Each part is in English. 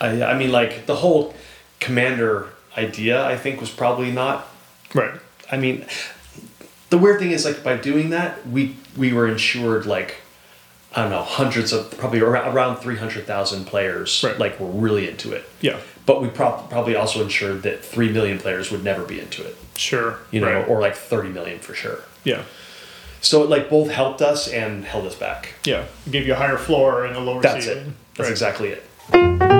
I, I mean, like the whole commander idea, I think, was probably not. Right. I mean, the weird thing is, like, by doing that, we we were insured like. I don't know, hundreds of probably around, around three hundred thousand players, Right. like were really into it. Yeah. But we prob- probably also ensured that three million players would never be into it, Sure. you know, Right. or like thirty million for sure. yeah. So it like both helped us and held us back. Yeah. It gave you a higher floor and a lower That's it. ceiling. That's Right. exactly it.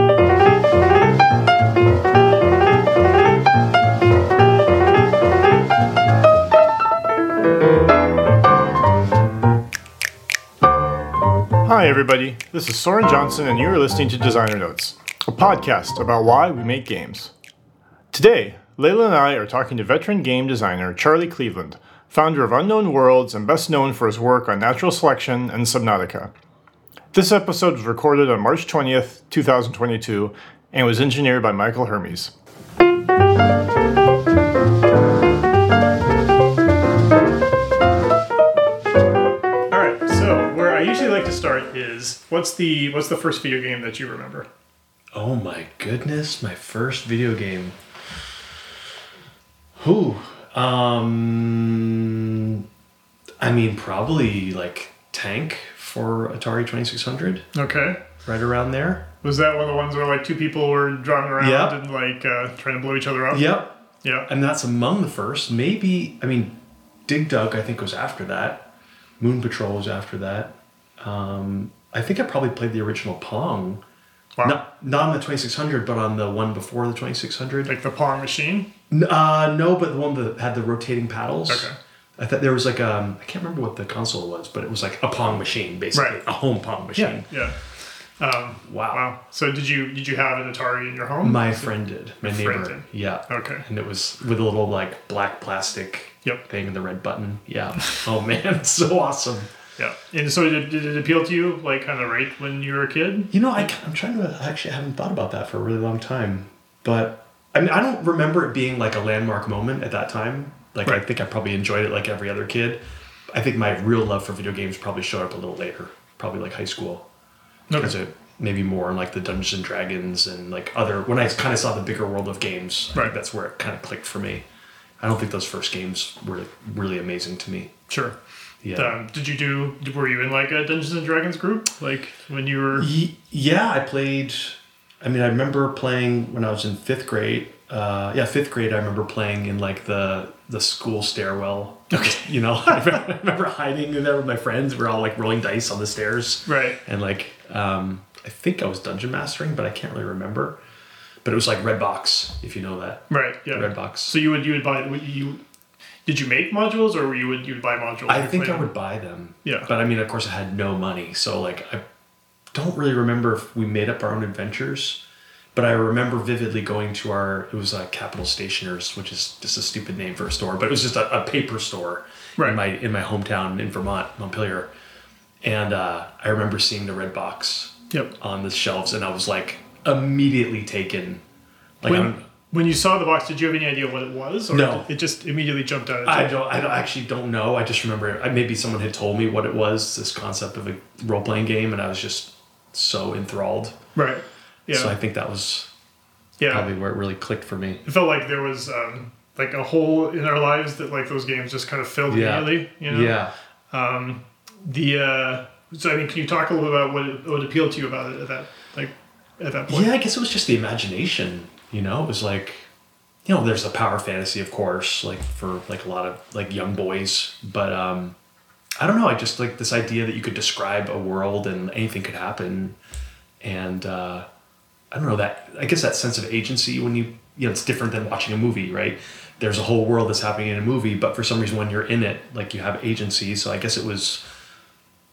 Everybody. This is Soren Johnson, and you are listening to Designer Notes, a podcast about why we make games. Today, Leyla and I are talking to veteran game designer Charlie Cleveland, founder of Unknown Worlds and best known for his work on Natural Selection and Subnautica. This episode was recorded on March 20th, 2022, and was engineered by Michael Hermes. Is what's the what's the first video game that you remember? Oh my goodness, my first video game. Who? Um I mean probably like Tank for Atari 2600, Okay. right around there. Was that one of the ones where like two people were driving around Yeah. and like uh, trying to blow each other up? Yep. Yeah. And that's among the first. Maybe I mean Dig Dug I think was after that. Moon Patrol was after that. Um I think I probably played the original Pong. Wow. Not not on the 2600 but on the one before the 2600. Like the Pong machine. N- Uh, no, but the one that had the rotating paddles. Okay. I thought there was like um I can't remember what the console was, but it was like a Pong machine, basically Right. a home Pong machine. Yeah. Um, Wow. wow. So did you did you have an Atari in your home? My friend did. My neighbor. did. Yeah. Okay. And it was with a little like black plastic Yep. thing and the red button. Yeah. oh man, so awesome. Yeah. And so did, did it appeal to you like kind of right when you were a kid? You know, I, I'm trying to actually I haven't thought about that for a really long time, but I mean I don't remember it being like a landmark moment at that time. Like I think I probably enjoyed it like every other kid. I think my real love for video games probably showed up a little later, probably like high school. No. Because Okay. it maybe more in like the Dungeons and Dragons and like other when I kind of saw the bigger world of games. Right. that's where it kind of clicked for me. I don't think those first games were really amazing to me. Sure. Yeah. Um, did you do? Were you in like a Dungeons and Dragons group? Like when you were? Yeah, I played. I mean, I remember playing when I was in fifth grade. Uh, yeah, fifth grade. I remember playing in like the the school stairwell. Okay. You know, I remember, hiding in there with my friends. We're all like rolling dice on the stairs. Right. and like um, I think I was dungeon mastering, but I can't really remember. But it was like Redbox, if you know that. Right. Yeah. Redbox. So you would you would buy you? Did you make modules or were you would you would buy modules? I think I would buy them. Yeah. But I mean, of course, I had no money, so like I don't really remember if we made up our own adventures. But I remember vividly going to our it was uh, Capital Stationers, which is just a stupid name for a store, but it was just a, a paper store Right. in my in my hometown in Vermont, Montpelier. And uh, I remember seeing the red box Yep. on the shelves, and I was like immediately taken. Like When, I'm, when you saw the box, did you have any idea what it was? Or No. It just immediately jumped out at I don't. I don't, actually don't know. I just remember I, maybe someone had told me what it was. This concept of a role playing game, and I was just so enthralled. Right. Yeah. So I think that was yeah. probably where it really clicked for me. It felt like there was um, like a hole in our lives that like those games just kind of filled Yeah. immediately. You know? Yeah. The uh, so I mean, can you talk a little bit about what it, what appealed to you about it at that like at that point? Yeah, I guess it was just the imagination. You know, it was like, you know, there's a power fantasy, of course, like for like a lot of like young boys, but um, I don't know. I just like this idea that you could describe a world and anything could happen, and uh, I don't know that. I guess that sense of agency when you you know it's different than watching a movie, right? There's a whole world that's happening in a movie, but for some reason when you're in it, like you have agency. So I guess it was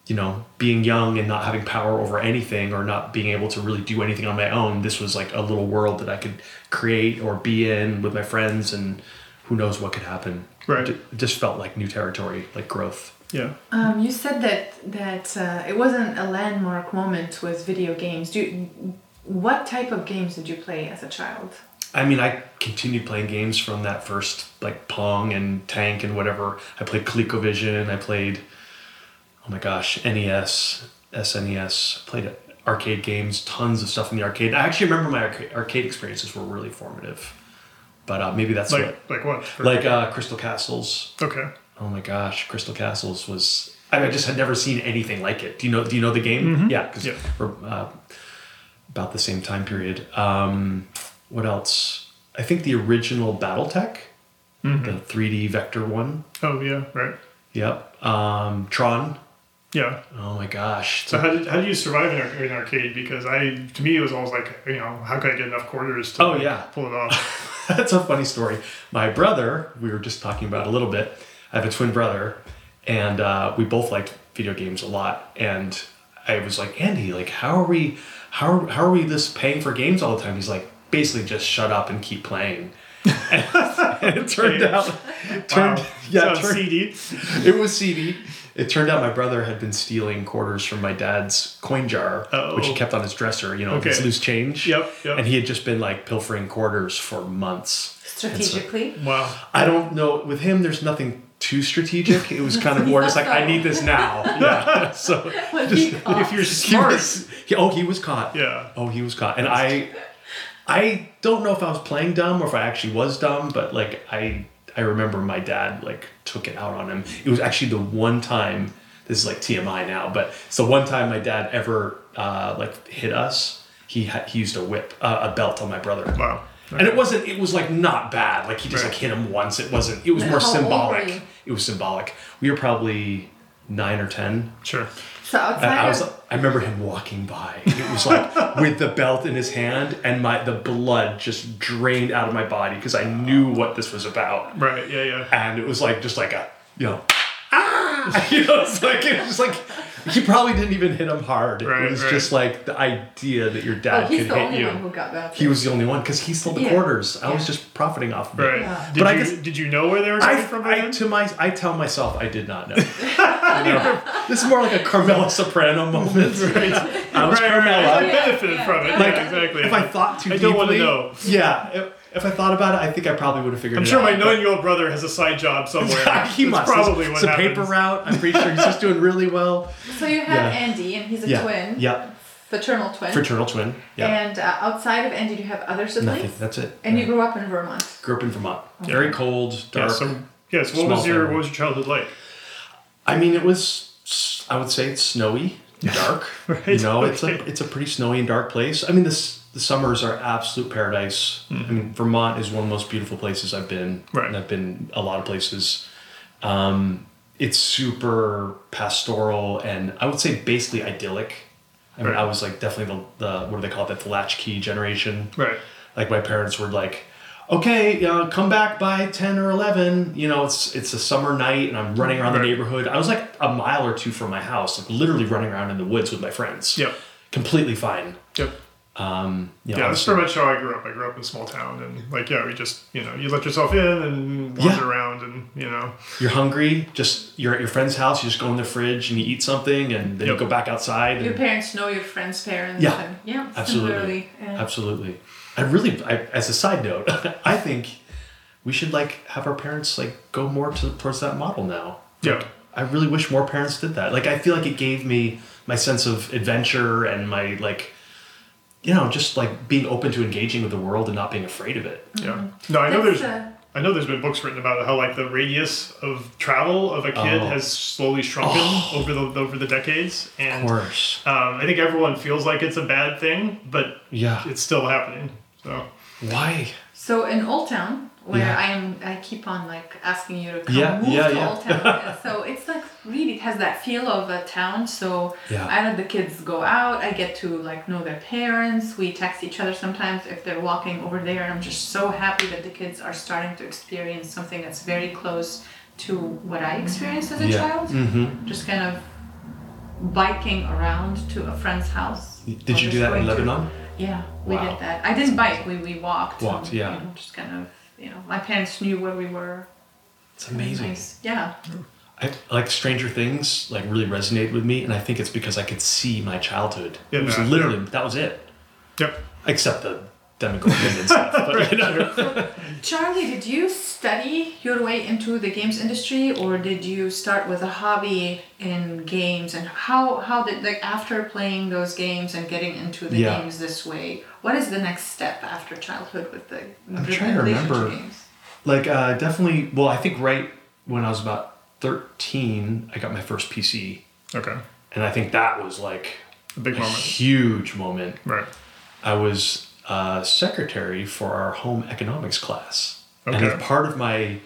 you know, being young and not having power over anything or not being able to really do anything on my own, this was like a little world that I could create or be in with my friends and who knows what could happen. Right. It just felt like new territory, like growth. Yeah. Um, you said that that uh, it wasn't a landmark moment with video games. Do you, what type of games did you play as a child? I mean, I continued playing games from that first, like Pong and Tank and whatever. I played ColecoVision. I played, oh my gosh, NES, SNES. Played arcade games, tons of stuff in the arcade. I actually remember my arcade, arcade experiences were really formative. But uh, maybe that's Like what, like what? For- like uh, Crystal Castles. okay. Oh my gosh, Crystal Castles was. I, mean, I just had never seen anything like it. Do you know? Do you know the game? Yeah, because Yeah. we're uh, about the same time period. Um, what else? I think the original BattleTech, the three D vector one. Oh yeah, right. Yep. Um, Tron. Yeah. Oh my gosh. So how did, how do you survive in, ar- arcade? Because I to me it was always like you know how could I get enough quarters to Oh, yeah. pull it off? That's a funny story. My brother, we were just talking about a little bit. I have a twin brother, and uh, we both liked video games a lot. And I was like, Andy, like, how are we, how are, how are we this paying for games all the time? He's like, basically, just shut up and keep playing. And, and it turned Okay. out, turned Wow. yeah, So turned- CD. it was CD. It turned out my brother had been stealing quarters from my dad's coin jar, Oh. which he kept on his dresser. You know, Okay. his loose change. Yep, yep. And he had just been like pilfering quarters for months. Strategically. Wow. I don't know. With him, there's nothing too strategic. It was kind of more just like, I need this now. Yeah. So What he caught. If you're he smart, was, he, oh, he was caught. yeah. Oh, he was caught. And I, I don't know if I was playing dumb or if I actually was dumb, but like I, I remember my dad like took it out on him. It was actually the one time. This is like TMI now, but it's the one time my dad ever uh, like hit us. He had he used a whip, uh, a belt on my brother. Wow. And it wasn't. It was like not bad. Like he just Right. like hit him once. It wasn't. It was more how symbolic. It was symbolic. We were probably nine or ten. Sure. So And outside I was. of I remember him walking by. It was like with the belt in his hand, and my the blood just drained out of my body because I knew what this was about. Right. Yeah. Yeah. And it was like just like a you know. Ah! You know, it's like it was like he probably didn't even hit him hard. Right, it was right. just like the idea that your dad oh, he's could the hit only you. one who got that. He was the only one because he stole the Yeah. quarters. I was just profiting off of it. Right. Yeah. Did But I guess- did you know where they were coming I, from? I to my I tell myself I did not know. No. This is more like a Carmela Soprano moment. right. I was right, Carmela. right. I benefited yeah. from it. Like yeah, exactly. if I thought too I deeply, don't wanna know. Yeah, if, if I thought about it, I think I probably would have figured out. I'm it sure out. my but- nine-year-old brother has a side job somewhere. he That's must. probably it's, what it's a paper route. I'm pretty sure he's just doing really well. So you have Yeah. Andy, and he's a yeah. twin, Yeah. fraternal twin. Fraternal twin. Yeah. And uh, outside of Andy, do you have other siblings? Nothing. That's it. And you grew up in Vermont. grew up in Vermont. Very cold, Yeah. dark. So yeah. So what was your family. what was your childhood like? I mean, it was. I would say it's snowy, dark. Right, You know, it's okay. a it's a pretty snowy and dark place. I mean, this the summers are absolute paradise. I mean, Vermont is one of the most beautiful places I've been. Right. And I've been a lot of places. Um, it's super pastoral and I would say basically idyllic. I mean, Right. I was like definitely the, the what do they call it? The latchkey generation. Right. Like my parents were like, okay, uh, come back by ten or eleven. You know, it's it's a summer night, and I'm running around Right. the neighborhood. I was like a mile or two from my house, like literally running around in the woods with my friends. Yep. completely fine. Yep. Um, you know, Yeah, that's pretty much how I grew up. I grew up in a small town, and like, yeah, we just, you know, you let yourself in and wander Yeah. around, and you know, you're hungry. Just you're at your friend's house. You just go in the fridge and you eat something, and then Yep. you go back outside. Your And, parents know your friends' parents. Yeah. And, yeah. Absolutely. Yeah. absolutely. I really, I, as a side note, I think we should like have our parents like go more to, towards that model now. Yeah. I really wish more parents did that. Like I feel like it gave me my sense of adventure and my like you know, just like being open to engaging with the world and not being afraid of it. yeah. No, I know That's, there's, uh, I know there's been books written about how like the radius of travel of a kid Oh. has slowly shrunken over the over the decades, Of and um, course. I think everyone feels like it's a bad thing, but Yeah. it's still happening. So Why? So in Old Town, where Yeah. I am, I keep on like asking you to come Yeah, move yeah, to yeah. Old Town. So it's like really it has that feel of a town. So Yeah. I let the kids go out. I get to like know their parents. We text each other sometimes if they're walking over there. And I'm just so happy that the kids are starting to experience something that's very close to what I experienced as a yeah. child. Mm-hmm. Just kind of biking around to a friend's house. Did you do that in going to- Lebanon? yeah, we Wow. did that. I didn't bike. We we walked. Walked, and, yeah. You know, just kind of you know, my parents knew where we were. It's amazing. Nice. Yeah. I, like Stranger Things, like really resonated with me, and I think it's because I could see my childhood. Yeah, it was man. literally that was it. yep, Except the Demogorgon and stuff. But, you know. Charlie, did you study your way into the games industry or did you start with a hobby in games and how how did like after playing those games and getting into the Yeah. games this way, what is the next step after childhood with the I'm trying to remember. games? Like uh, definitely. Well, I think right when I was about thirteen, I got my first PC, Okay. and I think that was like A big a moment. huge moment. Right. I was uh, secretary for our home economics class, and Okay. as part of my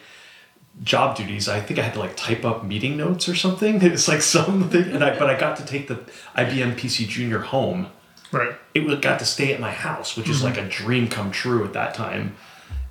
job duties, I think I had to like type up meeting notes or something. It's like something, and I but I got to take the IBM PC Junior home. Right. It got to stay at my house, which is mm-hmm. like a dream come true at that time.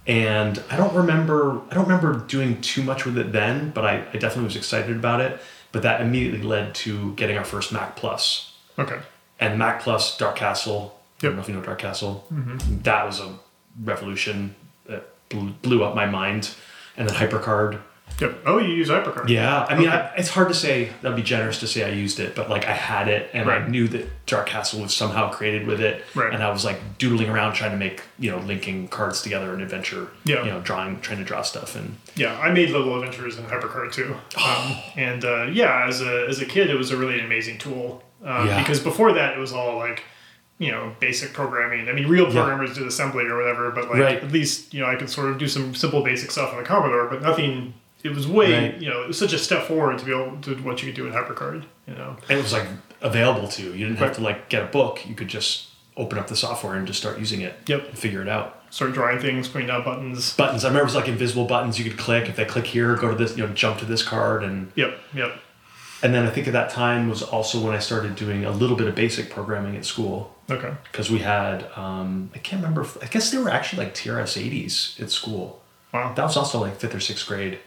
And I don't remember I don't remember doing too much with it then, but I, I definitely was excited about it. But that immediately led to getting our first Mac Plus Okay. and Mac Plus Dark Castle. Yep. I don't know if you know Dark Castle. Mm-hmm. That was a revolution that blew, blew up my mind. And then HyperCard. Yep. Oh, you use HyperCard. Yeah, I mean, Okay. I, it's hard to say. That'd be generous to say I used it, but like I had it, and I knew that Dark Castle was somehow created with it. Right. And I was like doodling around trying to make you know linking cards together in adventure. Yeah. You know, drawing, trying to draw stuff, and Yeah, I made little adventures in HyperCard too, um, and uh, yeah, as a as a kid, it was a really amazing tool um, Yeah. because before that, it was all like you know basic programming. I mean, real programmers did assembly or whatever, but like Right. at least you know I could sort of do some simple basic stuff on the Commodore, but nothing. It was way Right. you know it was such a step forward to be able to what you could do in HyperCard. You know, and it was like available to you. You didn't have to like get a book. You could just open up the software and just start using it. Yep. And figure it out. start drawing things, putting down buttons. buttons. I remember it was like invisible buttons you could click. If they click here, go to this, you know, jump to this card. And Yep, yep. and then I think at that time was also when I started doing a little bit of basic programming at school Okay. because we had um, I can't remember. If, I guess they were actually like TRS 80s at school. Wow. That was also like fifth or sixth grade, Right.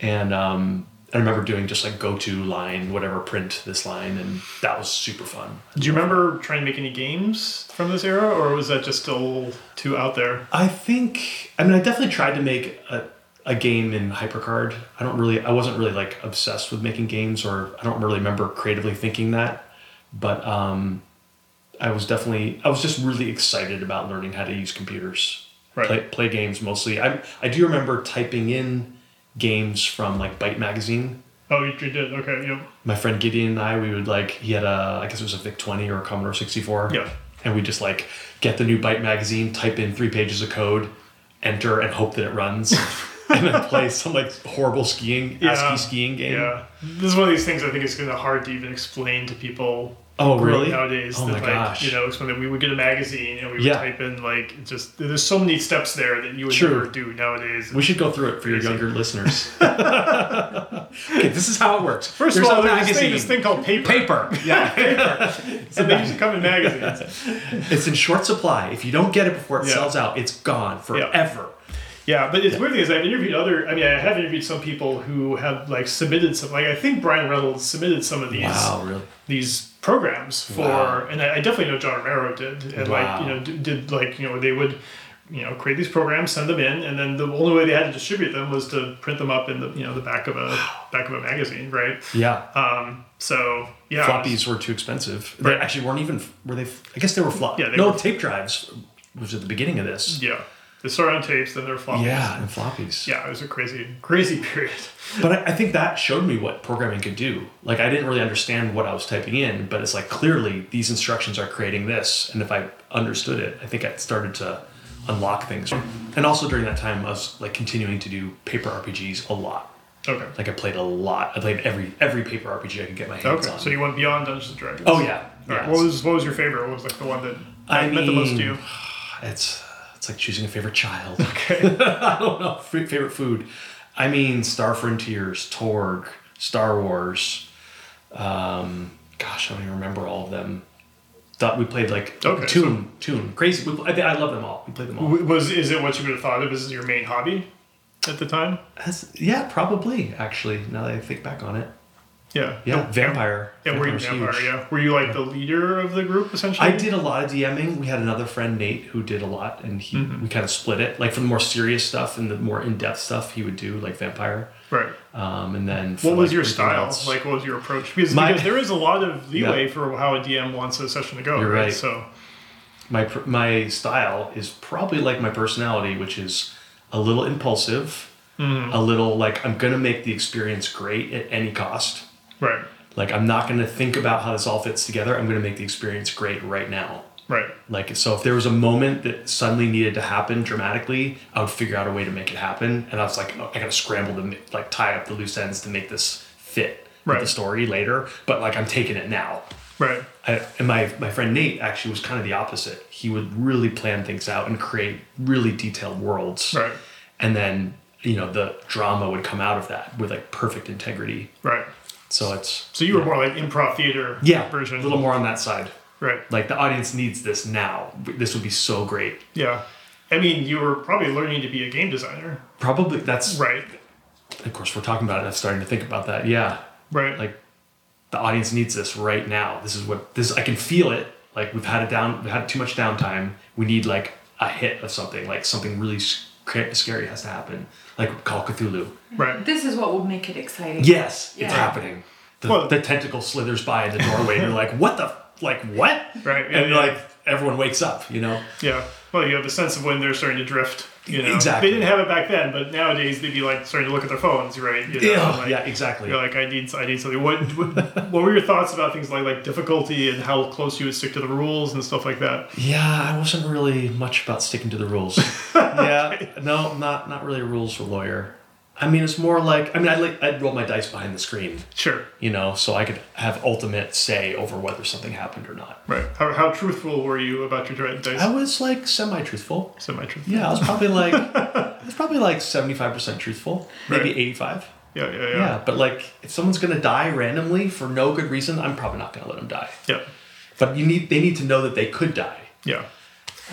And um, I remember doing just like go to line, whatever, print this line, and that was super fun. Do you remember trying to make any games from this era, or was that just still too out there? I think I mean I definitely tried to make a, a game in HyperCard. I don't really I wasn't really like obsessed with making games or I don't really remember creatively thinking that. But um I was definitely I was just really excited about learning how to use computers. Right. Play play games mostly. I I do remember typing in games from like Byte magazine. Oh, you did. Okay. Yep. My friend Gideon and I, we would like he had a I guess it was a VIC twenty or a Commodore sixty four. Yeah. And we just like get the new Byte magazine, type in three pages of code, enter, and hope that it runs, and then play some like horrible skiing ASCII skiing game. Yeah. This is one of these things I think it's kind of hard to even explain to people. Oh, really? Nowadays, Oh that, my like, gosh. You know, it's when we would get a magazine and we would Yeah. type in like just there's so many steps there that you would never do nowadays. We should go through it for your younger listeners. okay, this is how it works. First There's of all, there's this thing, magazine. this thing called paper. Paper. Yeah. So they used to come in magazines. it's in short supply. If you don't get it before it Yeah. sells out, it's gone forever. Yeah, but it's weird thing is I've interviewed other. I mean, I have interviewed some people who have like submitted some. Like I think Brian Reynolds submitted some of these Wow, really? these programs for, Wow. and I, I definitely know John Romero did, and Wow. like you know did, did like you know they would. You know, create these programs, send them in, and then the only way they had to distribute them was to print them up in the you know the back of a back of a magazine, right? Yeah. Um, so yeah, Floppies were too expensive. They actually weren't even. Were they? I guess they were flop. Yeah, they no, were- tape drives was at the beginning of this. yeah, they started on tapes, then they're floppies. Yeah, and floppies. yeah, it was a crazy crazy period. But I, I think that showed me what programming could do. Like I didn't really understand what I was typing in, but it's like clearly these instructions are creating this, and if I understood it, I think I started to unlock things. And also during that time, I was like continuing to do paper RPGs a lot. Okay. Like I played a lot. I played every every paper RPG I could get my hands Okay, on. so you went beyond Dungeons and Dragons. oh yeah. All right. yeah. What was what was your favorite? What was like the one that I meant the most to you? It's it's like choosing a favorite child. Okay. I don't know. Favorite food. I mean, Star Frontiers, Torg, Star Wars. Um, gosh, I don't even remember all of them. Thought we played like Okay, Toon, Toon, Crazy. We, I, I love them all. We played them all. Was is it what you would have thought of as your main hobby at the time? That's, yeah, probably. Actually, now that I think back on it, Yeah. yeah, No, Vampire. Yeah, were you vampire? huge. Yeah. Were you like the leader of the group essentially? I did a lot of DMing. We had another friend Nate who did a lot, and he Mm-hmm. we kind of split it. Like for the more serious stuff and the more in depth stuff, he would do like Vampire. Right. Um, and then What was like, your style? else- Like, what was your approach? Because, My- because there is a lot of leeway Yeah. for how a DM wants a session to go. You're right? right. So my my style is probably like my personality, which is a little impulsive, Mm-hmm. a little like I'm gonna make the experience great at any cost. Right. Like I'm not gonna think about how this all fits together. I'm gonna make the experience great right now. Right. Like so, if there was a moment that suddenly needed to happen dramatically, I would figure out a way to make it happen. And I was like, oh, I gotta scramble to like tie up the loose ends to make this fit Right. the story later. But like I'm taking it now. Right. I, and my my friend Nate actually was kind of the opposite. He would really plan things out and create really detailed worlds. Right. And then you know the drama would come out of that with like perfect integrity. Right. So it's So you were more like improv theater yeah, version. a little more on that side. Right. Like the audience needs this now. This would be so great. Yeah. I mean, you were probably learning to be a game designer. Probably that's Right. Of course, we're talking about it. I'm starting to think about that. Yeah, Right. like the audience needs this right now. This is what this. I can feel it. Like we've had it down. We've had too much downtime. We need like a hit of something. Like something really scary has to happen. Like Call Cthulhu. right. This is what will make it exciting. Yes, it's happening. The, Well- the tentacle slithers by in the doorway, and you're like, "What the? Like what?" Right, And yeah, yeah. like everyone wakes up. You know. Yeah. Well, you have a sense of when they're starting to drift. You know, Exactly. They didn't have it back then, but nowadays they'd be like starting to look at their phones, right? You know, Yeah. like, yeah. Exactly. You're like, I need, I need something. What, what, what were your thoughts about things like like difficulty and how close you would stick to the rules and stuff like that? Yeah, I wasn't really much about sticking to the rules. yeah, no, not not really a rules lawyer. I mean, it's more like I mean, I'd like I'd roll my dice behind the screen, Sure. you know, so I could have ultimate say over whether something happened or not. Right. How, how truthful were you about your dice? I was like semi-truthful. Semi-truthful. Yeah, I was probably like I was probably like seventy-five percent truthful, maybe Right. eighty-five. Yeah, yeah, yeah. Yeah. but like if someone's gonna die randomly for no good reason, I'm probably not gonna let them die. Yeah. But you need they need to know that they could die. Yeah.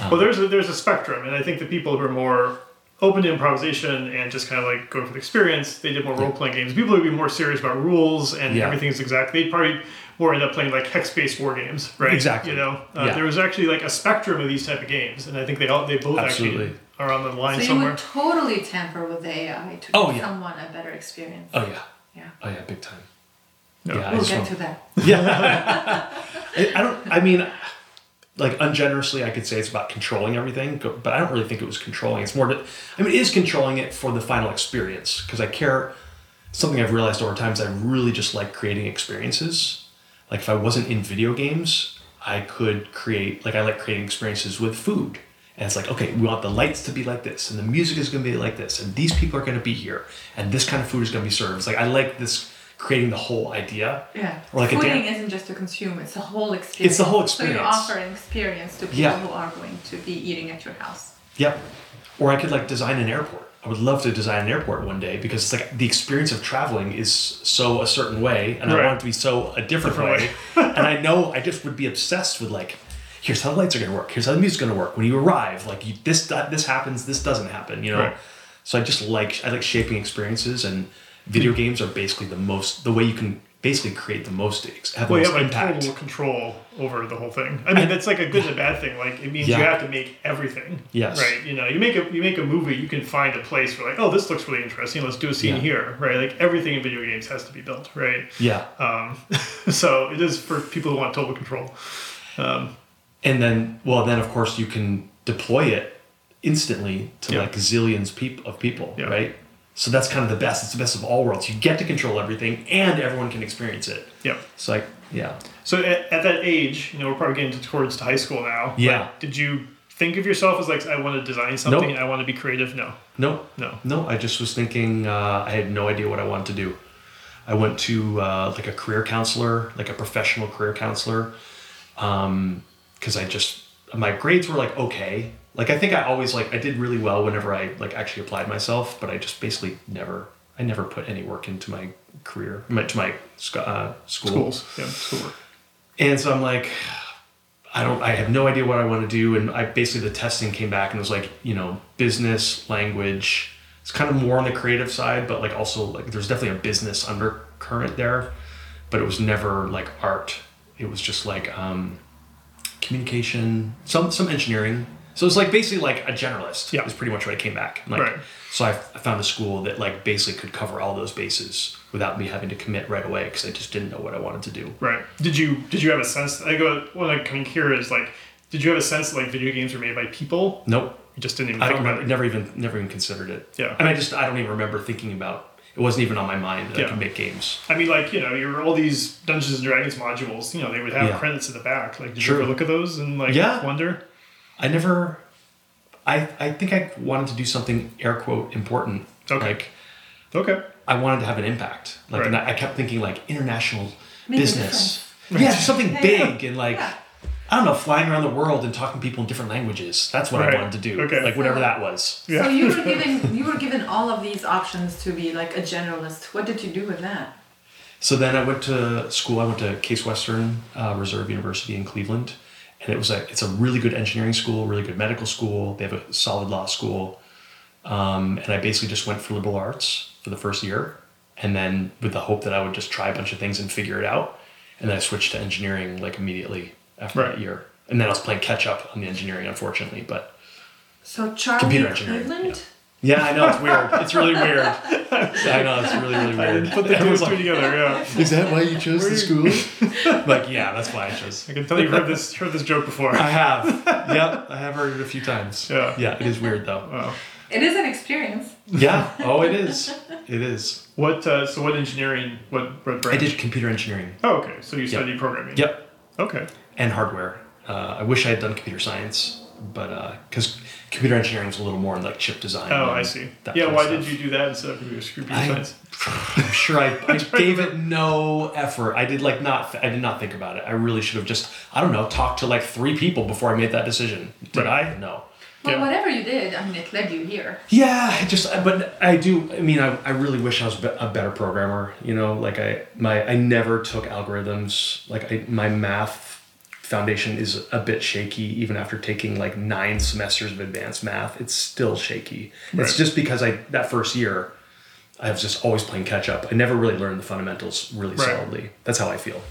Um, well, there's a, there's a spectrum, and I think the people who are more open to improvisation and just kind of like going for the experience, they did more role playing games. People would be more serious about rules and Yeah. everything's exact, they'd probably more end up playing like hex based war games, right? Exactly. You know, uh, Yeah. there was actually like a spectrum of these type of games, and I think they all they both Absolutely. actually are on the line So you somewhere. would totally tamper with the AI to Oh, give yeah. someone a better experience. Oh yeah. Yeah. Oh yeah, big time. No. Yeah, We'll just get want- to that. Yeah. I, I don't. I mean, like ungenerously, I could say it's about controlling everything, but I don't really think it was controlling. It's more. To, I mean, it is controlling it for the final experience because I care. Something I've realized over time is I really just like creating experiences. Like if I wasn't in video games, I could create. Like I like creating experiences with food. And it's like, okay, we want the lights to be like this, and the music is going to be like this, and these people are going to be here, and this kind of food is going to be served. It's like I like this creating the whole idea. Yeah. Or like a Fooding dan- isn't just to consume, it's a whole experience. It's the whole experience. So you experience. offer an experience to people Yeah. who are going to be eating at your house. Yep. Or I could like design an airport. I would love to design an airport one day because it's like the experience of traveling is so a certain way, and I want it to be so a different, Different way. and I know I just would be obsessed with like, here's how the lights are gonna work. Here's how the music's gonna work. When you arrive, like you, this this happens, this doesn't happen. You know. Right. So I just like I like shaping experiences, and video games are basically the most the way you can basically create the most have the Well, you most have like impact. total control over the whole thing. I mean, that's like a good and a bad thing. Like it means you have to make everything. Yes. Right. You know, you make a you make a movie, you can find a place where like, oh, this looks really interesting. Let's do a scene Yeah. here. Right. Like everything in video games has to be built. Right. Yeah. Um, so it is for people who want total control. and then well then of course you can deploy it instantly to Yeah. like zillions peop- of people Yeah. right so that's kind of the best it's the best of all worlds you get to control everything and everyone can experience it Yep. it's like yeah So at, at that age, you know, we're probably getting towards to high school now. Yeah. Like, did you think of yourself as like, I want to design something, Nope. I want to be creative? No. no No. no i just was thinking uh, i had no idea what i wanted to do i went to uh, like a career counselor like a professional career counselor because i just my grades were like okay like i think i always like i did really well whenever i like actually applied myself but i just basically never i never put any work into my career my, to my uh, school Schools. Yeah. Schoolwork. and so I'm like, I don't, I have no idea what I want to do. And I basically, the testing came back and it was like, you know, business, language. It's kind of more on the creative side, but like also like there's definitely a business undercurrent there, but it was never like art. It was just like um, communication, some some engineering. So it's like basically like a generalist. Yeah. is pretty much what I came back. Like, Right. So I, I found a school that like basically could cover all those bases without me having to commit right away because I just didn't know what I wanted to do. Right. Did you did you have a sense? I go what I can hear is like, did you have a sense that like video games were made by people? Nope. You just didn't even I don't remember, it. never even never even considered it. Yeah. And I just I don't even remember thinking about it wasn't even on my mind that Yeah. I could make games. I mean, like you know, your all these Dungeons and Dragons modules. You know, they would have Yeah. credits at the back. Like, did you ever look at those and like Yeah. wonder? I never I I think I wanted to do something air quote important. Okay. Like Okay. I wanted to have an impact. Like Right. and I I kept thinking like international Make a business. Yeah, something Yeah. big and like Yeah. I don't know, flying around the world and talking to people in different languages. That's what Right. I wanted to do. Okay. Like whatever that was. Yeah. So you were given you were given all of these options to be like a generalist. What did you do with that? So then I went to school. I went to Case Western uh, Reserve University in Cleveland, and it was a it's a really good engineering school, really good medical school. They have a solid law school, um, and I basically just went for liberal arts for the first year, and then with the hope that I would just try a bunch of things and figure it out, and then I switched to engineering like immediately after Right. that year, and then I was playing catch up on the engineering, unfortunately, but. So Charlie Computer engineering, Cleveland. Yeah, I know it's weird. It's really weird. I know it's really really I weird. didn't put the two and Everyone's two like, together. Yeah. Is that why you chose the school? like, yeah, that's why I chose. I can tell you've heard this heard this joke before. I have. Yep, I have heard it a few times. Yeah. Yeah, it is weird though. Wow. It is an experience. Yeah. Oh, it is. It is. What? Uh, so what engineering? What? What branch? I did computer engineering. Oh, okay. So you studied programming. Yep. Okay. And hardware. Uh, I wish I had done computer science, but because computer engineering was a little more in like chip design. Oh, I see. that Yeah. Why did you do that instead of computer computer I- science? I'm sure I, I gave it no effort. I did like not. I did not think about it. I really should have just I don't know talked to like three people before I made that decision. Did Right. I? No. Well, Yeah. whatever you did, I mean, it led you here. Yeah, just but I do. I mean, I, I really wish I was a better programmer. You know, like I my I never took algorithms. Like I my math foundation is a bit shaky even after taking like nine semesters of advanced math. It's still shaky. Right. It's just because I that first year I was just always playing catch up. I never really learned the fundamentals really Right. solidly. That's how I feel.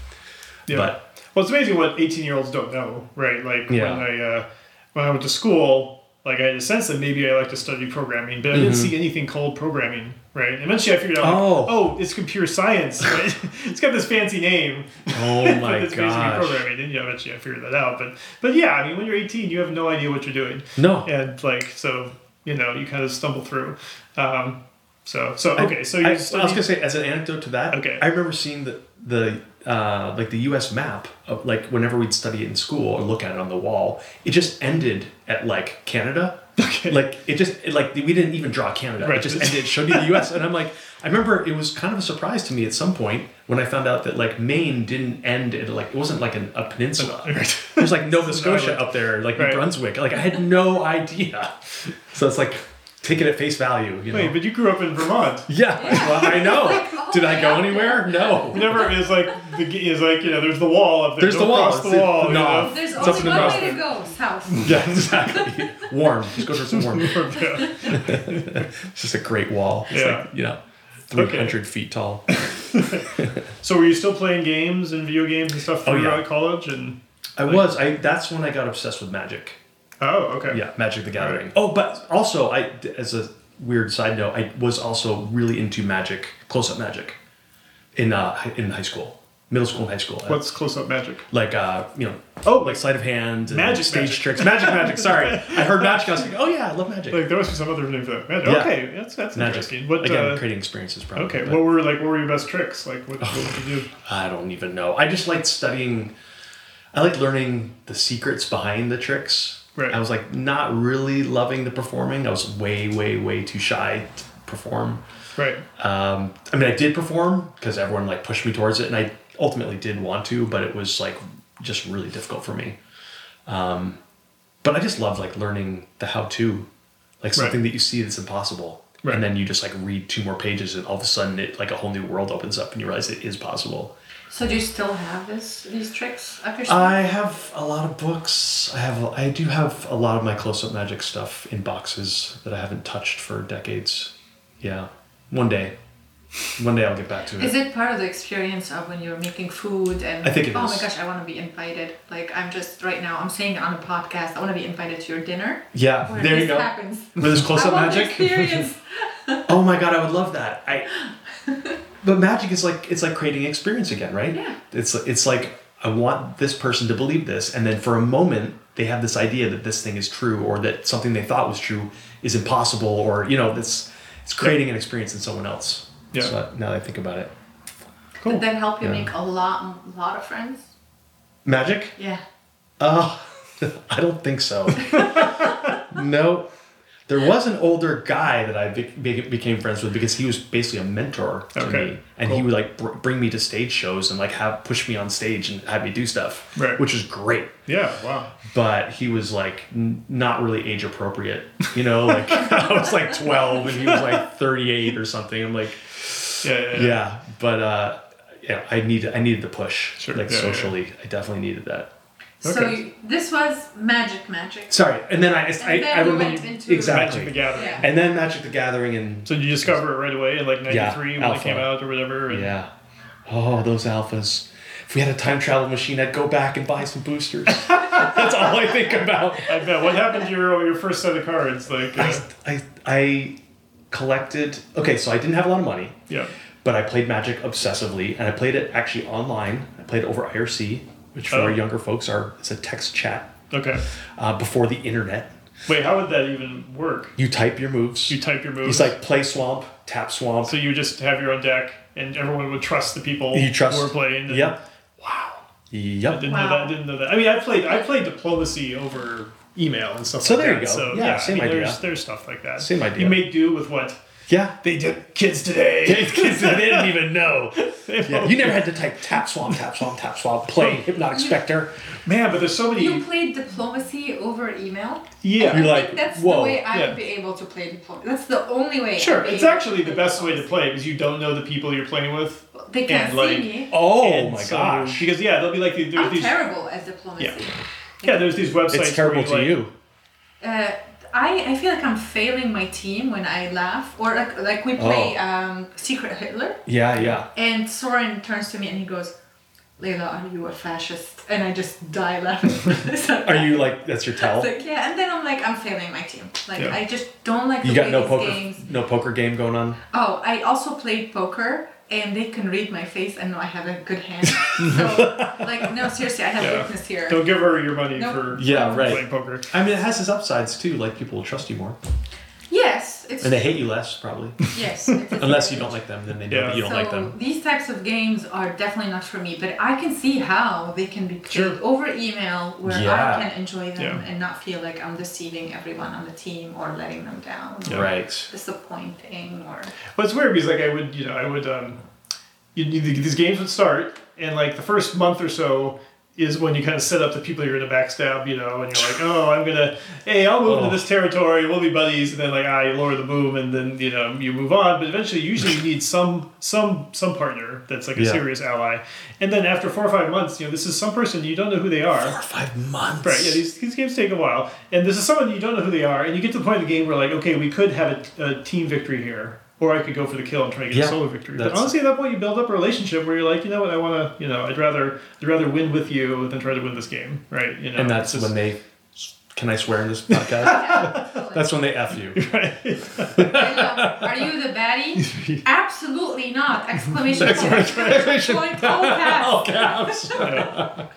Yeah. But Well, it's amazing what 18 year olds don't know, right? Like Yeah. when I uh, when I went to school, like I had a sense that maybe I like to study programming, but I didn't see anything called programming, right? And eventually I figured out, like, Mm-hmm. Oh. oh, it's computer science, it's got this fancy name. oh my it's basically gosh. programming, and yeah, eventually I figured that out. But but yeah, I mean, when you're 18, you have no idea what you're doing, No. and like so, you know, you kind of stumble through. Um, so so okay, so I, you I was gonna say as an anecdote to that. Okay. I remember seeing the the uh, like the U.S. map of like whenever we'd study it in school or look at it on the wall, it just ended at like Canada. Okay. Like it just it, like we didn't even draw Canada. Right. It just ended. It showed you the U.S. and I'm like, I remember it was kind of a surprise to me at some point when I found out that like Maine didn't end at like it wasn't like an, a peninsula. Right. There's like Nova Scotia up there, like Right. New Brunswick. Like I had no idea. So it's like take it at face value. You know. Wait, but you grew up in Vermont. Yeah, well, I know. Like, oh, Did I go yeah. anywhere? No. Never is like the is like you know there's the wall up there. There's Go the wall. Across the wall. the you knob. know? There's It's only one north. way to go, south. Yeah, exactly. warm. Just go for some warm. Yeah. It's just a great wall. It's Yeah. like, you know, 300 feet tall. So were you still playing games and video games and stuff Oh, yeah. college? And I was. I. That's when I got obsessed with magic. Oh, okay. Yeah, Magic the Gathering. Oh, but also, I as a weird side note, I was also really into magic, close-up magic, in uh, in high school, middle school and high school. What's close up magic? like uh, you know, Oh, like sleight of hand, and Magic stage magic. tricks, magic, magic. Sorry, I heard magic. I was like, oh yeah, I love magic. Like there must be some other name for that. Magic. Yeah. Okay, that's that's magic. interesting. What? Again, uh, creating experiences. Probably. okay. but- What were like? What were your best tricks? Like what, what would you do? I don't even know. I just liked studying. I like learning the secrets behind the tricks. Right. I was like not really loving the performing. I was way, way, way too shy to perform. Right. Um, I mean, I did perform because everyone like pushed me towards it, and I ultimately did want to, but it was like just really difficult for me. Um, but I just love like learning the how-to, like something that you see that's impossible, Right. and then you just like read two more pages, and all of a sudden it like a whole new world opens up, and you realize it is possible. So do you still have this these tricks up your sleeve? I have a lot of books. I have I do have a lot of my close-up magic stuff in boxes that I haven't touched for decades. Yeah, one day, one day I'll get back to it. Is it part of the experience of when you're making food and I think it oh is. my gosh, I want to be invited. Like I'm just right now, I'm saying it on a podcast. I want to be invited to your dinner. yeah, Where there you go. happens. With this I close-up magic. oh my god, I would love that. I. But magic is like it's like creating experience again, right? Yeah. It's it's like I want this person to believe this, and then for a moment, they have this idea that this thing is true or that something they thought was true is impossible or you know this it's creating an experience in someone else. Yeah. So now that I think about it, Cool. Did that help you Yeah. make a lot, lot of friends? magic. Yeah. Uh, I don't think so. no. There was an older guy that I be- be- became friends with because he was basically a mentor to Okay, me, and he would like br- bring me to stage shows and like have push me on stage and have me do stuff, Right. which was great. Yeah. Wow. But he was like n- not really age appropriate, you know. Like I was like twelve and he was like thirty eight or something. I'm like, Yeah. Yeah. yeah, but uh, yeah, I needed I needed the push, Sure, like yeah, yeah. socially. I definitely needed that. So Okay. you, this was magic, magic. Sorry, and then I, I, then I you remember went into- exactly, Magic the Gathering. Yeah. and then Magic the Gathering, and So did you discover it right away in like Yeah, '93 when alpha. it came out or whatever? and- yeah, oh those alphas. If we had a time travel machine, I'd go back and buy some boosters. That's all I think about. I bet. What happened to your your first set of cards? Like, uh, I, I, I collected. Okay, so I didn't have a lot of money, yeah. but I played Magic obsessively, and I played it actually online. I played it over IRC, which for Oh. our younger folks are it's a text chat Okay. uh, before the internet. Wait, how would that even work? You type your moves. You type your moves. It's like play swamp, tap swamp. so you just have your own deck, and everyone would trust the people You trust. who are playing. and- Yep. Wow. I Yep. didn't know that. I didn't know that. I mean, I played I played diplomacy over email and stuff. So like there you that. go. So Yeah, same I mean, idea. There's, there's stuff like that. Same idea. You make do with what Yeah. they did. Kids today. Kids, they didn't even know. Yeah, you never had to type tap swamp, tap swamp, tap swamp, play hypnotic specter. Man, but there's so many. You played diplomacy over email. yeah. You're I like, that's whoa, the way I yeah. would be able to play diplomacy. That's the only way. Sure, I'd be it's able actually the play best way to play because you don't know the people you're playing with. They can't and, like, see me. Oh And my so- gosh. Because yeah, they'll be like there's I'm these. terrible at diplomacy. Yeah. Yeah, there's these websites. It's terrible where to you. you. Uh, I, I feel like I'm failing my team when I laugh or like like we play Oh. um, Secret Hitler Yeah, yeah. and Soren turns to me and he goes, Leyla, are you a fascist? And I just die laughing. Are you like that's your tell? Like yeah, and then I'm like I'm failing my team. Like Yeah. I just don't like You the got no poker, games. no poker game going on. Oh, I also played poker, and they can read my face and know I have a good hand. so, like, no, seriously, I have Yeah. weakness here. Don't give her your money Nope. for Yeah, right. playing poker. I mean, it has its upsides too. Like people will trust you more, Yes, it's and they hate you less probably. yes. Unless you don't like them, then they know Yeah. that you don't so like them. these types of games are definitely not for me, but I can see how they can be played Sure. over email where Yeah. I can enjoy them Yeah. and not feel like I'm deceiving everyone on the team or letting them down or Right. disappointing or Well, it's weird because like I would, you know, I would, um, you, you, these games would start, and like the first month or so is when you kind of set up the people you're gonna backstab, you know, and you're like, oh, I'm gonna, hey, I'll move Oh. into this territory, we'll be buddies, and then like I lower the boom, and then you know you move on. But eventually, usually you need some some some partner that's like a Yeah. serious ally, and then after four or five months, you know, this is some person you don't know who they are. Four or five months. Right, yeah, these, these games take a while. And this is someone you don't know who they are, and you get to the point of the game where, like, okay, we could have a, a team victory here, or I could go for the kill and try to get Yeah, a solo victory. But honestly, at that point, you build up a relationship where you're like, you know what, I want to, you know, I'd rather, I'd rather win with you than try to win this game, right? You know, and that's it's when they. Can I swear in this podcast? yeah, that's when they f you. Leyla, are you the baddie? Absolutely not! Exclamation point! Exclamation Point, all caps. All caps.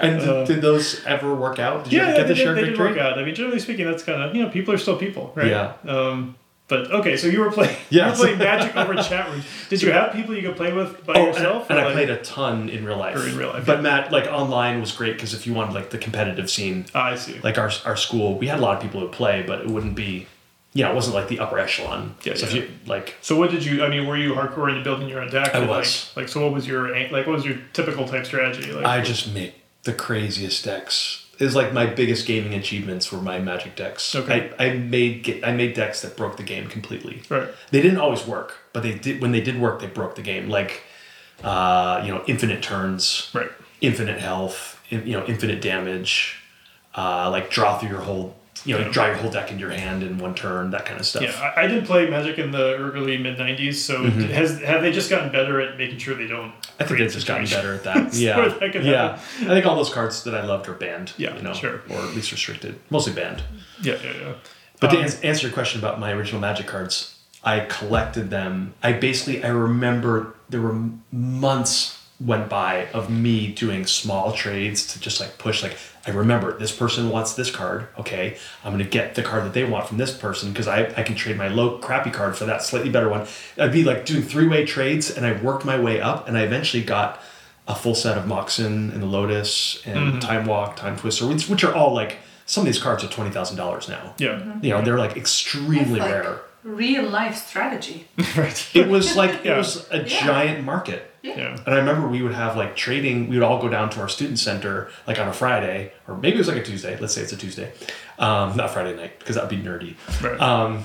and did, did those ever work out? Did you ever get they, the did, shared they did victory? work out. I mean, generally speaking, that's kind of, you know, people are still people, right? Yeah. Um, but okay, so you were playing, Yeah. you were playing Magic over chat rooms. Did you have people you could play with by Oh, yourself? and, and I played a ton in real life. Or in real life, But yeah. Matt, like online was great because if you wanted like the competitive scene, Ah, I see. like our our school, we had a lot of people who play, but it wouldn't be, you know, it wasn't like the upper echelon. Yeah, so yeah. if you like, So what did you? I mean, were you hardcore into building your own deck? I was. Like, like, so what was your like? What was your typical type strategy? Like, I just make the craziest decks. Is like my biggest gaming achievements were my magic decks. Okay. I, I made ge- I made decks that broke the game completely. right. They didn't always work, but they did when they did work, they broke the game. Like, uh, you know, infinite turns, Right. infinite health, in, you know, infinite damage, uh, like draw through your whole, you know, Yeah. draw your whole deck in your hand in one turn, that kind of stuff. Yeah, I, I did play Magic in the early mid '90s. So has have they just gotten better at making sure they don't? Mm-hmm. I think they've just gotten better at that. Yeah, that yeah. happen. I think all those cards that I loved are banned. Yeah, you know, sure. or at least restricted, mostly banned. Yeah, yeah, yeah. But to Um, ans- answer your question about my original Magic cards, I collected them. I basically I remember there were months went by of me doing small trades to just like push like I remember this person wants this card. Okay, I'm gonna get the card that they want from this person because I, I can trade my low crappy card for that slightly better one. I'd be like doing three way trades, and I worked my way up, and I eventually got a full set of Moxen and the Lotus and mm-hmm. Time Walk, Time Twister, which, which are all like some of these cards are twenty thousand dollars now. Yeah. You know, they're like extremely like rare. real life strategy. right. It was like Yeah. it was a Yeah. giant market. Yeah. And I remember we would have like trading, we would all go down to our student center like on a Friday, or maybe it was like a Tuesday. Let's say it's a Tuesday. Um, not Friday night, because that would be nerdy. Right. Um,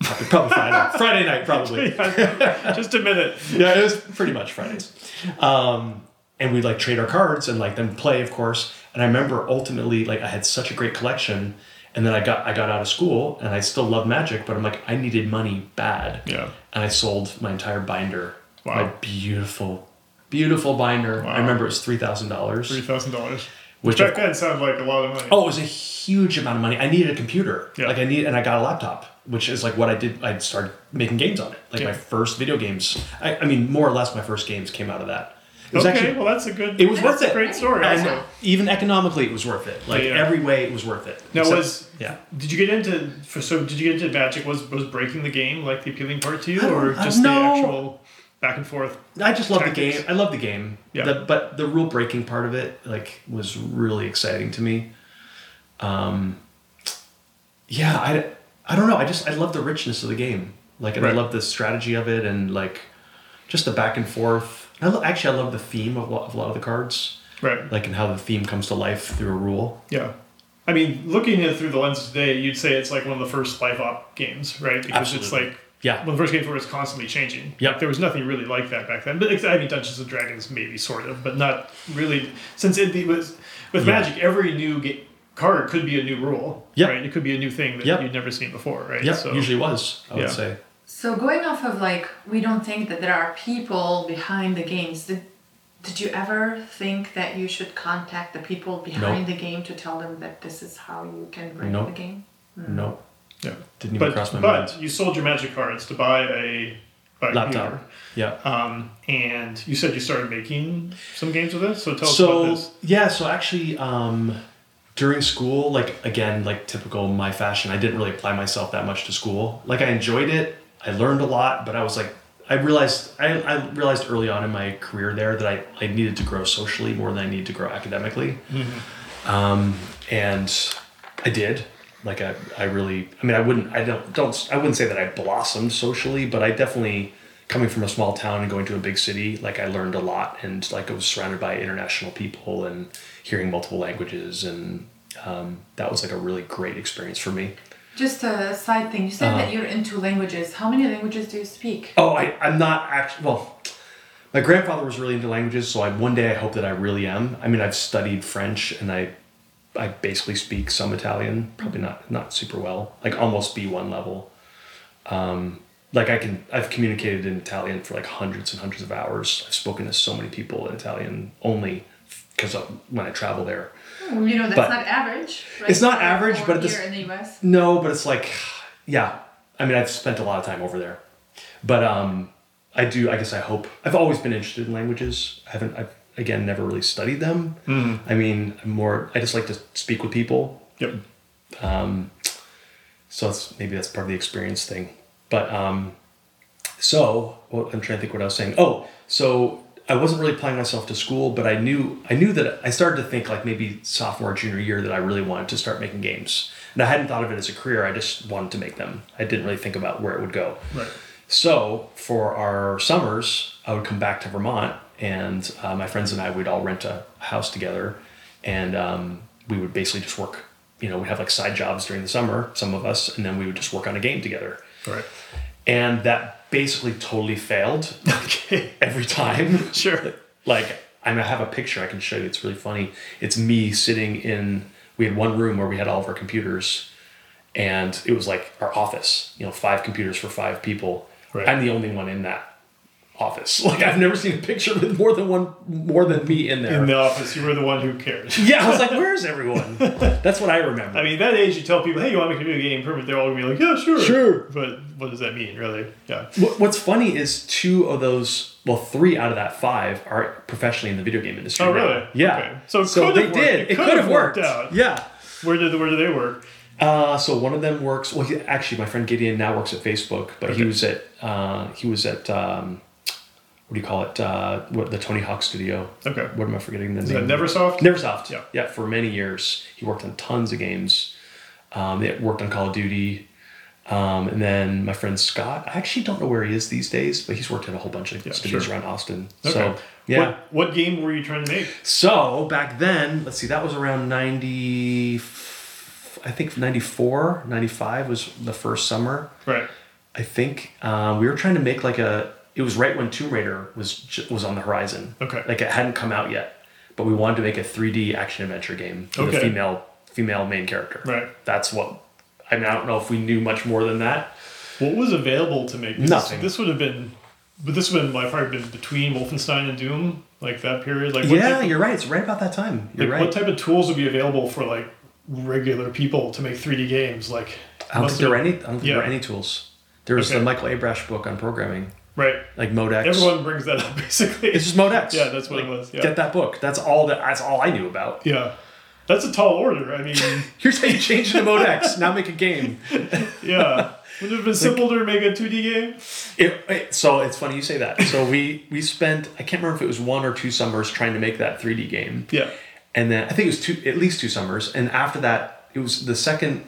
probably, probably Friday. Friday night, probably. Just a minute. yeah, it was pretty much Fridays. Um, and we'd like trade our cards and like then play, of course. And I remember ultimately, like I had such a great collection. And then I got I got out of school and I still love magic, but I'm like I needed money bad. Yeah. And I sold my entire binder. Wow. My beautiful, beautiful binder. Wow. I remember it was three thousand dollars. Three thousand dollars. Which Which back then sounded like a lot of money. Oh, it was a huge amount of money. I needed a computer. Yeah. Like I need, and I got a laptop, which is like what I did. I started making games on it. Like Yeah. my first video games. I, I mean, more or less, my first games came out of that. It was okay. actually, well, that's a good. it was that's worth a it. great story. and Also. even economically, it was worth it. Like Yeah. every way, it was worth it. Now Except- was yeah. Did you get into for so? Did you get into Magic? Was was breaking the game like the appealing part to you, or don't- just the actual back and forth? I just love the game. I love the game. Yeah. The, but the rule breaking part of it, like, was really exciting to me. Um, yeah, I, I don't know. I just I love the richness of the game. Like, and Right. I love the strategy of it, and like, just the back and forth. I lo- actually I love the theme of, a lot- of a lot of the cards, Right. like, and how the theme comes to life through a rule. Yeah. I mean, looking at it through the lens today, you'd say it's like one of the first live op games, right? Because it's like Yeah. one of the first games where it's constantly changing. Yep. Like, there was nothing really like that back then. But ex- I mean, Dungeons and Dragons maybe sort of, but not really. Since it, it was with Yeah. Magic, every new ga- card could be a new rule. Yep. Right. It could be a new thing that Yep. you'd never seen before, right? Yeah, So, usually was. I would say. So going off of like we don't think that there are people behind the games. Did, did you ever think that you should contact the people behind the game to tell them that this is how you can break Nope. the game? Hmm. No, Yeah. didn't even But cross my but mind. you sold your Magic cards to buy a, buy a Laptop. computer. Yeah. Um, and you said you started making some games with it. So tell us so about this. yeah so actually um during school like again like typical my fashion i didn't really apply myself that much to school like i enjoyed it i learned a lot but i was like i realized i, I realized early on in my career there that I, I needed to grow socially more than i needed to grow academically um, and i did like I, I really i mean i wouldn't i don't don't i wouldn't say that i blossomed socially but i definitely coming from a small town and going to a big city like i learned a lot and like i was surrounded by international people and hearing multiple languages and um, that was like a really great experience for me Just a side thing. You said Uh-huh. that you're into languages. How many languages do you speak? oh I, i'm not actually well my grandfather was really into languages so I, one day i hope that i really am i mean i've studied french and i i basically speak some italian probably not not super well like almost b1 level um, like i can i've communicated in italian for like hundreds and hundreds of hours i've spoken to so many people in italian only because when i travel there You know, that's But- not average. Right? It's not average, but here in the U.S. No, but it's like, yeah. I mean, I've spent a lot of time over there, but um, I do. I guess I hope. I've always been interested in languages. I haven't. I've again never really studied them. I mean, I'm more. I just like to speak with people. Yep. Um, so that's maybe that's part of the experience thing. But um, so well, I'm trying to think what I was saying. Oh, so I wasn't really applying myself to school, but I knew I knew that I started to think like maybe sophomore junior year that I really wanted to start making games. And I hadn't thought of it as a career. I just wanted to make them. I didn't really think about where it would go. Right. So for our summers, I would come back to Vermont, and uh, my friends and I would all rent a house together, and um, we would basically just work. You know, we'd have like side jobs during the summer, some of us, and then we would just work on a game together. Right. And that basically totally failed Okay. every time. Sure. like I have a picture I can show you. It's really funny. It's me sitting in. We had one room where we had all of our computers, and it was like our office. You know, five computers for five people. Right. I'm the only one in that office. Like I've never seen a picture with more than one, more than me in there. In the office, you were the one who cares. yeah, I was like, "Where's everyone?" That's what I remember. I mean, that age, you tell people, "Hey, you want to make a video game?" Perfect. They're all gonna be like, "Yeah, sure." Sure. But what does that mean, really? Yeah. What's funny is two of those, well, three out of that five are professionally in the video game industry. Oh, now. really? Yeah. Okay. So it so they worked. did. It It, could could have worked. worked out. Yeah. Where did where do they work? Uh, so one of them works. Well, he, actually, my friend Gideon now works at Facebook, but he was at uh, he was at um, what do you call it? Uh, what the Tony Hawk Studio. Okay. What am I forgetting the Is name? that Neversoft? Neversoft. Yeah. Yeah. For many years, he worked on tons of games. Um, they worked on Call of Duty. Um, and then my friend Scott, I actually don't know where he is these days, but he's worked at a whole bunch of Yeah, studios sure. around Austin. Okay. So yeah. What, what game were you trying to make? So back then, let's see, that was around 90, I think 94, 95 was the first summer. Right. I think um, we were trying to make like a, it was right when Tomb Raider was was on the horizon. Okay. Like it hadn't come out yet, but we wanted to make a 3D action adventure game with Okay. a female female main character. Right. That's what, I mean, I don't know if we knew much more than that. What was available to make this? Nothing. This would have been, but this would have been, probably been between Wolfenstein and Doom, like that period. Like, what yeah, type, you're right. It's right about that time. You're like, right. what type of tools would be available for like regular people to make 3D games? Like, I don't think there were any. I don't think there were any tools. There was Okay. the Michael Abrash book on programming, Right. like Mode X. Everyone brings that up basically. It's just Mode X. Yeah, that's what it was, yeah. Get that book. That's all that. That's all I knew about. yeah. That's a tall order. I mean, Here's how you change to Mode X. now make a game. yeah. Would it have been simple to make a 2D game? It, it- so it's funny you say that. So we we spent I can't remember if it was one or two summers trying to make that 3D game. Yeah. And then I think it was two at least two summers. And after that, it was the second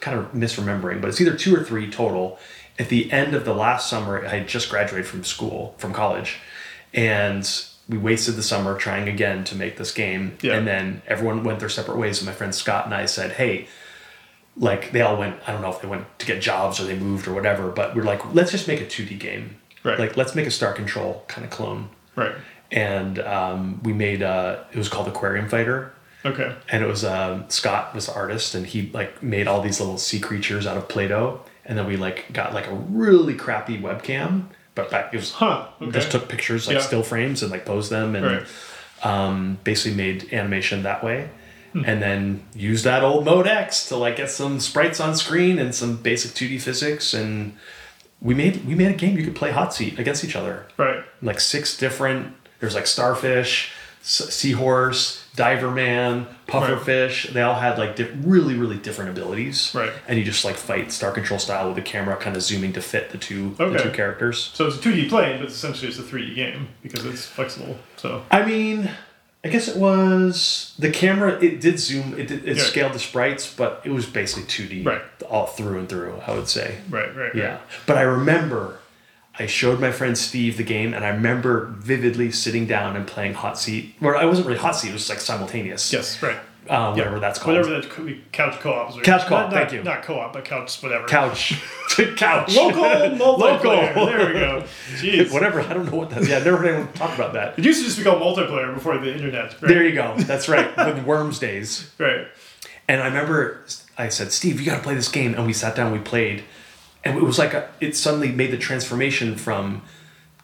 kind of misremembering, but it's either two or three total. At the end of the last summer, I had just graduated from school, from college, and we wasted the summer trying again to make this game. Yeah. And then everyone went their separate ways. And my friend Scott and I said, "Hey, like they all went. I don't know if they went to get jobs or they moved or whatever, but we're like, let's just make a 2D game. Right. Like let's make a Star Control kind of clone." Right. And um, we made uh, it was called Aquarium Fighter Okay. and it was um, Scott was the artist, and he like made all these little sea creatures out of Play-Doh, and then we like got like a really crappy webcam, but back it was Huh. Okay. just took pictures like Yeah. still frames and like posed them, and Right. um, basically made animation that way. Hmm. And then used that old Mode X to like get some sprites on screen and some basic 2D physics, and we made we made a game you could play hot seat against each other Right. like six different there's like starfish seahorse diver man pufferfish they all had like di- really really different abilities Right. and you just like fight star control style with the camera kind of zooming to fit the two the two characters So it's a 2D plane, but essentially it's a 3D game because it's flexible. So i mean i guess it was the camera it did zoom it did, it Yeah. scaled the sprites but it was basically 2d Right. all through and through i would say right, right, Yeah. right. But I remember I showed my friend Steve the game and I remember vividly sitting down and playing hot seat. Or I wasn't really hot seat, it was like simultaneous. Yes, right. Uh, whatever Yeah. that's called. Whatever that co- couch co-op is. right? Couch co-op, Not- thank not- you. Not co-op, but couch, whatever. Couch. Couch. Local multiplayer. Local. There we go. Jeez. whatever. I don't know what that Yeah, I never heard anyone talk about that. It used to just be called multiplayer before the internet. Right? There you go. That's right. With Worms days. Right. And I remember I said, Steve, you got to play this game. And we sat down, we played. And it was like a, it suddenly made the transformation from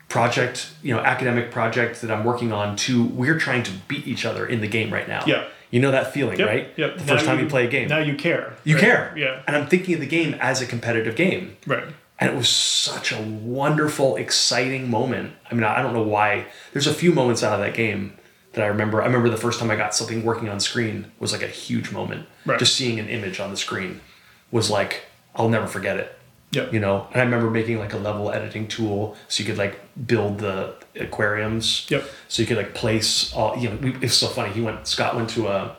project, you know, academic project that I'm working on to we're trying to beat each other in the game right now. Yeah. You know that feeling, Yep. right? Yep. The Now first time you play a game. Now you care. you right? care. Yeah. And I'm thinking of the game as a competitive game. Right. And it was such a wonderful, exciting moment. I mean, I don't know why. There's a few moments out of that game that I remember. I remember the first time I got something working on screen was like a huge moment. Right. Just seeing an image on the screen was like, I'll never forget it. Yep. You know, and I remember making like a level editing tool so you could like build the aquariums. Yep. So you could like place all, you know, we, it's so funny. He went, Scott went to a,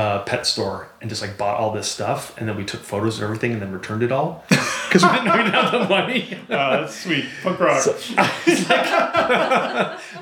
a pet store and just like bought all this stuff. And then we took photos of everything and then returned it all because we, didn't- we didn't have the money. Uh, that's sweet. Punk rock.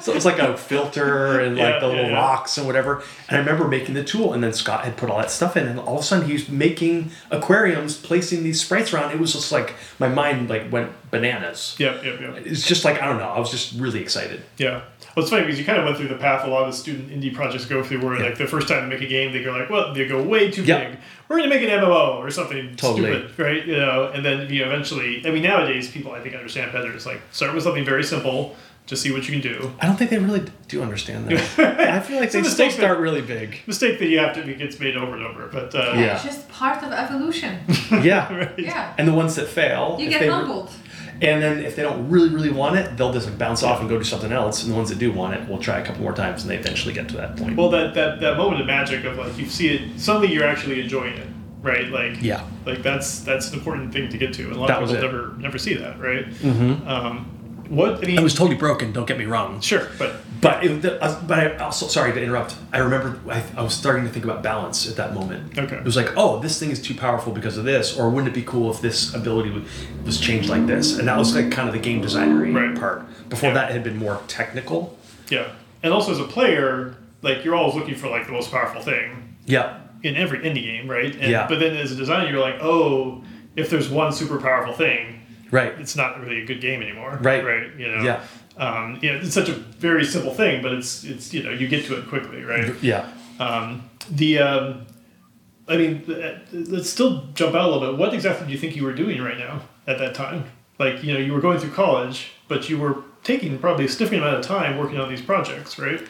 So it was like a filter and like Yeah, the little yeah, yeah. rocks and whatever. And I remember making the tool, and then Scott had put all that stuff in, and all of a sudden he was making aquariums, placing these sprites around. It was just like my mind like went bananas. yep. Yep. Yep. It's just like I don't know. I was just really excited. Yeah. Well, it's funny because you kind of went through the path a lot of student indie projects go through, where Yeah. like the first time they make a game, they go like, like, well, they go way too Yep. big. We're going to make an MMO or something Totally. stupid, right? You know, and then you know, eventually, I mean, nowadays people I think understand better. It's like start with something very simple, just see what you can do. I don't think they really do understand that. I feel like It's a they still mistake that- start really big. Mistake that you have to it gets made over and over, but uh, Yeah. It's just part of evolution. Yeah. right. Yeah. And the ones that fail, You if get they- humbled. And then if they don't really, really want it, they'll just bounce off and go do something else. And the ones that do want it will try a couple more times, and they eventually get to that point. Well, that, that that moment of magic of like you see it suddenly you're actually enjoying it, right? Like Yeah. like that's that's an important thing to get to, and a lot That of people never never see that, right? Mm-hmm. Um, what I mean, it was totally broken. Don't get me wrong. sure, but But it, uh, but I also sorry to interrupt. I remember I, I was starting to think about balance at that moment. Okay. It was like, oh, this thing is too powerful because of this, or wouldn't it be cool if this ability was, was changed like this? And that was like kind of the game designery Right. part. Before Yeah. that had been more technical. yeah, and also as a player, like you're always looking for like the most powerful thing Yeah. in every indie game, right? And, Yeah. But then as a designer, you're like, oh, if there's one super powerful thing, Right. it's not really a good game anymore, Right. Right? You know. Yeah. Um, you know, it's such a very simple thing, but it's it's you know you get to it quickly, right? Yeah. Um, the, um, I mean, uh, let's still jump out a little bit. What exactly do you think you were doing right now at that time? Like, you know, you were going through college, but you were taking probably a significant amount of time working on these projects, right?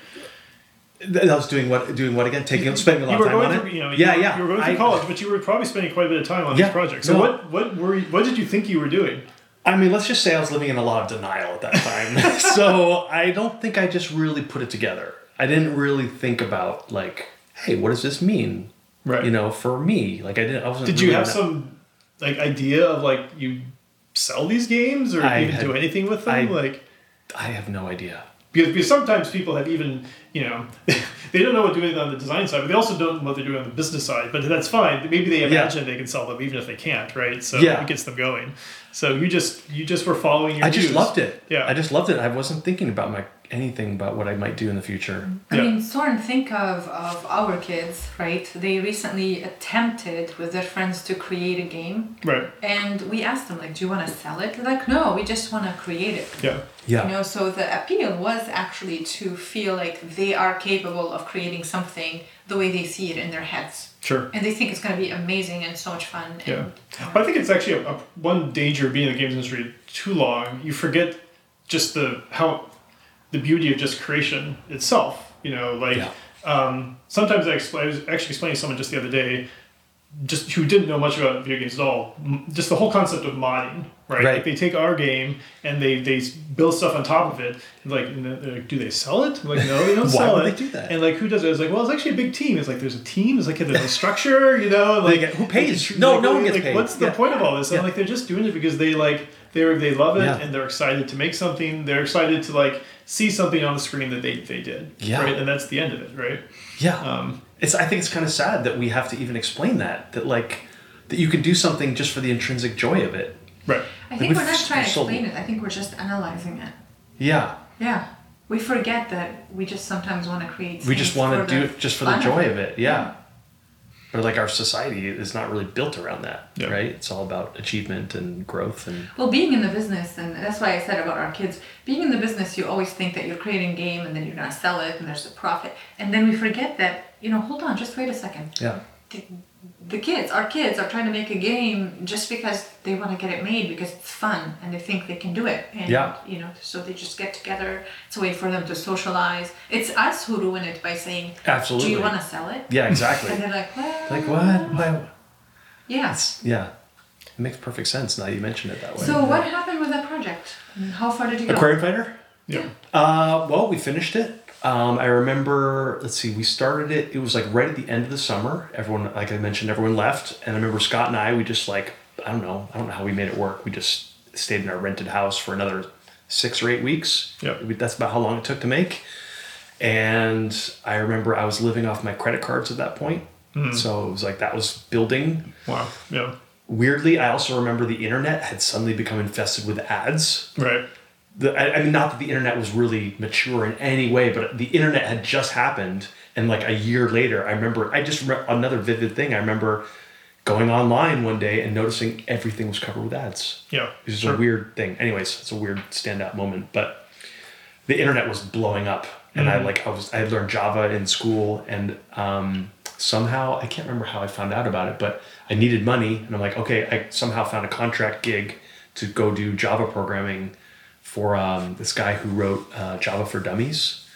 I was doing what? Doing what again? Taking spending a lot of time on through, it. you know, yeah, you yeah. You were going through I- college, but you were probably spending quite a bit of time on Yeah, these projects. So no. what, what were, you, what did you think you were doing? I mean, let's just say I was living in a lot of denial at that time. so I don't think I just really put it together. I didn't really think about like, hey, what does this mean? Right. You know, for me, like I didn't. I wasn't. Did you really have some like idea of like you sell these games or I even had- do anything with them? I- like I have no idea. Because, because sometimes people have even you know they don't know what they're doing on the design side, but they also don't know what they're doing on the business side. But that's fine. Maybe they imagine they can sell them even if they can't, right? So Yeah. it gets them going. So you just you just were following your. I just loved it. Yeah. I just loved it. I wasn't thinking about my anything about what I might do in the future. I Yeah. mean, Soren, think of, of our kids, right? They recently attempted with their friends to create a game. Right. And we asked them, like, do you want to sell it? They're like, no, we just want to create it. Yeah. Yeah. You know, so the appeal was actually to feel like they are capable of creating something the way they see it in their heads. Sure. And they think it's going to be amazing and so much fun. Yeah. And, But I think it's actually a, a, one danger of being in the games industry too long. You forget just the how the beauty of just creation itself. You know, like Yeah. um, sometimes I, I was actually explaining to someone just the other day, just who didn't know much about video games at all. Just the whole concept of modding, right? Right. Like they take our game and they they build stuff on top of it. And like, and like, do they sell it? I'm like, no, they don't Why sell would it. they do that? And like, who does it? I was like, well, it's actually a big team. It's like there's a team. It's like there's a structure, you know. Like get- who pays? like, No, no one gets like, paid. What's the Yeah. point of all this? And Yeah. like they're just doing it because they like they they love it Yeah. and they're excited to make something. They're excited to like see something on the screen that they they did. Yeah. Right. And that's the end of it. Right. Yeah. Um, it's. I think it's kind of sad that we have to even explain that. That like, that you can do something just for the intrinsic joy of it. right. I think we've we're not trying to explain it. I think we're just analyzing it. Yeah. Yeah. We forget that we just sometimes want to create. We just want to do it just for the joy of it. Yeah. But like our society is not really built around that, Yeah. right? It's all about achievement and growth and Well, being in the business, and that's why I said about our kids, being in the business, you always think that you're creating a game and then you're going to sell it and there's a profit. And then we forget that, you know, hold on, just wait a second. yeah. The, kids, our kids, are trying to make a game just because they want to get it made because it's fun and they think they can do it. And, Yeah. you know, so they just get together. It's a way for them to socialize. It's us who ruin it by saying, Absolutely. do you want to sell it? Yeah, exactly. And they're like, well, like what? Why? Yeah. It's, yeah. It makes perfect sense now you mention it that way. So what happened with that project? How far did you go? Aquarium Fighter? Yeah. Uh, well, we finished it. Um, I remember, let's see, we started it, it was like right at the end of the summer. Everyone, like I mentioned, everyone left. And I remember Scott and I, we just like, I don't know, I don't know how we made it work. We just stayed in our rented house for another six or eight weeks. Yep. We- That's about how long it took to make. And I remember I was living off my credit cards at that point. So it was like that was building. Wow. Yeah. Weirdly, I also remember the internet had suddenly become infested with ads Right. The, I, mean, not that the internet was really mature in any way, but the internet had just happened, and like a year later, I remember. I just remember another vivid thing. I remember going online one day and noticing everything was covered with ads. Yeah. It was Sure. a weird thing. Anyways, it's a weird standout moment, but the internet was blowing up, and I like I was I had learned Java in school, and um, somehow I can't remember how I found out about it, but I needed money, and I'm like, okay, I somehow found a contract gig to go do Java programming for um, this guy who wrote uh, Java for Dummies.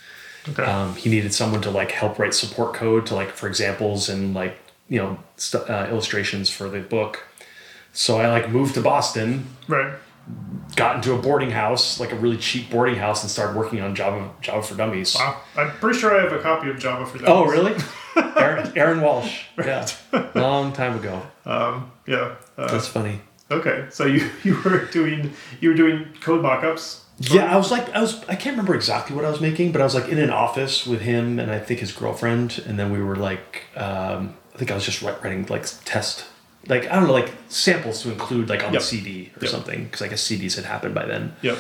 Okay. Um, he needed someone to like help write support code to like for examples and like you know st- uh, illustrations for the book. So I like moved to Boston, right. got into a boarding house, like a really cheap boarding house, and started working on Java Java for Dummies. Wow. I'm pretty sure I have a copy of Java for that. Oh, really? Aaron, Aaron Walsh. Yeah. Long time ago. Um, yeah. Uh, That's funny. Okay. So you, you were doing you were doing code mockups. Yeah, I was like, I was, I can't remember exactly what I was making, but I was like in an office with him and I think his girlfriend, and then we were like, um, I think I was just writing like test, like I don't know, like samples to include like on Yep. the CD or Yep. something, because I guess CDs had happened by then. Yep.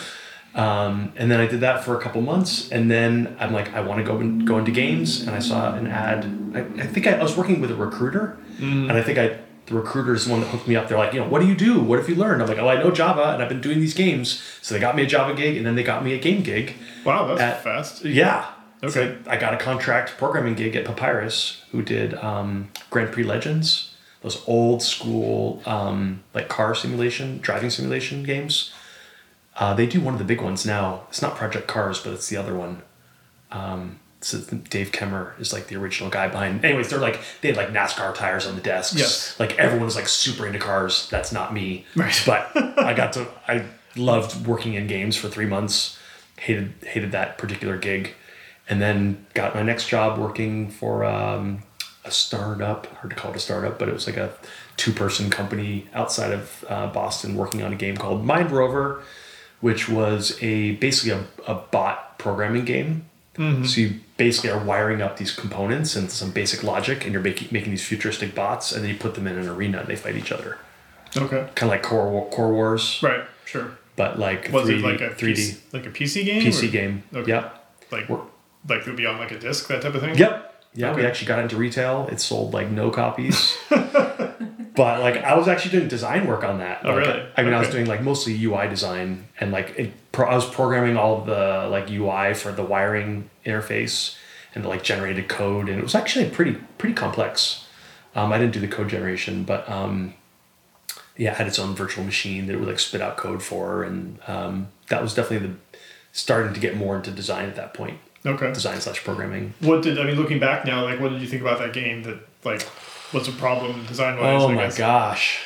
Um, and then I did that for a couple months, and then I'm like, I want to go and go into games, and I saw an ad. I, I think I, I was working with a recruiter, and I think I the recruiter is the one that hooked me up. They're like, you know, what do you do? What have you learned? I'm like, oh, I know Java, and I've been doing these games. So they got me a Java gig, and then they got me a game gig. Wow, that's At- fast. Yeah. Okay. So I got a contract programming gig at Papyrus, who did um, Grand Prix Legends, those old school um, like car simulation, driving simulation games. Uh, they do one of the big ones now. It's not Project Cars, but it's the other one. Um, so Dave Kaemmer is like the original guy behind. Anyways, they're like they had like NASCAR tires on the desks. Yes. Like everyone was like super into cars. That's not me. Right. But I got to. I loved working in games for three months. Hated hated that particular gig, and then got my next job working for um, a startup. Hard to call it a startup, but it was like a two person company outside of uh, Boston working on a game called MindRover, which was a basically a, a bot programming game. Mm-hmm. So you basically are wiring up these components and some basic logic, and you're making making these futuristic bots, and then you put them in an arena and they fight each other, Okay. kind of like Core Core Wars, Right. Sure. but like Was 3D, it like a 3D PC, like a PC game? PC or- game. Okay. Yep. Like We're- like it would be on like a disc, that type of thing. Yep. Yeah, we actually got into retail. It sold like no copies. but like I was actually doing design work on that. Oh, Like, really? I mean, I was doing like mostly UI design and like it, pro, I was programming all the like UI for the wiring interface and the, like generated code and it was actually pretty pretty complex. Um, I didn't do the code generation, but um, yeah, it had its own virtual machine that it would like spit out code for, and um, that was definitely the starting to get more into design at that point, Okay. design slash programming. What did I mean? Looking back now, like what did you think about that game? That like what's a problem design wise? Oh my gosh,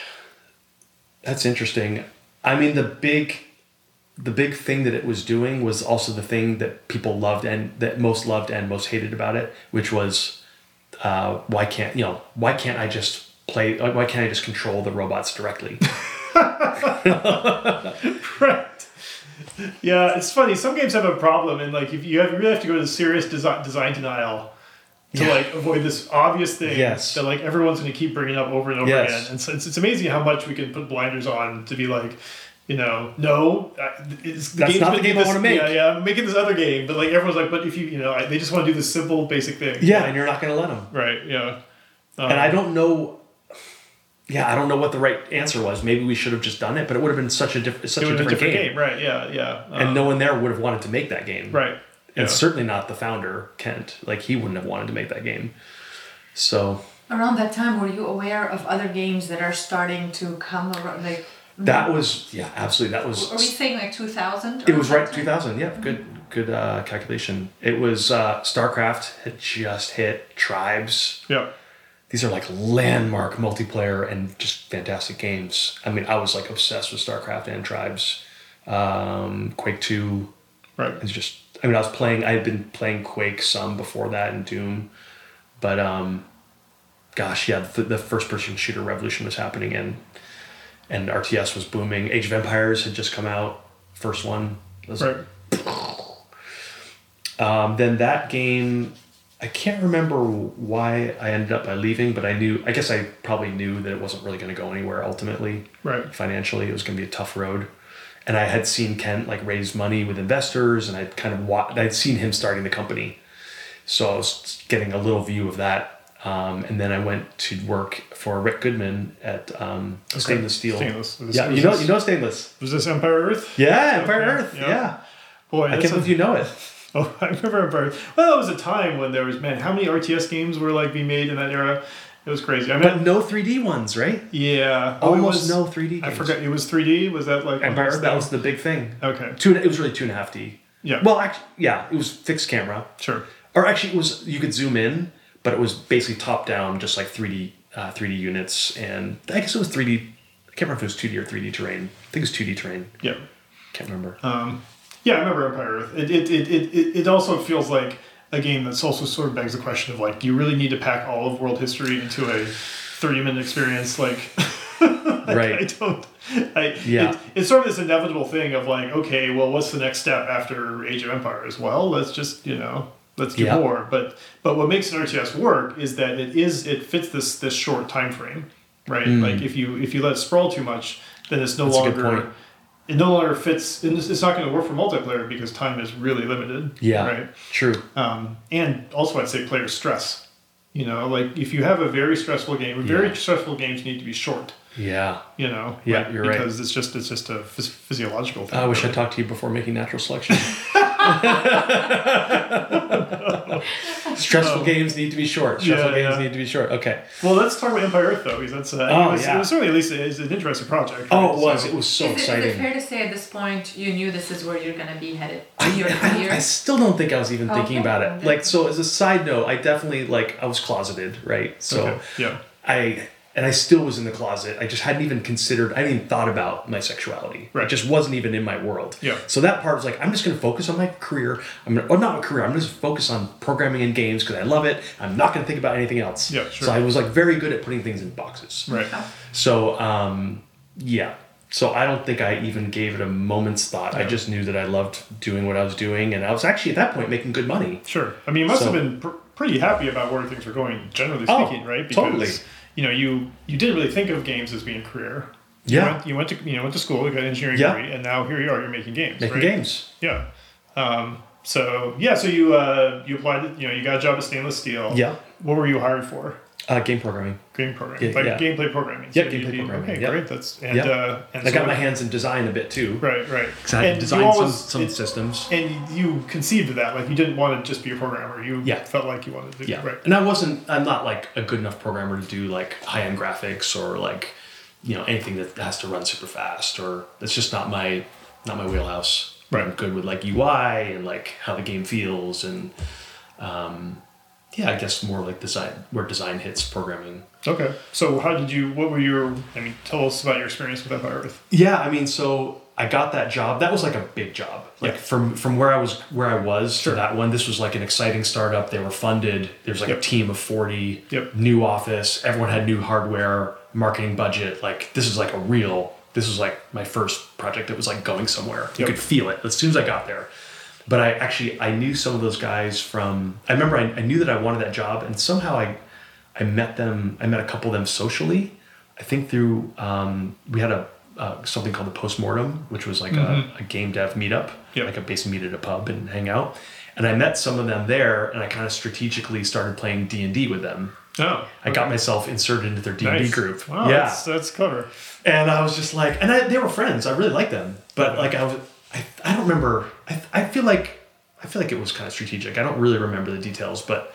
that's interesting. I mean, the big, the big thing that it was doing was also the thing that people loved and that most loved and most hated about it, which was, uh, why can't you know why can't I just play? Why can't I just control the robots directly? right. Yeah, it's funny. Some games have a problem, and like if you have, you really have to go to the serious design design denial to Yeah. like avoid this obvious thing Yes. that like everyone's going to keep bringing up over and over Yes. again. And so it's, it's amazing how much we can put blinders on to be like, you know, no, it's, the That's not the game do I want to make. Yeah, yeah, I'm making this other game, but like everyone's like, but if you, you know, they just want to do this simple, basic thing. yeah, and you're not going to let them. Right. Yeah. Um, and I don't know. Yeah, I don't know what the right answer was. Maybe we should have just done it, but it would have been such a different, such a different, a different game. game. Right. Yeah. Yeah. and Um, no one there would have wanted to make that game. Right. And Yeah. certainly not the founder Kent. Like he wouldn't have wanted to make that game. So Around that time, were you aware of other games that are starting to come around? Like that was yeah, absolutely. That was Are we saying like 2000? it was right 2000. Yeah, good good uh, calculation. It was uh, StarCraft had just hit. Tribes. Yeah. These are like landmark multiplayer and just fantastic games. I mean, I was like obsessed with StarCraft and Tribes. Um, Quake Two. Right. It's just I mean I was playing I had been playing Quake some before that and Doom, but um, gosh yeah the, the first person shooter revolution was happening and and RTS was booming. Age of Empires had just come out, first one. Was- Right. Um, then that game, I can't remember why I ended up by leaving, but I knew I guess I probably knew that it wasn't really going to go anywhere ultimately Right. financially it was going to be a tough road and i had seen kent like raise money with investors and i'd kind of i'd seen him starting the company so i was getting a little view of that um, and then i went to work for rick goodman at um, stainless steel Stainless. Was- yeah you know this- you know stainless Was this Empire Earth? yeah empire Okay, earth yeah. yeah, Boy, i can't believe you know it Oh, I remember Empire. Well, that was a time when there was man, how many RTS games were like being made in that era? It was crazy. I mean, But no 3D ones, right? yeah, oh, Almost was- no 3D. I games. forgot it was 3D. Was that like Empire Earth, that was the big thing. okay? Two. It was really two and a half D. Yeah. Well, actually, yeah, it was fixed camera, Sure. or actually, it was you could zoom in, but it was basically top down, just like 3D, uh, 3D units, and I guess it was 3D. I can't remember if it was 2D or 3D terrain. I think it was 2D terrain. Yeah. Can't remember. Um, yeah, I remember Empire Earth. It, it, it, it, it also feels like a game that's also sort of begs the question of like, do you really need to pack all of world history into a 30 minute experience? Like, I right. don't. I, Yeah. it, it's sort of this inevitable thing of like, okay, well, what's the next step after Age of Empires? Well, let's just you know, let's do Yeah. more. But but what makes an RTS work is that it is it fits this this short time frame, right? Like if you if you let it sprawl too much, then it's no Mm. That's longer. It no longer fits. and It's it's not going to work for multiplayer because time is really limited. Yeah. Right. True. Um, and also, I'd say player stress. You know, like if you have a very stressful game, very Yeah. stressful games need to be short Yeah. you know Yeah, like, you're right. because it's just it's just a phys- physiological thing I wish I really. talked to you before making natural selection. Stressful games need to be short. Stressful Yeah, games yeah. need to be short. Okay. well let's talk about empire earth though because that's uh, Oh, it, was, yeah. it was certainly at least it's an interesting project Oh, it was. So- It was so is, it, is it exciting. fair to say at this point you knew this is where you're gonna be headed I, your I. I still don't think I was even thinking Okay. about it. Like, so as a side note, I definitely like I was closeted, right? So Okay, yeah. I and I still was in the closet. I just hadn't even considered. I hadn't even thought about my sexuality. Right. It just wasn't even in my world. Yeah. So that part was like, I'm just going to focus on my career. I'm gonna, or not my career. I'm gonna just focus on programming and games because I love it. I'm not going to think about anything else. Yeah, sure. So I was like very good at putting things in boxes. right So um, yeah. So I don't think I even gave it a moment's thought. I just knew that I loved doing what I was doing, and I was actually at that point making good money. sure i mean you must So- have been pr- pretty happy about where things were going generally Oh, speaking right totally. You know you you didn't really think of games as being a career you Yeah. went, you went to you know went to school you got an engineering Yeah. degree and now here you are you're making games Making right? games. yeah um, so yeah so you uh, you applied you know you got a job at stainless steel Yeah. what were you hired for Uh, game programming. Game programming, Yeah, like yeah. gameplay programming. Yeah, So gameplay you'd programming, Okay, yeah. great. That's and Yeah. uh, and I so got my hands in design a bit too. Right, right. I had to And design you some, always- some it- systems. And you conceived of that, like you didn't want to just be a programmer. You Yeah. felt like you wanted to. Yeah. Right. And I wasn't, I'm not like a good enough programmer to do like high end graphics or like, you know, anything that has to run super fast or it's just not my, not my wheelhouse. Right. I'm good with like UI and like how the game feels and, um, yeah, I guess more like design, where design hits programming. Okay. So how did you? What were your? I mean, tell us about your experience with Empire Earth. Yeah, I mean, so I got that job. That was like a big job. Like Yeah. from from where I was where I was Sure. to that one, this was like an exciting startup. They were funded. There was like Yep. a team of forty. Yep. New office. Everyone had new hardware. Marketing budget. Like this is like a real. This was like my first project that was like going somewhere. You could feel it as soon as I got there. But I actually I knew some of those guys from. I remember I, I knew that I wanted that job, and somehow I I met them. I met a couple of them socially. I think through um, we had a uh, something called the postmortem, which was like a, a game dev meetup, Yep. like a basically meet at a pub and hang out. And I met some of them there, and I kind of strategically started playing D and D with them. Oh. I got myself inserted into their D and D group. Wow. yeah, That's, that's clever. and I was just like, and I, they were friends. I really liked them, but like I was, I, I don't remember. I, I feel like, I feel like it was kind of strategic. I don't really remember the details, but,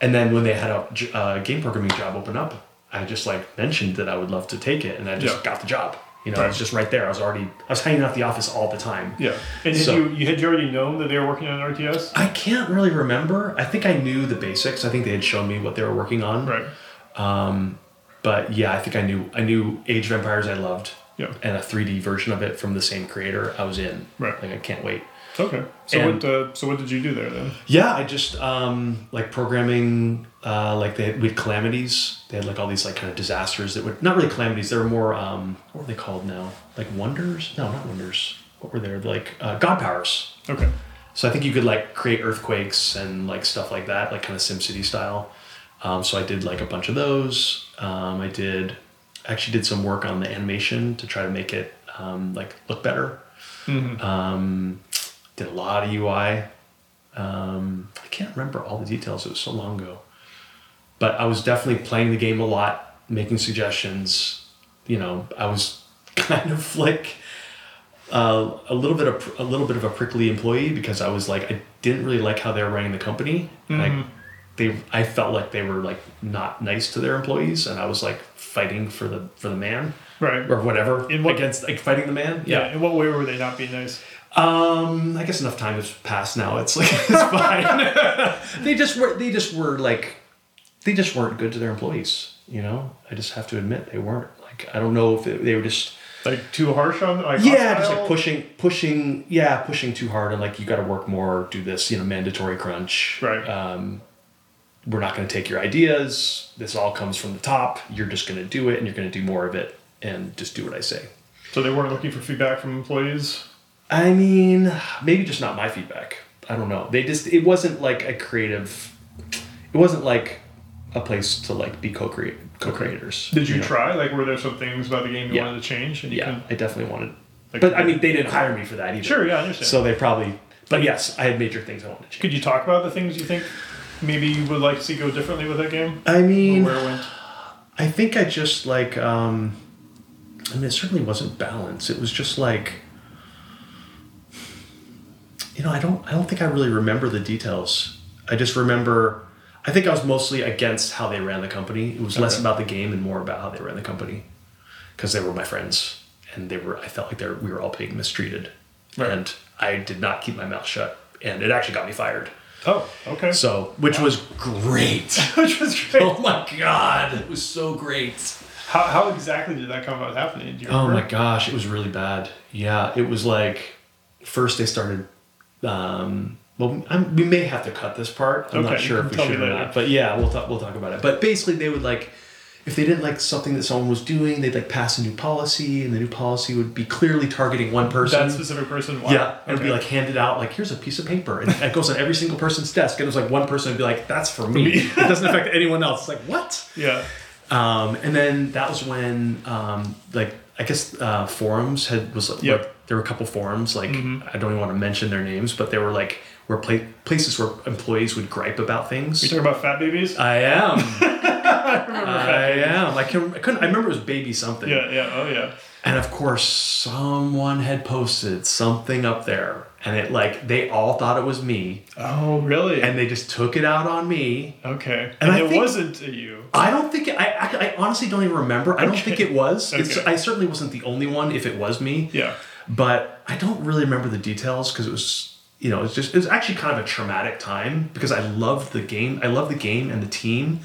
and then when they had a uh, game programming job open up, I just like mentioned that I would love to take it, and I just Yeah. got the job. You know, I was just right there. I was already, I was hanging out the office all the time. Yeah. And had you you had you already known that they were working on RTS? I can't really remember. I think I knew the basics. I think they had shown me what they were working on. Right. But yeah, I think I knew. I knew Age of Empires. I loved. Yeah. And a 3D version of it from the same creator. I was in. Right. Like I can't wait. Okay. So And- what uh, so what did you do there then? Yeah, I just um, like programming. Uh, like they had calamities. They had like all these like kind of disasters that would not really calamities. They were more um, what were they called now? Like wonders? No, not wonders. What were they? Like uh, god powers. Okay. So I think you could like create earthquakes and like stuff like that, like kind of SimCity style. Um, so I did like a bunch of those. Um, I did actually did some work on the animation to try to make it um, like look better. Um, did a lot of UI. Um, I can't remember all the details. It was so long ago. But I was definitely playing the game a lot, making suggestions. You know, I was kind of like uh, a little bit of a little bit of a prickly employee because I was like I didn't really like how they were running the company. Mm-hmm. Like they, I felt like they were like not nice to their employees, and I was like fighting for the for the man Right. or whatever In what- against like fighting the man. Yeah. In what way were they not being nice? Um, I guess enough time has passed now. It's like it's fine. they just were. They just were like, they just weren't good to their employees. You know, I just have to admit they weren't. Like, I don't know if it, they were just Like too harsh on like yeah, just like pushing, pushing, yeah, pushing too hard, and like you got to work more, do this, you know, mandatory crunch. Right. Um, we're not going to take your ideas. This all comes from the top. You're just going to do it, and you're going to do more of it, and just do what I say. So they weren't looking for feedback from employees. I mean, maybe just not my feedback. I don't know. They just it wasn't like a creative. It wasn't like a place to like be co-create co-creators. Did you know? try? Like, were there some things about the game you Yeah. wanted to change? And you Yeah, couldn't- I definitely wanted. Like- but I mean, they didn't hire me for that either. Sure. Yeah, I understand. So they probably. But yes, I had major things I wanted to change. Could you talk about the things you think maybe you would like to see go differently with that game? I mean, where it went? I think I just like. um I mean, it certainly wasn't balance. It was just like. You know, I don't. I don't think I really remember the details. I just remember. I think I was mostly against how they ran the company. It was less about the game and more about how they ran the company, because they were my friends, and they were. I felt like they were, we were all being mistreated, Right. and I did not keep my mouth shut, and it actually got me fired. Oh, okay. So, which was great. Which was great. oh my god, it was so great. How, how exactly did that come about happening? Oh my gosh, it was really bad. Yeah, it was like first they started. Um, well, I'm, we may have to cut this part. I'm not sure if we should or not. But yeah, we'll talk. We'll talk about it. But basically, they would like. If they didn't like something that someone was doing, they'd like pass a new policy, and the new policy would be clearly targeting one person. That specific person? Wow. Yeah, and it'd be like handed out like here's a piece of paper, and it goes on every single person's desk. And it was like one person would be like, "That's for me. me. it doesn't affect anyone else." It's like what? Yeah. Um, and then that was when, um, like, I guess uh, forums had was like, there were a couple forums like Mm-hmm. I don't even want to mention their names, but they were like where pla- places where employees would gripe about things. You talking about fat babies? I am. I remember I fat babies. am. I can. I couldn't. I remember it was baby something. Yeah, yeah, oh yeah. And of course, someone had posted something up there, and it like they all thought it was me, Oh, really? and they just took it out on me. okay. And And, it think- wasn't you. I don't think it, I, I. I honestly don't even remember. I don't think it was. It's, Okay. I certainly wasn't the only one. If it was me, Yeah. but I don't really remember the details because it was. You know, it's just it was actually kind of a traumatic time because I loved the game. I loved the game and the team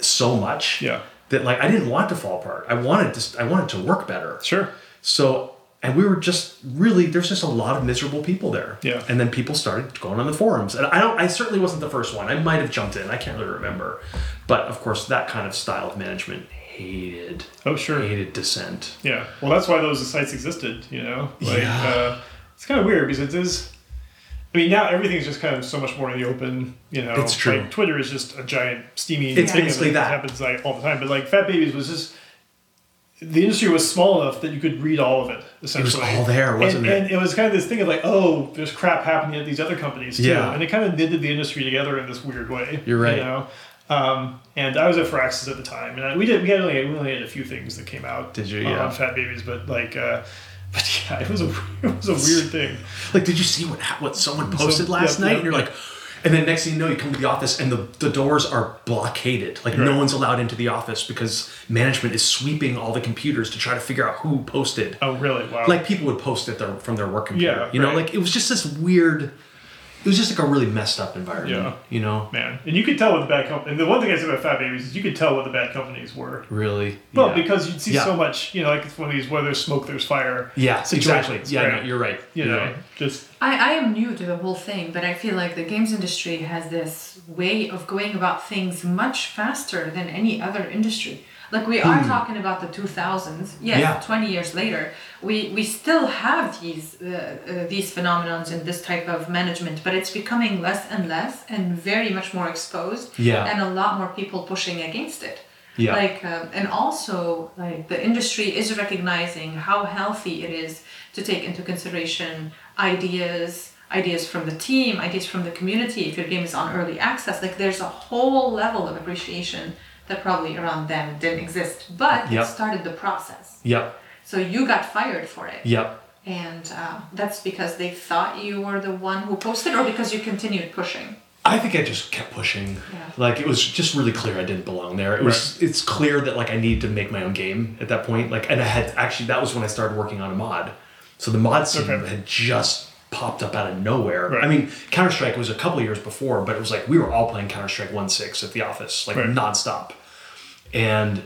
so much. Yeah. That like I didn't want to fall apart. I wanted to. I wanted to work better. Sure. So, and we were just really there's just a lot of miserable people there. Yeah. And then people started going on the forums, and I don't. I certainly wasn't the first one. I might have jumped in. I can't really remember, but of course that kind of style of management hated. Oh, sure. Hated dissent. Yeah. Well, that's why those sites existed, you know? Like, Yeah. uh, it's kind of weird because it is. I mean, now everything's just kind of so much more in the open, you know? It's true. Like, Twitter is just a giant steamy It's thing basically that. happens like all the time. But, like, Fat Babies was just. The industry was small enough that you could read all of it, essentially. It was all there, wasn't and, it? And it was kind of this thing of like, oh, there's crap happening at these other companies too. Yeah. And it kind of knitted the industry together in this weird way. You're right. You know? Um, and I was at Firaxis at the time, and I, we did we had only we only had a few things that came out. Did you? uh, Yeah. Fat Babies, but like, uh, but yeah, it was a it was a weird thing. Like, did you see what what someone posted So- last yeah, night? yeah, and you're yeah. like, and then next thing you know, you come to the office and the, the doors are blockaded. Like no one's allowed into the office because management is sweeping all the computers to try to figure out who posted. Oh, really? Wow. like people would post it their, from their work computer. Yeah, you know, right. like it was just this weird. It was just like a really messed up environment. Yeah. You know, man, and you could tell what the bad company. And the one thing I said about Fat Babies is you could tell what the bad companies were. really. Well, yeah. because you'd see Yeah. so much, you know, like it's one of these where there's smoke, there's fire. yeah, exactly. Yeah, right? no, you're right. You You're know, right. just I, I am new to the whole thing, but I feel like the games industry has this way of going about things much faster than any other industry. Like we are talking about the 2000s, yes, Yeah. 20 years later, we, we still have these uh, uh, these phenomenons and this type of management, but it's becoming less and less and very much more exposed, Yeah. and a lot more people pushing against it. Yeah. Like, um, and also, like, the industry is recognizing how healthy it is to take into consideration ideas, ideas from the team, ideas from the community. If your game is on early access, like, there's a whole level of appreciation that probably around then didn't exist, but Yep. it started the process. Yep. So you got fired for it. Yep. And uh, that's because they thought you were the one who posted, or because you continued pushing. I think I just kept pushing. Yeah. Like it was just really clear I didn't belong there. It was it's clear that like I needed to make my own game at that point. Like and I had actually that was when I started working on a mod. So the mod scene Okay. had just popped up out of nowhere. Right. I mean, Counter Strike was a couple years before, but it was like we were all playing Counter Strike one six at the office, like Right. nonstop. And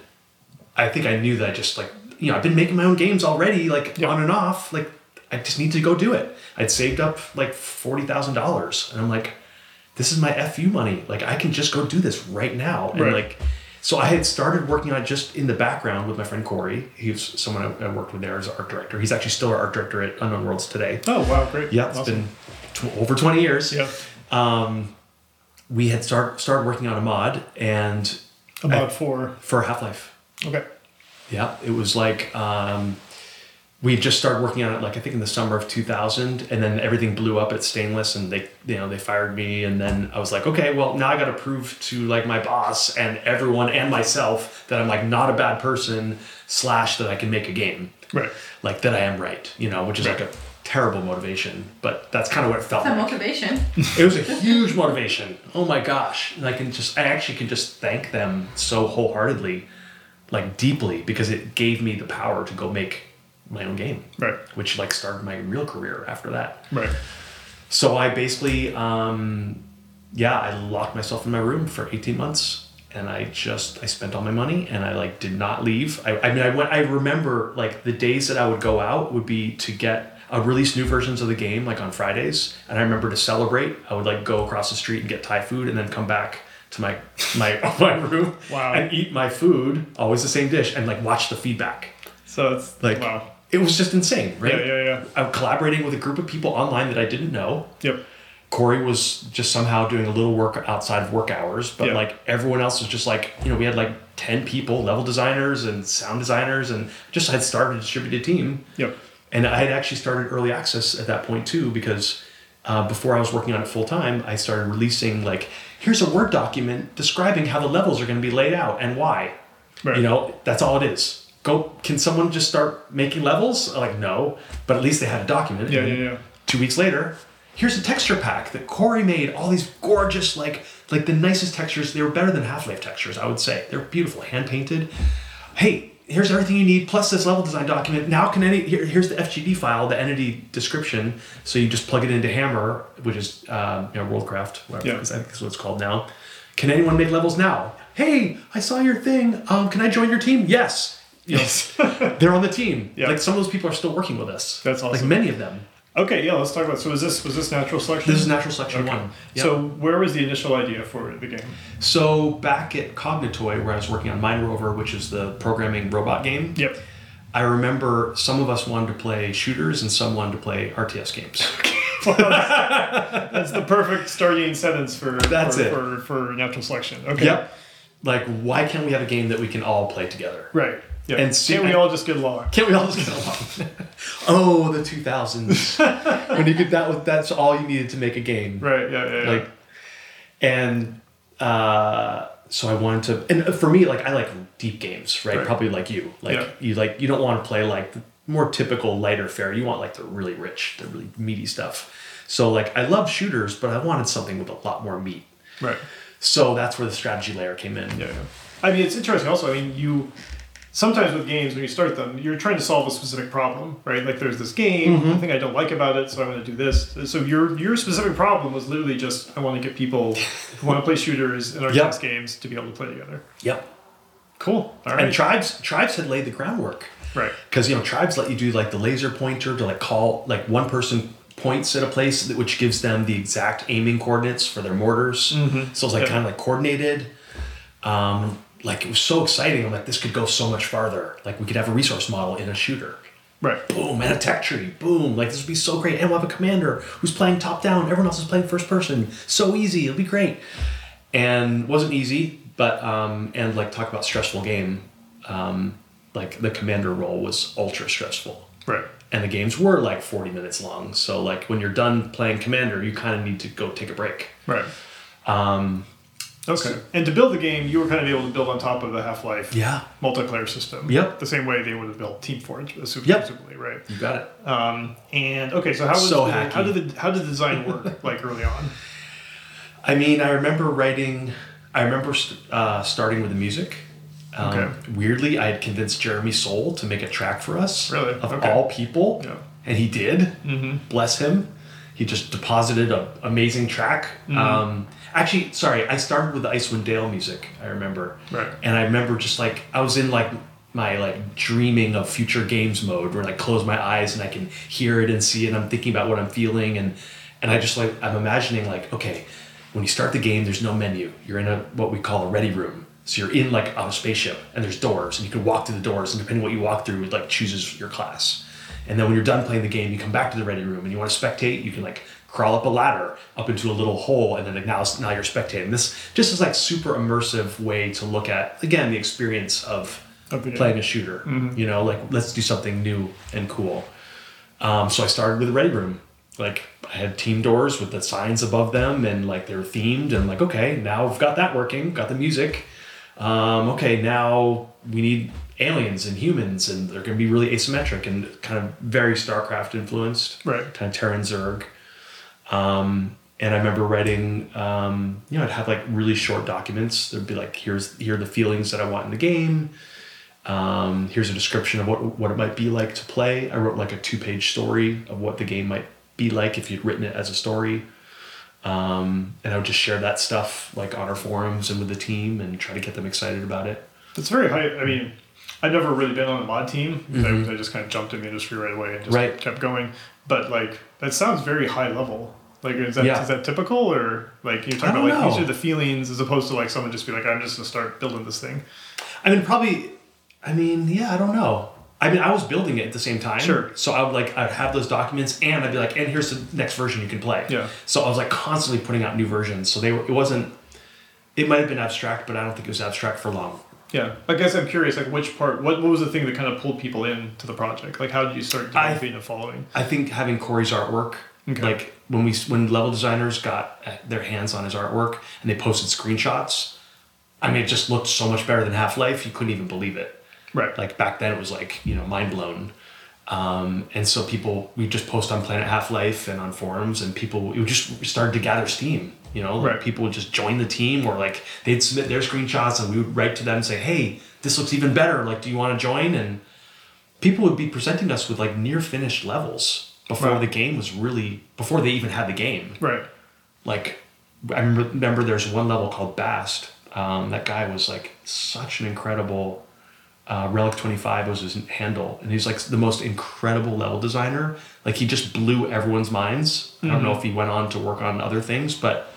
I think I knew that I just like you know I've been making my own games already, like Yeah. on and off. Like I just need to go do it. I'd saved up like forty thousand dollars, and I'm like, this is my fu money. Like I can just go do this right now. And Right. like, so I had started working on it just in the background with my friend Corey. He was someone I, I worked with there as art director. He's actually still our art director at Unknown Worlds today. Oh wow, great. Yeah, it's Awesome. been tw- over twenty years. yeah. We had start started working on a mod and About four. for Half Life. Okay. Yeah, it was like um, we had just started working on it, like I think in the summer of 2000, and then everything blew up at Stainless, and they, you know, they fired me, and then I was like, okay, well now I got to prove to like my boss and everyone and myself that I'm like not a bad person, slash that I can make a game, Right. like that I am right, you know, which is like a terrible motivation, but that's kind of what it felt It's a like. motivation. It was a huge motivation. Oh my gosh. And I can just I actually can just thank them so wholeheartedly, like deeply, because it gave me the power to go make my own game. Right. Which like started my real career after that. Right. So I basically um yeah, I locked myself in my room for 18 months and I just I spent all my money and I like did not leave. I, I mean I went I remember like the days that I would go out would be to get uh, release new versions of the game like on Fridays and I remember to celebrate I would like go across the street and get Thai food and then come back to my my my room Wow. and eat my food always the same dish and like watch the feedback So it's like wow. It was just insane right Yeah, yeah, yeah. I'm collaborating with a group of people online that I didn't know Yep. Corey was just somehow doing a little work outside of work hours, but Yeah. like everyone else was just like, you know, we had like 10 people, level designers and sound designers, and just had started a distributed team. Yep. And I had actually started early access at that point too, because uh, before I was working on it full time, I started releasing like, here's a Word document describing how the levels are going to be laid out and why. Right. You know, that's all it is. Go, can someone just start making levels? Like, no, but at least they had a document. Yeah, yeah, yeah. Two weeks later, here's a texture pack that Corey made. All these gorgeous, like, like the nicest textures. They were better than Half Life textures, I would say. They're beautiful, hand painted. Hey, here's everything you need plus this level design document. Now can any here, here's the FGD file, the entity description. So you just plug it into Hammer, which is um, you know Worldcraft, whatever Yeah. I think that's what it's called now. Can anyone make levels now? Hey, I saw your thing. Um, can I join your team? Yes. Know, they're on the team. Yeah. Like some of those people are still working with us. That's awesome. Like many of them. Okay, yeah, let's talk about so was this was this natural selection? This is natural selection Okay. one. Yep. So where was the initial idea for the game? So back at Cognitoy, where I was working on MindRover, which is the programming robot game, Yep. I remember some of us wanted to play shooters and some wanted to play RTS games. That's the perfect starting sentence for That's for, it. for for natural selection. Okay. Yep. Like, why can't we have a game that we can all play together? Right. Yeah. And And see- can't we all just get along? Can't we all just get along? oh, the 2000s. when you get that, with that's all you needed to make a game. Right. Yeah. Yeah. yeah. like and uh so i wanted to and for me like i like deep games right, Right. probably like you like Yeah. you like you don't want to play like the more typical lighter fare you want like the really rich the really meaty stuff so like i love shooters but i wanted something with a lot more meat right. so that's where the strategy layer came in Yeah, yeah. I mean, it's interesting. Also, I mean, you sometimes with games when you start them, you're trying to solve a specific problem, right? Like, there's this game, Mm-hmm. I think I don't like about it, so I want to do this. So your your specific problem was literally just I want to get people who want to play shooters and RTS Yep. games to be able to play together. yep Cool. All and tribes tribes had laid the groundwork right. because you know tribes let you do like the laser pointer to like call like one person points at a place that, which gives them the exact aiming coordinates for their mortars so it's like Yeah. kind of like coordinated um like it was so exciting. I'm like this could go so much farther. Like we could have a resource model in a shooter. Right. boom and a tech tree. Boom. Like this would be so great. And we'll have a commander who's playing top down. Everyone else is playing first person. So easy. It'll be great. And wasn't easy but um and like talk about stressful game. Um like the commander role was ultra stressful. Right. and the games were like 40 minutes long. So like when you're done playing commander you kind of need to go take a break. Right. um Okay. And to build the game, you were kind of able to build on top of the Half Life Yeah. multiplayer system. Yep. The same way they would have built Team Fortress, Yep. presumably, right? You got it. Um, and okay, so how was So the, hacky. how did the how did the design work like early on? I mean, I remember writing. I remember st- uh, starting with the music. Um, Okay. Weirdly, I had convinced Jeremy Soule to make a track for us. Really? Of Okay. all people. Yeah. And he did. Mm-hmm. Bless him. He just deposited an amazing track. Mm-hmm. Um, actually, sorry, I started with the Icewind Dale music. I remember. Right. And I remember just like I was in like my like dreaming of future games mode where I close my eyes and I can hear it and see it and I'm thinking about what I'm feeling and and I just like I'm imagining like okay when you start the game there's no menu you're in a what we call a ready room so you're in like on a spaceship and there's doors and you can walk through the doors and depending what you walk through it like chooses your class and then when you're done playing the game you come back to the ready room and you want to spectate you can like crawl up a ladder up into a little hole and then now, now you're spectating. This just is like super immersive way to look at again the experience of playing a shooter. You know like let's do something new and cool. Um, so i started with the ready room. Like i had team doors with the signs above them and like they were themed and like okay now we've got that working got the music. Um, okay now we need aliens and humans and they're going to be really asymmetric and kind of very starcraft influenced. Right. kind of terran zerg um, and I remember writing, um, you know, I'd have like really short documents. There'd be like, here's here are the feelings that I want in the game. Um, here's a description of what what it might be like to play. I wrote like a two page story of what the game might be like if you'd written it as a story. Um, and I would just share that stuff like on our forums and with the team and try to get them excited about it. It's very high. I mean, I've never really been on a mod team. I, I just kind of jumped in the industry right away and just Mm-hmm. Right. kept going. But like that sounds very high level. Like is that is Yeah. that typical or like you're talking about like these are the feelings as opposed to like someone just be like I'm just gonna start building this thing. I mean, probably. I mean, yeah, I don't know. I mean, I was building it at the same time. Sure. So I would like, I'd have those documents, and I'd be like, and here's the next version you can play. Yeah. So I was like constantly putting out new versions. So they were. It wasn't. It might have been abstract, but I don't think it was abstract for long. Yeah. I guess I'm curious like which part what, what was the thing that kind of pulled people into the project? Like how did you start I- developing a following? I think having Corey's artwork, Okay. like when we when level designers got uh, their hands on his artwork and they posted screenshots, I mean, it just looked so much better than Half Life. You couldn't even believe it. Right. Like back then, it was like you know mind blown. Um, and so people, we just post on Planet Half Life and on forums, and people, it just started to gather steam. You know, like Right. people would just join the team, or like they'd submit their screenshots, and we would write to them and say, "Hey, this looks even better. Like, do you want to join?" And people would be presenting us with like near finished levels before Right. the game was really before they even had the game Right. like I remember, there's one level called Bast. Um, that guy was like such an incredible uh, Relic 25 was his handle, and he's like the most incredible level designer. Like he just blew everyone's minds. I don't know if he went on to work on other things, but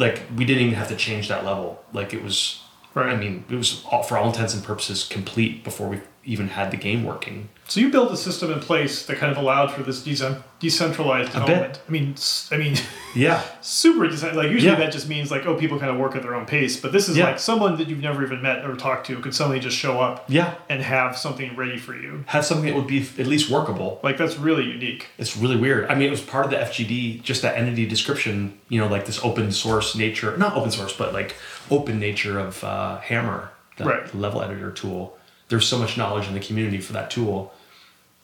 like we didn't even have to change that level. Like it was, Right. I mean, it was all, for all intents and purposes complete before we even had the game working. So you built a system in place that kind of allowed for this decent, decentralized development. I mean, I mean, Yeah, super decent. Like usually Yeah. that just means like oh people kind of work at their own pace, but this is Yeah. like someone that you've never even met or talked to could suddenly just show up yeah. and have something ready for you. Have something that would be at least workable. Like that's really unique. It's really weird. I mean, it was part of the FGD, just that entity description, you know, like this open source nature, not open source, but like open nature of uh, Hammer, the Right. level editor tool. There's so much knowledge in the community for that tool.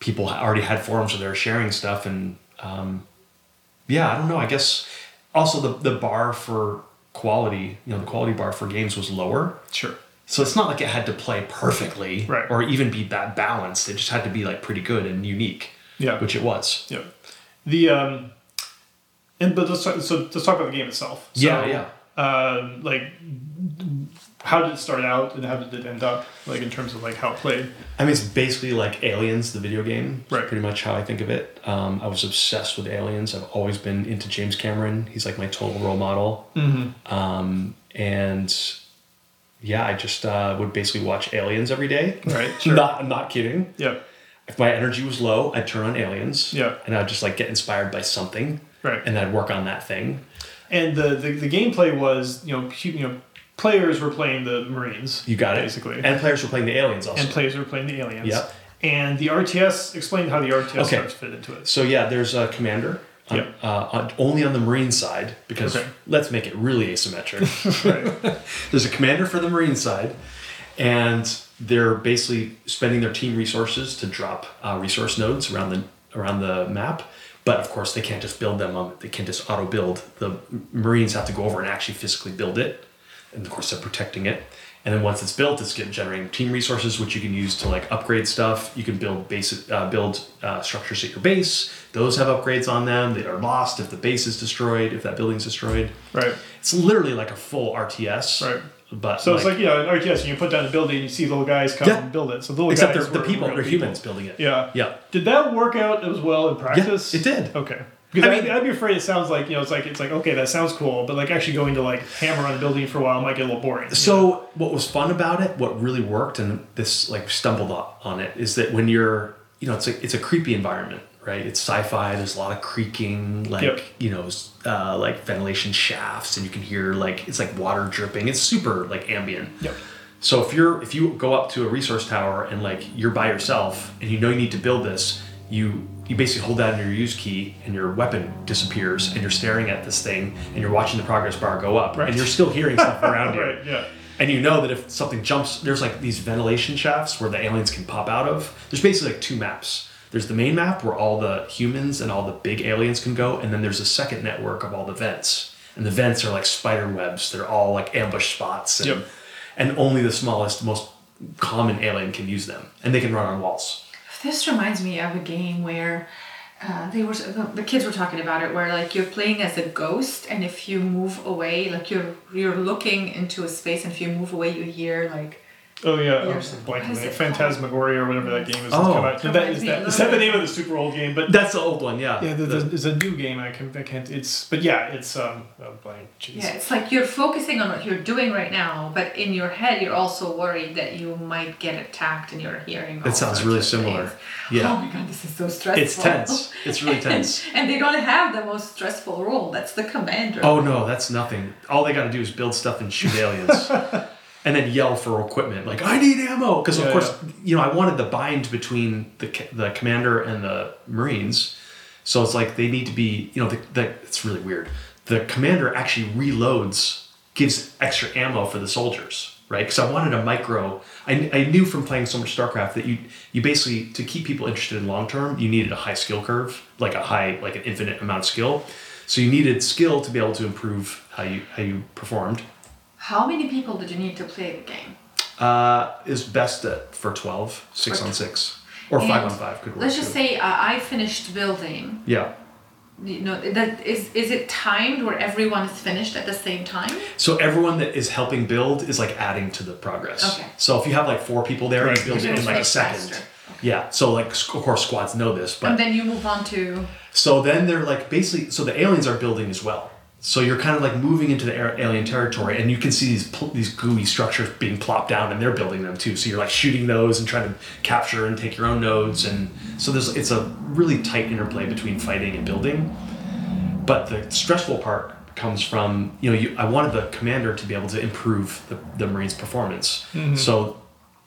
People already had forums where they're sharing stuff. And um, yeah, I don't know. I guess also the, the bar for quality, you know, the quality bar for games was lower. Sure. So it's not like it had to play perfectly Right. or even be that balanced. It just had to be like pretty good and unique, Yeah. which it was. Yeah. The um, and but let's talk, so let's talk about the game itself. So, Yeah, yeah. Um, like, how did it start out, and how did it end up? Like in terms of like how it played. I mean, it's basically like Aliens, the video game. Right. Pretty much how I think of it. Um, I was obsessed with Aliens. I've always been into James Cameron. He's like my total role model. Mm-hmm. Um, and yeah, I just uh, would basically watch Aliens every day. Right. Sure. not, I'm not kidding. yeah. If my energy was low, I'd turn on Aliens. Yeah. And I'd just like get inspired by something. Right. And then I'd work on that thing. And the, the the gameplay was you know you know players were playing the Marines. You got it. basically. And players were playing the Aliens also. and players were playing the aliens. Yep. And the RTS, explain how the RTS Okay. starts fit into it. So yeah, there's a commander. on- Yep. uh, on, only on the Marine side because Okay. let's make it really asymmetric. Right. There's a commander for the Marine side, and they're basically spending their team resources to drop uh, resource nodes around the around the map. But of course, they can't just build them. Um, they can't just auto build. The Marines have to go over and actually physically build it, and of course, they're protecting it. And then once it's built, it's generating team resources, which you can use to like upgrade stuff. You can build basic uh, build uh, structures at your base. Those have upgrades on them. They are lost if the base is destroyed, if that building's destroyed. Right. It's literally like a full RTS. Right. But So it's like yeah, in RTS, you put down a building, and you see little guys come Yeah. and build it. So the little except guys they're the people, they're people. humans building it. Yeah. Yeah. Did that work out as well in practice? it did. Okay. Because I mean- I'd be afraid it sounds like you know it's like it's like okay that sounds cool, but like actually going to like hammer on a building for a while might get a little boring. So what was fun about it, what really worked, and this like stumbled on it, is that when you're, you know, it's a it's a creepy environment, right? It's sci-fi. There's a lot of creaking, like Yep. you know, uh, like ventilation shafts, and you can hear like it's like water dripping. It's super like ambient. Yep. So if you're if you go up to a resource tower and like you're by yourself and you know you need to build this, you you basically hold down your use key and your weapon disappears and you're staring at this thing and you're watching the progress bar go up Right. and you're still hearing stuff around you. Right. Yeah. And you know that if something jumps, there's like these ventilation shafts where the aliens can pop out of. There's basically like two maps. There's the main map where all the humans and all the big aliens can go, and then there's a second network of all the vents. And the vents are like spider webs. They're all like ambush spots. And, Yep. and only the smallest, most common alien can use them. And they can run on walls. This reminds me of a game where uh, they were the kids were talking about it, where like you're playing as a ghost, and if you move away, like you're you're looking into a space, and if you move away, you hear like Oh yeah, I Years was ago. blanking What is on it. it called? Phantasmagoria or whatever that game is. Oh. that's come out. That, Reminds is, that, little is that the name of the super old game? But That's the old one, yeah. yeah, The- there's, there's a new game. I can I can't. It's but yeah, it's um oh, blank. Jeez. yeah, it's like you're focusing on what you're doing right now, but in your head, you're also worried that you might get attacked, and you're hearing. That sounds really similar. things. Yeah. Oh my god, this is so stressful. It's tense. It's really tense. and they don't have the most stressful role. That's the commander. Oh no, that's nothing. All they got to do is build stuff and shoot aliens, and then yell for equipment like "I need ammo." Because of Yeah, course, you know, I wanted the bind between the the commander and the Marines, so it's like they need to be. You know, the, the it's really weird. The commander actually reloads, gives extra ammo for the soldiers, right? Because I wanted a micro. I, I knew from playing so much StarCraft that you you basically to keep people interested in long term, you needed a high skill curve, like a high like an infinite amount of skill. So you needed skill to be able to improve how you how you performed. How many people did you need to play the game? Uh, is best at for 12, six For on tw- six, or five on five could work. Let's just too. say uh, I finished building. yeah. You know that is is it timed where everyone is finished at the same time? So everyone that is helping build is like adding to the progress. Okay. So if you have like four people there, Right. you build it in like a second. faster. Yeah. So like of course squads know this, but and then you move on to So then they're like basically, so the aliens are building as well. So you're kind of like moving into the alien territory, and you can see these pl- these gooey structures being plopped down, and they're building them too. So you're like shooting those and trying to capture and take your own nodes, and so there's it's a really tight interplay between fighting and building. But the stressful part comes from you know you I wanted the commander to be able to improve the, the Marines' performance. Mm-hmm. So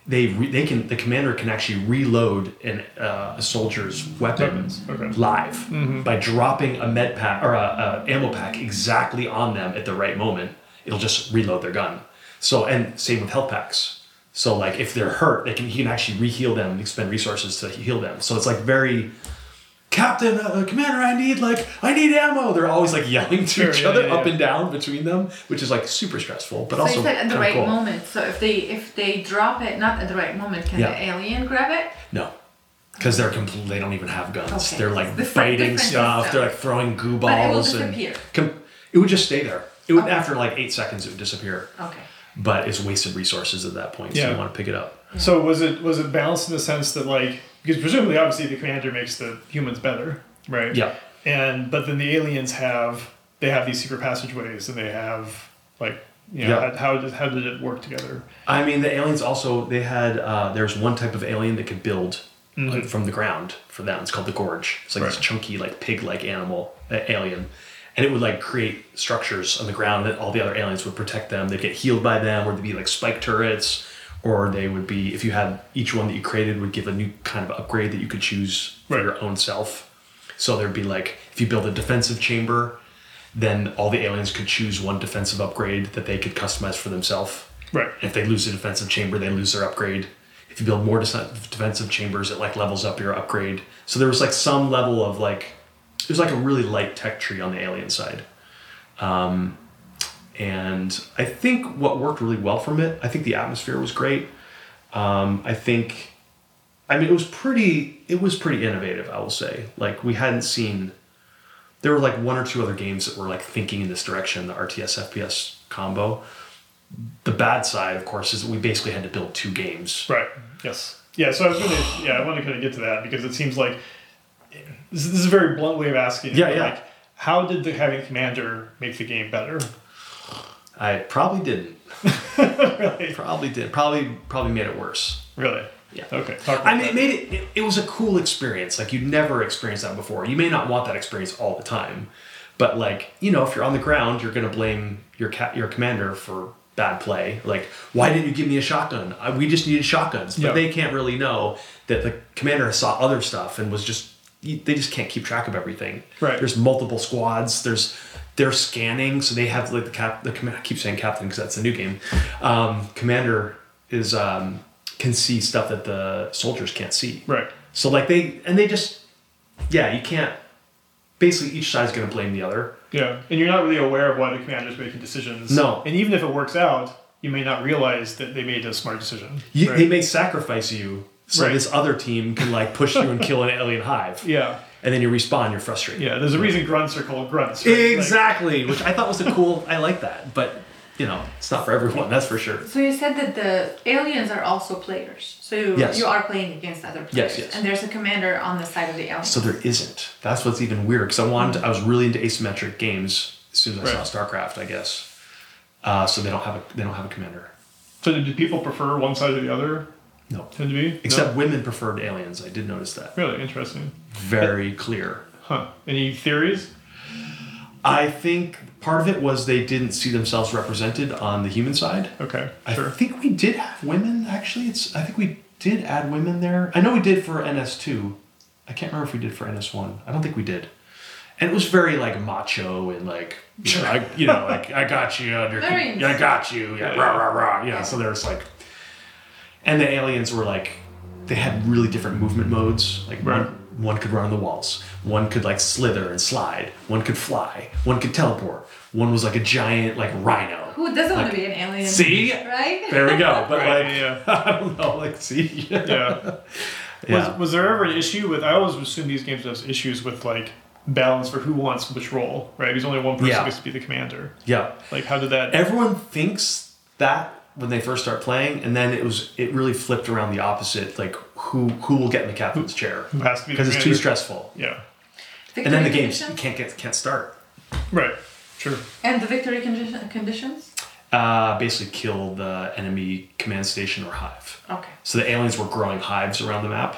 they re, they can the commander can actually reload an uh, a soldier's weapon okay. live by dropping a med pack or a, a ammo pack exactly on them at the right moment. It'll just reload their gun. So and same with health packs. So like if they're hurt, they can he can actually reheal them, and expend resources to heal them. So it's like very Captain, uh, Commander, I need like I need ammo. They're always like yelling to Sure, each yeah, other yeah, up yeah. and down between them, which is like super stressful, but so also you said at the right cool. moment. So if they if they drop it not at the right moment, can Yeah. the alien grab it? No, because they're complete. They don't even have guns. Okay. They're like Different- fighting stuff. stuff. They're like throwing goo balls. But it will balls and disappear. com- it would just stay there. It would Okay. after like eight seconds it would disappear. Okay. But it's wasted resources at that point. So Yeah. you want to pick it up. So was it was it balanced in the sense that like because presumably obviously the commander makes the humans better, right? Yeah. And but then the aliens have they have these secret passageways and they have like you know Yeah. how, how did how did it work together? I mean, the aliens also they had. Uh, there's one type of alien that could build like, from the ground for them. It's called the gorge. It's like this chunky, like pig-like animal uh, alien, and it would like create structures on the ground that all the other aliens would protect them. They'd get healed by them, or they'd be like spike turrets, or they would be if you had each one that you created would give a new kind of upgrade that you could choose for Right. your own self. So there'd be like if you build a defensive chamber, then all the aliens could choose one defensive upgrade that they could customize for themselves. Right. If they lose a defensive chamber, they lose their upgrade. If you build more defensive chambers, it like levels up your upgrade. So there was like some level of like, it was like a really light tech tree on the alien side. Um, and I think what worked really well from it, I think the atmosphere was great. Um, I think, I mean, it was pretty, it was pretty innovative. I will say, like we hadn't seen. There were like one or two other games that were like thinking in this direction, the RTS FPS combo. The bad side, of course, is that we basically had to build two games. Right. Yes. Yeah. So I was gonna. Yeah, I want to kind of get to that because it seems like this, is- a very blunt way of asking. Yeah, but, yeah. Like, how did the having commander make the game better? I probably didn't. really? Probably did. Probably probably made it worse. Really? Yeah. Okay. I mean, it made it, it. It was a cool experience. Like you'd never experienced that before. You may not want that experience all the time, but like you know, if you're on the ground, you're gonna blame your cat, your commander for bad play. Like, why didn't you give me a shotgun? I, we just needed shotguns, but Yeah. they can't really know that the commander saw other stuff and was just. They just can't keep track of everything. Right. There's multiple squads. There's they're scanning, so they have like the cap. The command. I keep saying captain because that's the new game. Um, commander is um, can see stuff that the soldiers can't see. Right. So like they and they just yeah, you can't basically each side's gonna blame the other. Yeah. And you're not really aware of why the commander's making decisions. No. And even if it works out, you may not realize that they made a smart decision. You, right? They may sacrifice you so Right. this other team can like push you and kill an alien hive. Yeah. And then you respawn, you're frustrated. Yeah. There's a reason grunts are called grunts. Right? Like- Exactly, which I thought was a cool I like that. But you know, it's not for everyone, that's for sure. So you said that the aliens are also players. So you, Yes. you are playing against other players. Yes, yes. And there's a commander on the side of the aliens. So there isn't. That's what's even weird because I wanted. To, I was really into asymmetric games as soon as I Right. saw StarCraft. I guess. Uh, so they don't have a they don't have a commander. So do people prefer one side or the other? No. Tend to be. Except No? women preferred aliens. I did notice that. Really interesting. Very clear. Huh. Any theories? I think part of it was they didn't see themselves represented on the human side. Okay. I Sure. think we did have women. Actually, it's. I think we did add women there. I know we did for NS two. I can't remember if we did for NS one. I don't think we did. And it was very like macho and like you know, I, you know like I got you under, Very yeah, I got you yeah rah rah rah yeah. So there's like, and the aliens were like, they had really different movement modes. Like Right. one one could run on the walls, one could like slither and slide, one could fly, one could teleport, one was like a giant like rhino. Who doesn't want to be an alien? See? Right? There we go. But Right, like, yeah. I don't know. Like, see, yeah. Yeah. Was, was there ever an issue with? I always assume these games have issues with like balance for who wants which role, right? Because only one person Yeah. gets to be the commander. yeah. Like, how did that? Everyone thinks that when they first start playing, and then it was it really flipped around the opposite. Like, who who will get in the captain's chair Who has to be because it's too stressful. Yeah. Victory And then the games you conditions? can't get can't start. Right. Sure. And the victory condi- conditions? Uh, basically, kill the enemy command station or hive. Okay. So the aliens were growing hives around the map,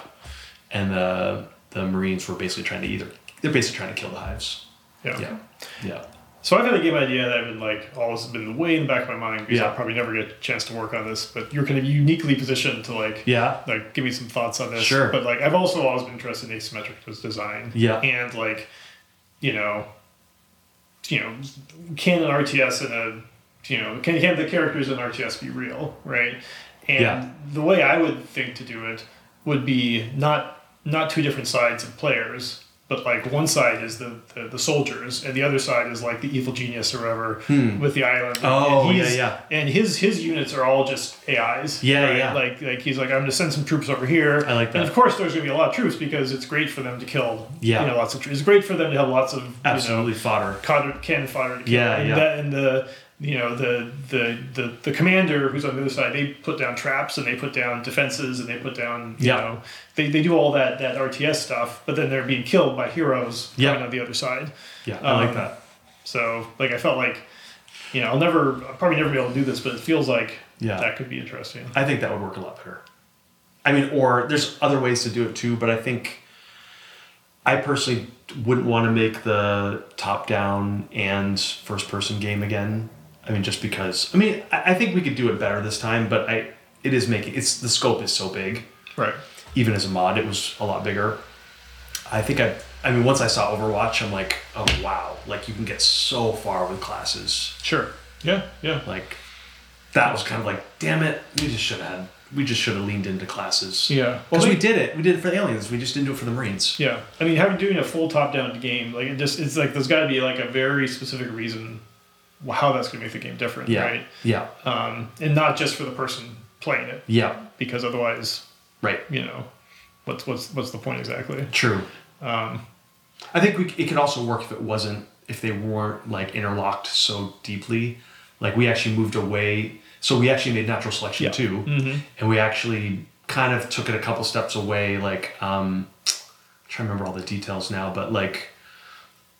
and the the marines were basically trying to either they're basically trying to kill the hives. Yeah. Yeah, yeah. So I've had a game idea that I've been like always been way in the back of my mind because Yeah. I'll probably never get a chance to work on this. But you're kind of uniquely positioned to like Yeah. like give me some thoughts on this. Sure. But like I've also always been interested in asymmetric design. Yeah. And like, you know, you know, can an RTS and a you know can can the characters in RTS be real, right? And Yeah. the way I would think to do it would be not not two different sides of players. But like one side is the, the, the soldiers, and the other side is like the evil genius or whatever with the island. Hmm. Oh, and yeah, he's- yeah. And his his units are all just AIs. Yeah, right? yeah. Like like he's like I'm gonna send some troops over here. I like that. And of course, there's gonna be a lot of troops because it's great for them to kill. Yeah. You know, lots of troops. It's great for them to have lots of Absolutely You fodder. know, cannon fodder to kill. Yeah, and yeah. That, and the you know the, the the the commander who's on the other side, they put down traps and they put down defenses and they put down you Yeah. know they, they do all that that RTS stuff, but then they're being killed by heroes Yeah. coming on the other side. Yeah, I like Um, that. So like I felt like you know I'll never I'll probably never be able to do this, but it feels like Yeah. that could be interesting. I think that would work a lot better. I mean, or there's other ways to do it too, but I think I personally wouldn't want to make the top down and first person game again. I mean, just because. I mean, I, I think we could do it better this time, but I it is making it's the scope is so big. Right. Even as a mod, it was a lot bigger. I think I I mean, once I saw Overwatch, I'm like, oh wow, like you can get so far with classes. Sure. Yeah. Yeah. Like that was kind of like, damn it, we just should have had, we just should have leaned into classes. Yeah. because they- we did it. We did it for the aliens. We just didn't do it for the Marines. Yeah, I mean, having doing a full top-down game, like it just it's like there's got to be like a very specific reason how that's going to make the game different, Yeah. right? Yeah. Um, and not just for the person playing it, Yeah. because otherwise, Right. you know, what's what's what's the point exactly? True. Um, I think we, it could also work if it wasn't if they weren't like interlocked so deeply. Like we actually moved away. So we actually made natural selection Yeah. too, and we actually kind of took it a couple steps away. Like um, I'm trying to remember all the details now, but like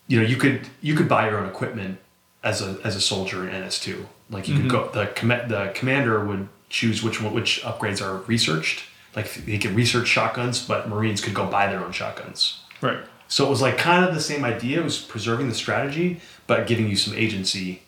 you know you could you could buy your own equipment as a as a soldier in NS2. Like you could mm-hmm. go the com- the commander would choose which one, which upgrades are researched. Like he could research shotguns, but Marines could go buy their own shotguns. right. So it was like kind of the same idea. It was preserving the strategy, but giving you some agency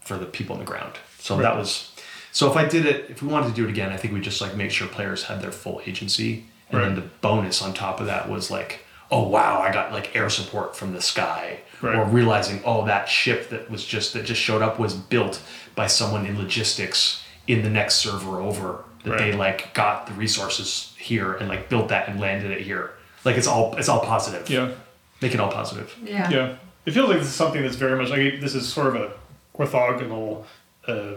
for the people on the ground. So Right. that was. So if I did it, if we wanted to do it again, I think we just like make sure players had their full agency, and then the bonus on top of that was like, oh wow, I got like air support from the sky, Right. or realizing oh that ship that was just that just showed up was built by someone in logistics in the next server over that they like got the resources here and like built that and landed it here. Like it's all it's all positive. Yeah. Make it all positive. Yeah. Yeah. It feels like this is something that's very much like this is sort of a orthogonal uh,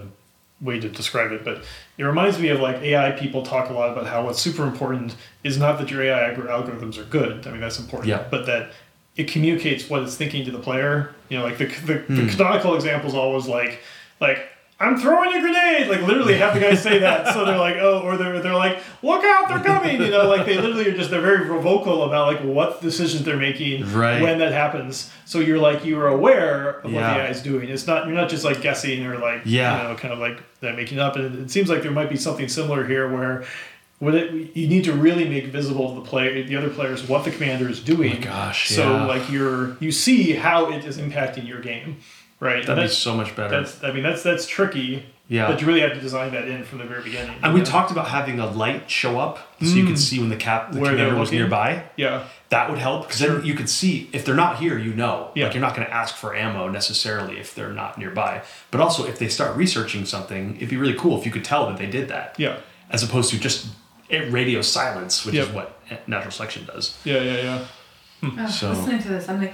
way to describe it, but it reminds me of like AI people talk a lot about how what's super important is not that your AI algorithms are good. I mean, that's important, Yeah. but that it communicates what it's thinking to the player. You know, like the, the, Hmm. the canonical example is always like, like, I'm throwing a grenade. Like literally have the guys say that. So they're like, oh, or they're, they're like, look out, they're coming. You know, like they literally are just, they're very vocal about like what decisions they're making Right. when that happens. So you're like, you're aware of what the AI is doing. It's not, you're not just like guessing or like, Yeah. you know, kind of like that making up. And it, it seems like there might be something similar here where when it, you need to really make visible to the player, the other players, what the commander is doing. Oh my gosh, So yeah. like you're, you see how it is impacting your game, right? That'd be that's, so much better. that's, I mean, that's, that's tricky. Yeah. But you really have to design that in from the very beginning. and we know? talked about having a light show up so you could see when the cap the Mm. Where commander was nearby. Yeah. That would help because then you could see if they're not here, you know. Yeah. Like you're not going to ask for ammo necessarily if they're not nearby. But also if they start researching something, it'd be really cool if you could tell that they did that. Yeah. As opposed to just radio silence, which is what natural selection does. Yeah. Yeah. Yeah. Oh, So- Listening to this, I'm like,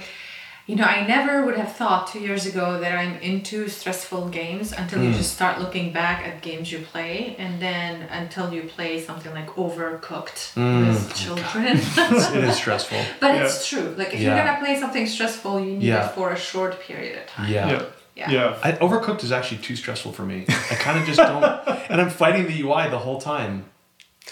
you know, I never would have thought two years ago that I'm into stressful games until Hmm. you just start looking back at games you play, and then until you play something like Overcooked Hmm. with children. it is stressful. but it's true. Like if Yeah. you're gonna play something stressful, you need Yeah. it for a short period of time. Yeah. Yeah. Yeah. Yeah. I, overcooked is actually too stressful for me. I kind of just don't, and I'm fighting the UI the whole time.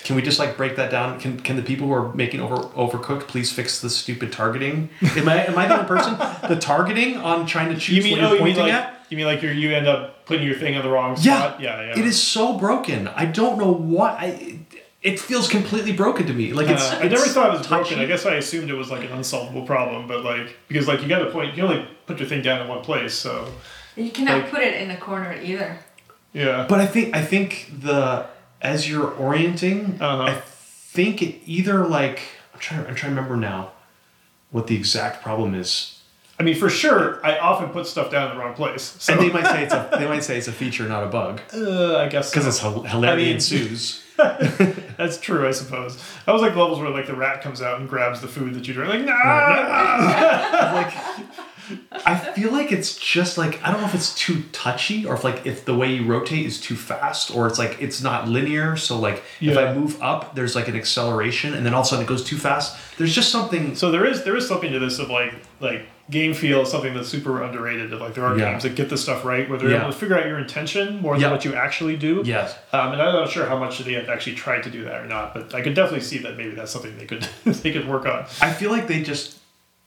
Can we just like break that down? Can can the people who are making over overcooked please fix the stupid targeting? Am I am I the only person? The targeting on trying to choose You mean, what oh, you're you mean pointing like, at? you mean like you're, you end up putting your thing in the wrong spot? Yeah. Yeah. yeah. It is so broken. I don't know what I. It feels completely broken to me. Like it's. Uh, I never thought it was touchy. broken. I guess I assumed it was like an unsolvable problem, but like because like you got to point, you only put your thing down in one place. So You cannot Like- put it in a corner either. yeah, But I think I think the as you're orienting, Uh-huh. I think it either like I'm trying I'm trying to remember now what the exact problem is. I mean for sure, I often put stuff down in the wrong place. So And they might say it's a they might say it's a feature, not a bug, uh, I guess because so. it's hil- hilarity I mean- ensues. that's true. I suppose I was like levels where like the rat comes out and grabs the food that you're doing. Like no, like I feel like it's just like I don't know if it's too touchy or if like if the way you rotate is too fast or it's like it's not linear. So like if I move up, there's like an acceleration, and then all of a sudden it goes too fast. There's just something. So there is there is something to this of like like game feel is something that's super underrated. Like there are Yeah. games that get this stuff right where they're Yeah. able to figure out your intention more than Yeah. what you actually do. Yes. Um, and I'm not sure how much they have actually tried to do that or not, but I could definitely see that maybe that's something they could they could work on. I feel like they just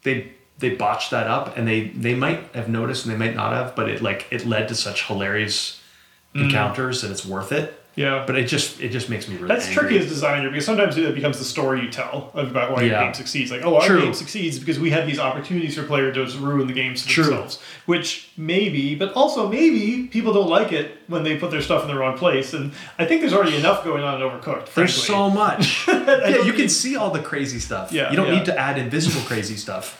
they they botched that up and they they might have noticed and they might not have, but it like it led to such hilarious Mm. encounters that it's worth it. Yeah. But it just it just makes me really. That's angry. tricky as a designer because sometimes it becomes the story you tell about why your game succeeds. Like, oh, our True. game succeeds because we have these opportunities for players to ruin the games True. themselves. Which maybe, but also maybe people don't like it when they put their stuff in the wrong place. And I think there's already enough going on in Overcooked. There's frankly. so much. yeah, you can see all the crazy stuff. Yeah, you don't yeah. need to add invisible crazy stuff.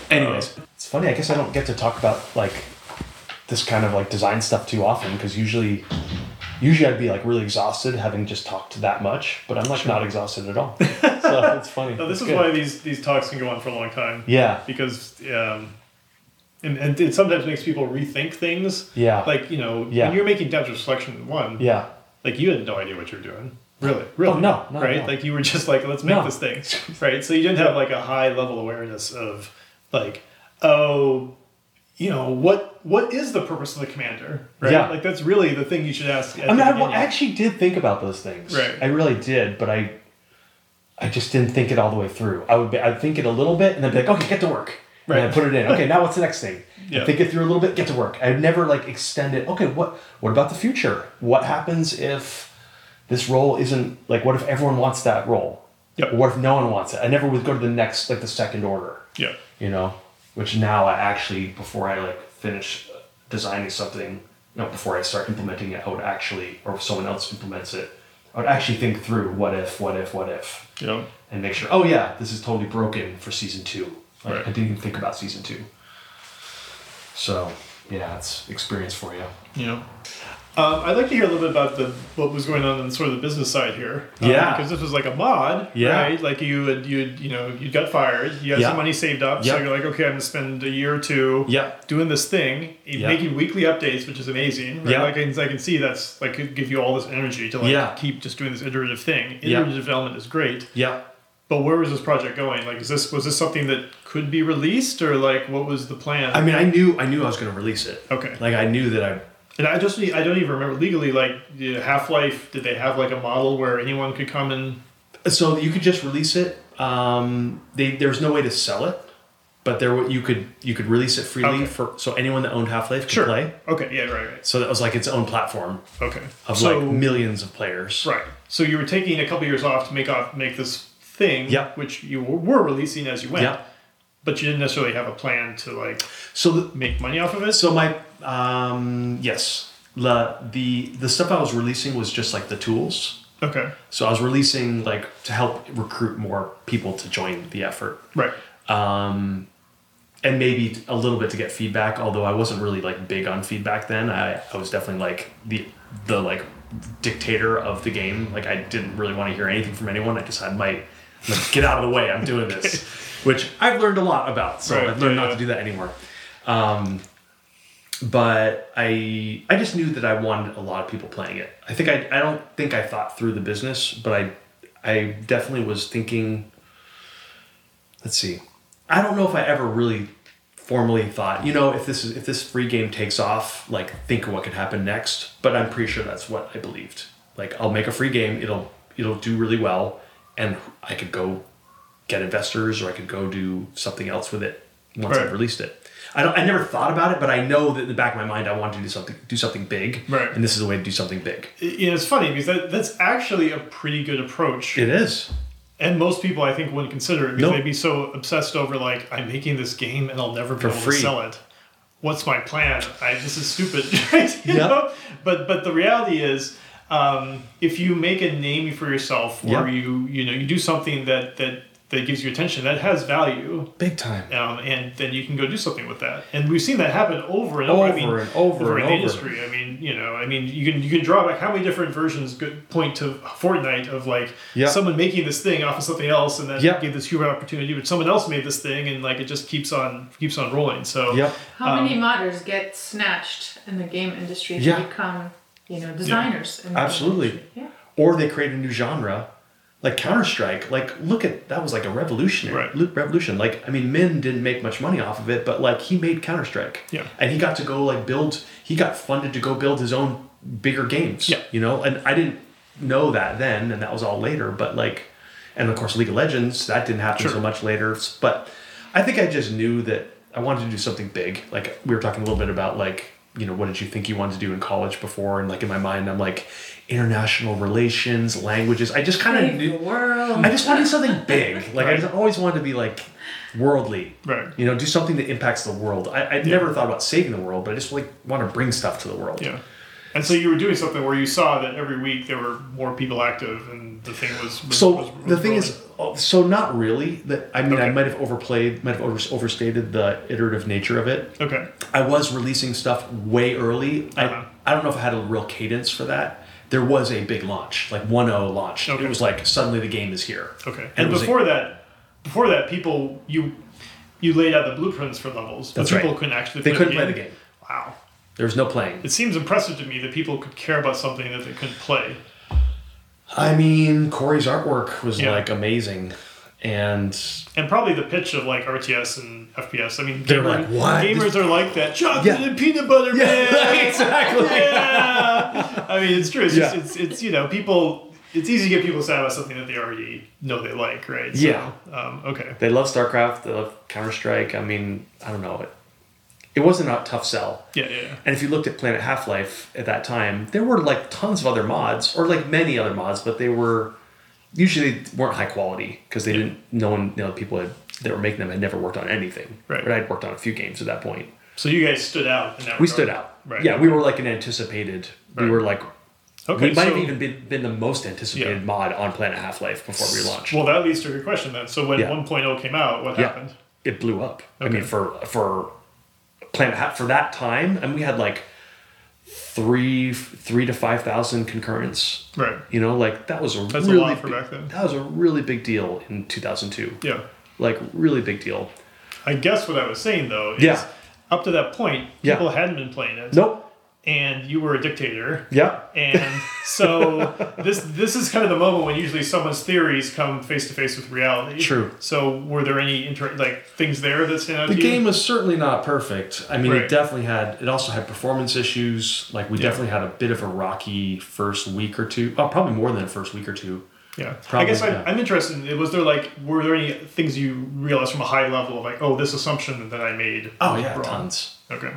Anyways, uh, it's funny. I guess I don't get to talk about like this kind of like design stuff too often because usually, usually I'd be like really exhausted having just talked that much, but I'm like not exhausted at all. So it's funny. So this It's is good. why these these talks can go on for a long time. Yeah. Because um, and, and it sometimes makes people rethink things. Yeah. Like you know, Yeah. when you're making Tempter Selection one, Yeah. like you had no idea what you're doing. Really, really. Oh, no, no, right? no. Like you were just like, let's make No. this thing, right? So you didn't have like a high level awareness of like, oh, you know, what what is the purpose of the commander, right? Yeah. Like that's really the thing you should ask. I mean, I beginning. actually did think about those things. Right. I really did, but I, I just didn't think it all the way through. I would be, I'd think it a little bit, and then be like, okay, get to work. Right. And put it in. Okay, now what's the next thing? Yeah. Think it through a little bit, get to work. I'd never like extend it. Okay, what what about the future? What happens if this role isn't like? What if everyone wants that role? Yep. Or what if no one wants it? I never would go to the next like the second order yeah, you know which now i actually before i like finish designing something no before i start implementing it i would actually or if someone else implements it i would actually think through what if what if what if. You know, and make sure oh yeah this is totally broken for season two. Like Right. i didn't even think about season two. So yeah it's experience for you. You know. Um, I'd like to hear a little bit about the what was going on in sort of the business side here. Um, Yeah. because this was like a mod, Yeah. right? Like you had you had, you know you got fired, you had Yeah. some money saved up, so you're like, okay, I'm gonna spend a year or two Yeah. doing this thing, Yeah. making weekly updates, which is amazing. Right? Yeah. Like I can, I can see that's like could give you all this energy to like Yeah. keep just doing this iterative thing. Iterative development is great, yeah but where was this project going? Like, is this was this something that could be released, or like what was the plan? i mean i knew i knew i was going to release it okay. like i knew that i And I just I don't even remember legally like Half Life. Did they have like a model where anyone could come and So you could just release it. Um, they, there was no way to sell it, but there you could you could release it freely Okay. for so anyone that owned Half Life could play. Okay, yeah, right, right. So that was like its own platform Okay, of so like millions of players. right. So you were taking a couple years off to make off make this thing, Yeah. which you were releasing as you went, Yeah. but you didn't necessarily have a plan to like So the, make money off of it. so my um, yes the the the stuff I was releasing was just like the tools. okay, So I was releasing like to help recruit more people to join the effort. right, um, and maybe a little bit to get feedback. Although I wasn't really like big on feedback then. I, I was definitely like the the like dictator of the game. Like I didn't really want to hear anything from anyone. I just had my like, get out of the way. I'm doing this, which I've learned a lot about. So Right, I've learned yeah, not yeah. to do that anymore. Um, but I I just knew that I wanted a lot of people playing it. I think I I don't think I thought through the business, but I I definitely was thinking let's see. I don't know if I ever really formally thought, you know, if this is if this free game takes off, like think of what could happen next. But I'm pretty sure that's what I believed. Like I'll make a free game, it'll it'll do really well, and I could go get investors or I could go do something else with it once Right. I've released it. I don't I never thought about it, but I know that in the back of my mind I wanted to do something do something big. Right. And this is a way to do something big. you know, it's funny because that, that's actually a pretty good approach. It is. And most people, I think, wouldn't consider it because Nope. they'd be so obsessed over like I'm making this game and I'll never be For able free. to sell it. What's my plan? I, this is stupid, right? You Yep. know? But but the reality is, um, if you make a name for yourself, or Yep. you you know you do something that that that gives you attention, that has value, Big time. um, and then you can go do something with that. And we've seen that happen over and over. I mean, and over in and the over. industry. I mean, you know, I mean, you can you can draw back how many different versions could point to Fortnite of like Yeah. someone making this thing off of something else, and then Yeah. gave this huge opportunity, but someone else made this thing, and like it just keeps on keeps on rolling. So Yep. How Um, many modders get snatched in the game industry to Yeah. become, you know, designers? In the Absolutely. industry? Yeah. or they create a new genre like counter-strike like look at that was like a revolutionary Right. revolution like i mean Minh didn't make much money off of it but like he made counter-strike Yeah. and he got to go like build he got funded to go build his own bigger games Yeah. you know and i didn't know that then and that was all later but like and of course league of legends that didn't happen Sure. so much later but i think i just knew that i wanted to do something big like we were talking a little bit about like you know, what did you think you wanted to do in college before? And like in my mind, I'm like international relations, languages. I just kind of knew. world. I just wanted something big. Like I just always wanted to be like worldly. Right. You know, do something that impacts the world. I, I never thought about saving the world, but I just like want to bring stuff to the world. Yeah. And so you were doing something where you saw that every week there were more people active, and the thing was. was So was- was the thing growing. is, oh, so not really. That I mean, I might have overplayed, might have over, overstated the iterative nature of it. okay. I was releasing stuff way early. Uh-huh. I, I don't know if I had a real cadence for that. There was a big launch, like 1.0 launch. Okay. It was like suddenly the game is here. Okay. And And, was a- before that, before that, people you you laid out the blueprints for levels, but people right. couldn't actually. They play couldn't the play the game. Wow. There was no playing. It seems impressive to me that people could care about something that they couldn't play. I mean, Corey's artwork was Yeah. like amazing, and And probably the pitch of like RTS and FPS. I mean, They're gamer- like, "What? gamers are like that. Chocolate Yeah. and peanut butter, man. exactly. yeah. I mean, it's true. It's, just, it's it's you know people. It's easy to get people excited about something that they already know they like, right? So, Yeah. Um, okay. They love StarCraft. They love Counter Strike. I mean, I don't know. It, it wasn't a tough sell. Yeah, yeah, yeah. And if you looked at Planet Half Life at that time, there were like tons of other mods, or like many other mods, but they were usually they weren't high quality because they didn't. No one, you know, people had, that were making them had never worked on anything. Right. But I'd worked on a few games at that point. So you guys stood out. We regard. stood out. Right. Yeah, we were like an anticipated. We were like. Okay. we might so, have even been, been the most anticipated Yeah. mod on Planet Half Life before we launched. Well, that leads to your question then. So when Yeah. 1.0 came out, what yeah, happened? it blew up. I mean, for for Planet Half for that time, and we had like three three to five thousand concurrents. Right. You know, like that was a That's a really lot for big, back then. That was a really big deal in two thousand two. Yeah. Like really big deal. I guess what I was saying though is Yeah. up to that point, Yeah. people hadn't been playing it. Nope. And you were a dictator. Yeah. And so this this is kind of the moment when usually someone's theories come face to face with reality. True. So were there any inter- like things there that stand out The to you? game was certainly not perfect. I mean, Right. it definitely had. It also had performance issues. Like we Yeah. definitely had a bit of a rocky first week or two. Oh, probably more than the first week or two. Yeah. I guess I'm, yeah. I'm interested. In, was there like were there any things you realized from a high level of like oh this assumption that I made? Oh yeah, wrong? tons. Okay.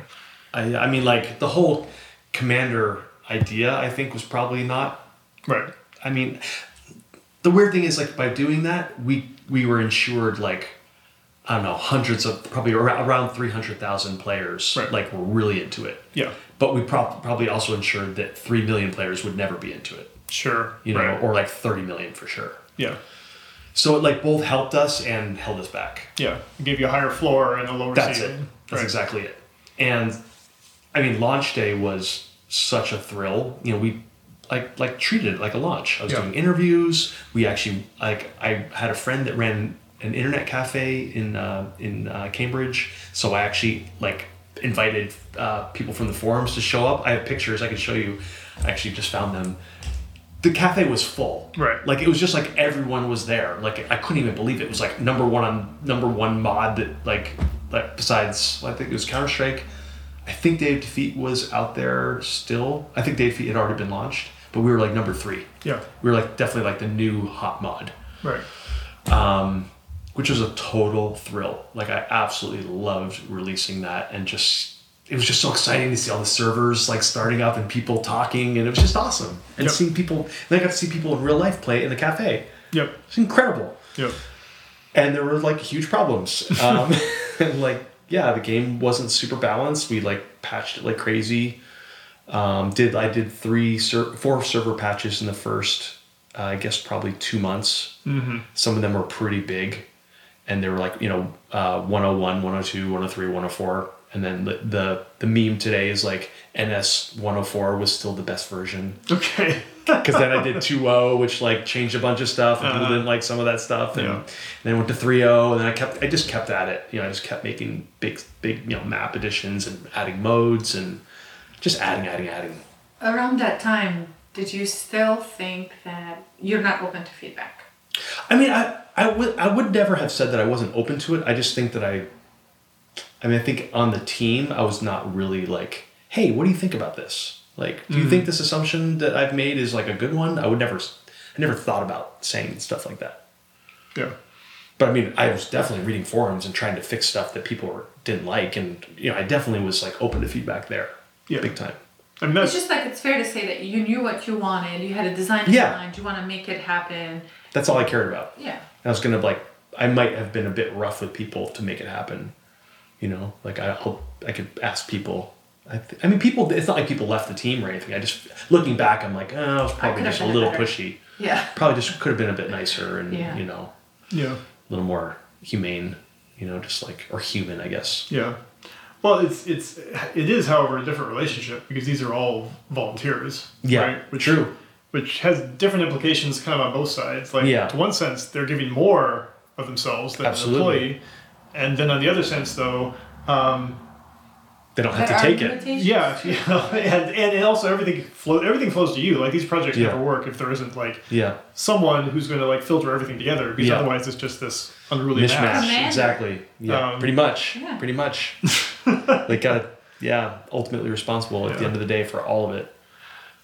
I, I mean, like the whole commander idea, I think was probably not. Right. I mean, the weird thing is like by doing that, we we were insured like I don't know hundreds of probably around, around three hundred thousand players Right. like were really into it. Yeah. But we prob- probably also ensured that three million players would never be into it. Sure. You know, Right. or like thirty million for sure. yeah. So it like both helped us and held us back. Yeah. It gave you a higher floor and a lower That's it. ceiling. That's Right. exactly it. And I mean, launch day was such a thrill. You know, we like like treated it like a launch. I was Yeah. doing interviews. We actually like I had a friend that ran an internet cafe in uh, in uh, Cambridge, so I actually like invited uh, people from the forums to show up. I have pictures I can show you. I actually just found them. The cafe was full. Right. Like it was just like everyone was there. Like I couldn't even believe it. It was like number one on number one mod that like like besides I think it was Counter Strike. I think Day of Defeat was out there still. I think Day of Defeat had already been launched, but we were like number three. Yeah. We were like definitely like the new hot mod, Right. um, which was a total thrill. Like I absolutely loved releasing that, and just it was just so exciting to see all the servers like starting up and people talking, and it was just awesome. And Yep. seeing people, and I got to see people in real life play in the cafe. Yep. It's incredible. Yep. And there were like huge problems. Um, and like, yeah, the game wasn't super balanced. We like patched it like crazy. Um, did I did three ser- four server patches in the first, uh, I guess probably two months. Mm-hmm. Some of them were pretty big, and they were like you know uh, 101, 102, 103, 104. And then the, the the meme today is like NS 104 was still the best version Okay. because then I did 2.0, which like changed a bunch of stuff, and people Uh-huh. didn't like some of that stuff. And Yeah. then I went to 3.0, and then I kept, I just kept at it. You know, I just kept making big, big, you know, map additions and adding modes and just adding, adding, adding. Around that time, did you still think that you're not open to feedback? I mean, I, I would, I would never have said that I wasn't open to it. I just think that I, I mean, I think on the team, I was not really like, hey, what do you think about this? Like, do you think hmm. this assumption that I've made is like a good one? I would never, I never thought about saying stuff like that. Yeah. But I mean, I was definitely reading forums and trying to fix stuff that people were, didn't like, and you know, I definitely was like open to feedback there. Yeah. big time. I mean, It's just like it's fair to say that you knew what you wanted. You had a design in Yeah. mind. You want to make it happen. That's all I cared about. Yeah. I was gonna like, I might have been a bit rough with people to make it happen. You know, like I, I'll, I could ask people. I, th- I mean, people. It's not like people left the team or anything. I just looking back, I'm like, oh, I was probably could've just a little better. pushy. Yeah. Probably just could have been a bit nicer and Yeah. you know, yeah, a little more humane. You know, just like or human, I guess. yeah. Well, it's it's it is, however, a different relationship because these are all volunteers. Yeah, right? Which, true. Which has different implications, kind of on both sides. Like, Yeah. to one sense, they're giving more of themselves than Absolutely. an employee, and then on the other sense, though, um, They don't have There to take it. limitations. yeah, you know, and, and also everything flow, everything flows to you. Like these projects Yeah. never work if there isn't like Yeah, someone who's going to like filter everything together because Yeah. otherwise it's just this unruly mishmash. mass. Exactly. Yeah, Um, pretty much. Yeah. Pretty much. they got yeah, ultimately responsible at the end of the day for all of it.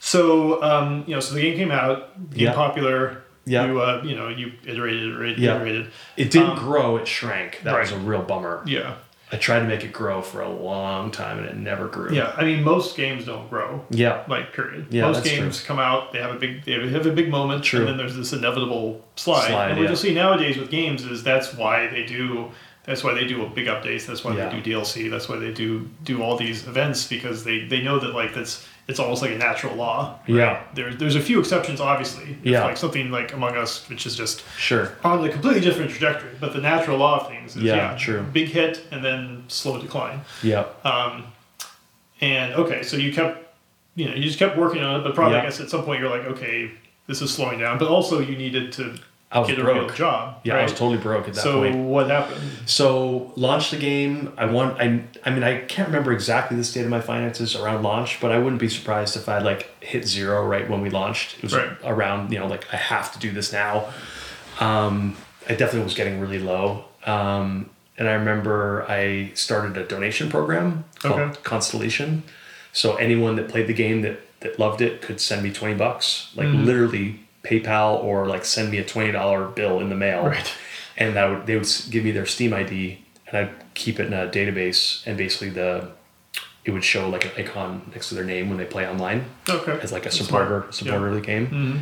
So um, you know, so the game came out, became Yeah. popular. Yeah. You uh, you know, you iterated, iterated, Yeah. iterated. It didn't Um, grow; it shrank. That was a real bummer. Yeah. I tried to make it grow for a long time, and it never grew. Yeah. I mean, most games don't grow. Yeah. Like period. Yeah, most games come out, they have a big, they have a big moment, True. and then there's this inevitable slide. Slide, and what yeah. you'll see nowadays with games is that's why they do. That's why they do big updates. That's why Yeah. they do DLC. That's why they do do all these events because they they know that like that's it's almost like a natural law. Yeah. There's there's a few exceptions, obviously. Yeah. Like something like Among Us, which is just Sure. on a completely different trajectory. But the natural law of things is Yeah, yeah, true. big hit and then slow decline. Yeah. Um, and okay, so you kept, you know, you just kept working on it, but probably Yeah. I guess at some point you're like, okay, this is slowing down. But also you needed to I was get a real broke. job. Yeah, right? I was totally broke at that so point. what happened? So launched the game. I want. I. I mean, I can't remember exactly the state of my finances around launch, but I wouldn't be surprised if I like hit zero right when we launched. It was Right. around you know like I have to do this now. Um, I definitely was getting really low. Um, and I remember I started a donation program called Okay. Constellation. So anyone that played the game that that loved it could send me twenty bucks, like Mm-hmm. literally PayPal or like send me a twenty dollar bill in the mail Right. and that would they would give me their Steam ID, and I'd keep it in a database, and basically the it would show like an icon next to their name when they play online Okay. as like a That's supporter smart. supporter of the game, Mhm.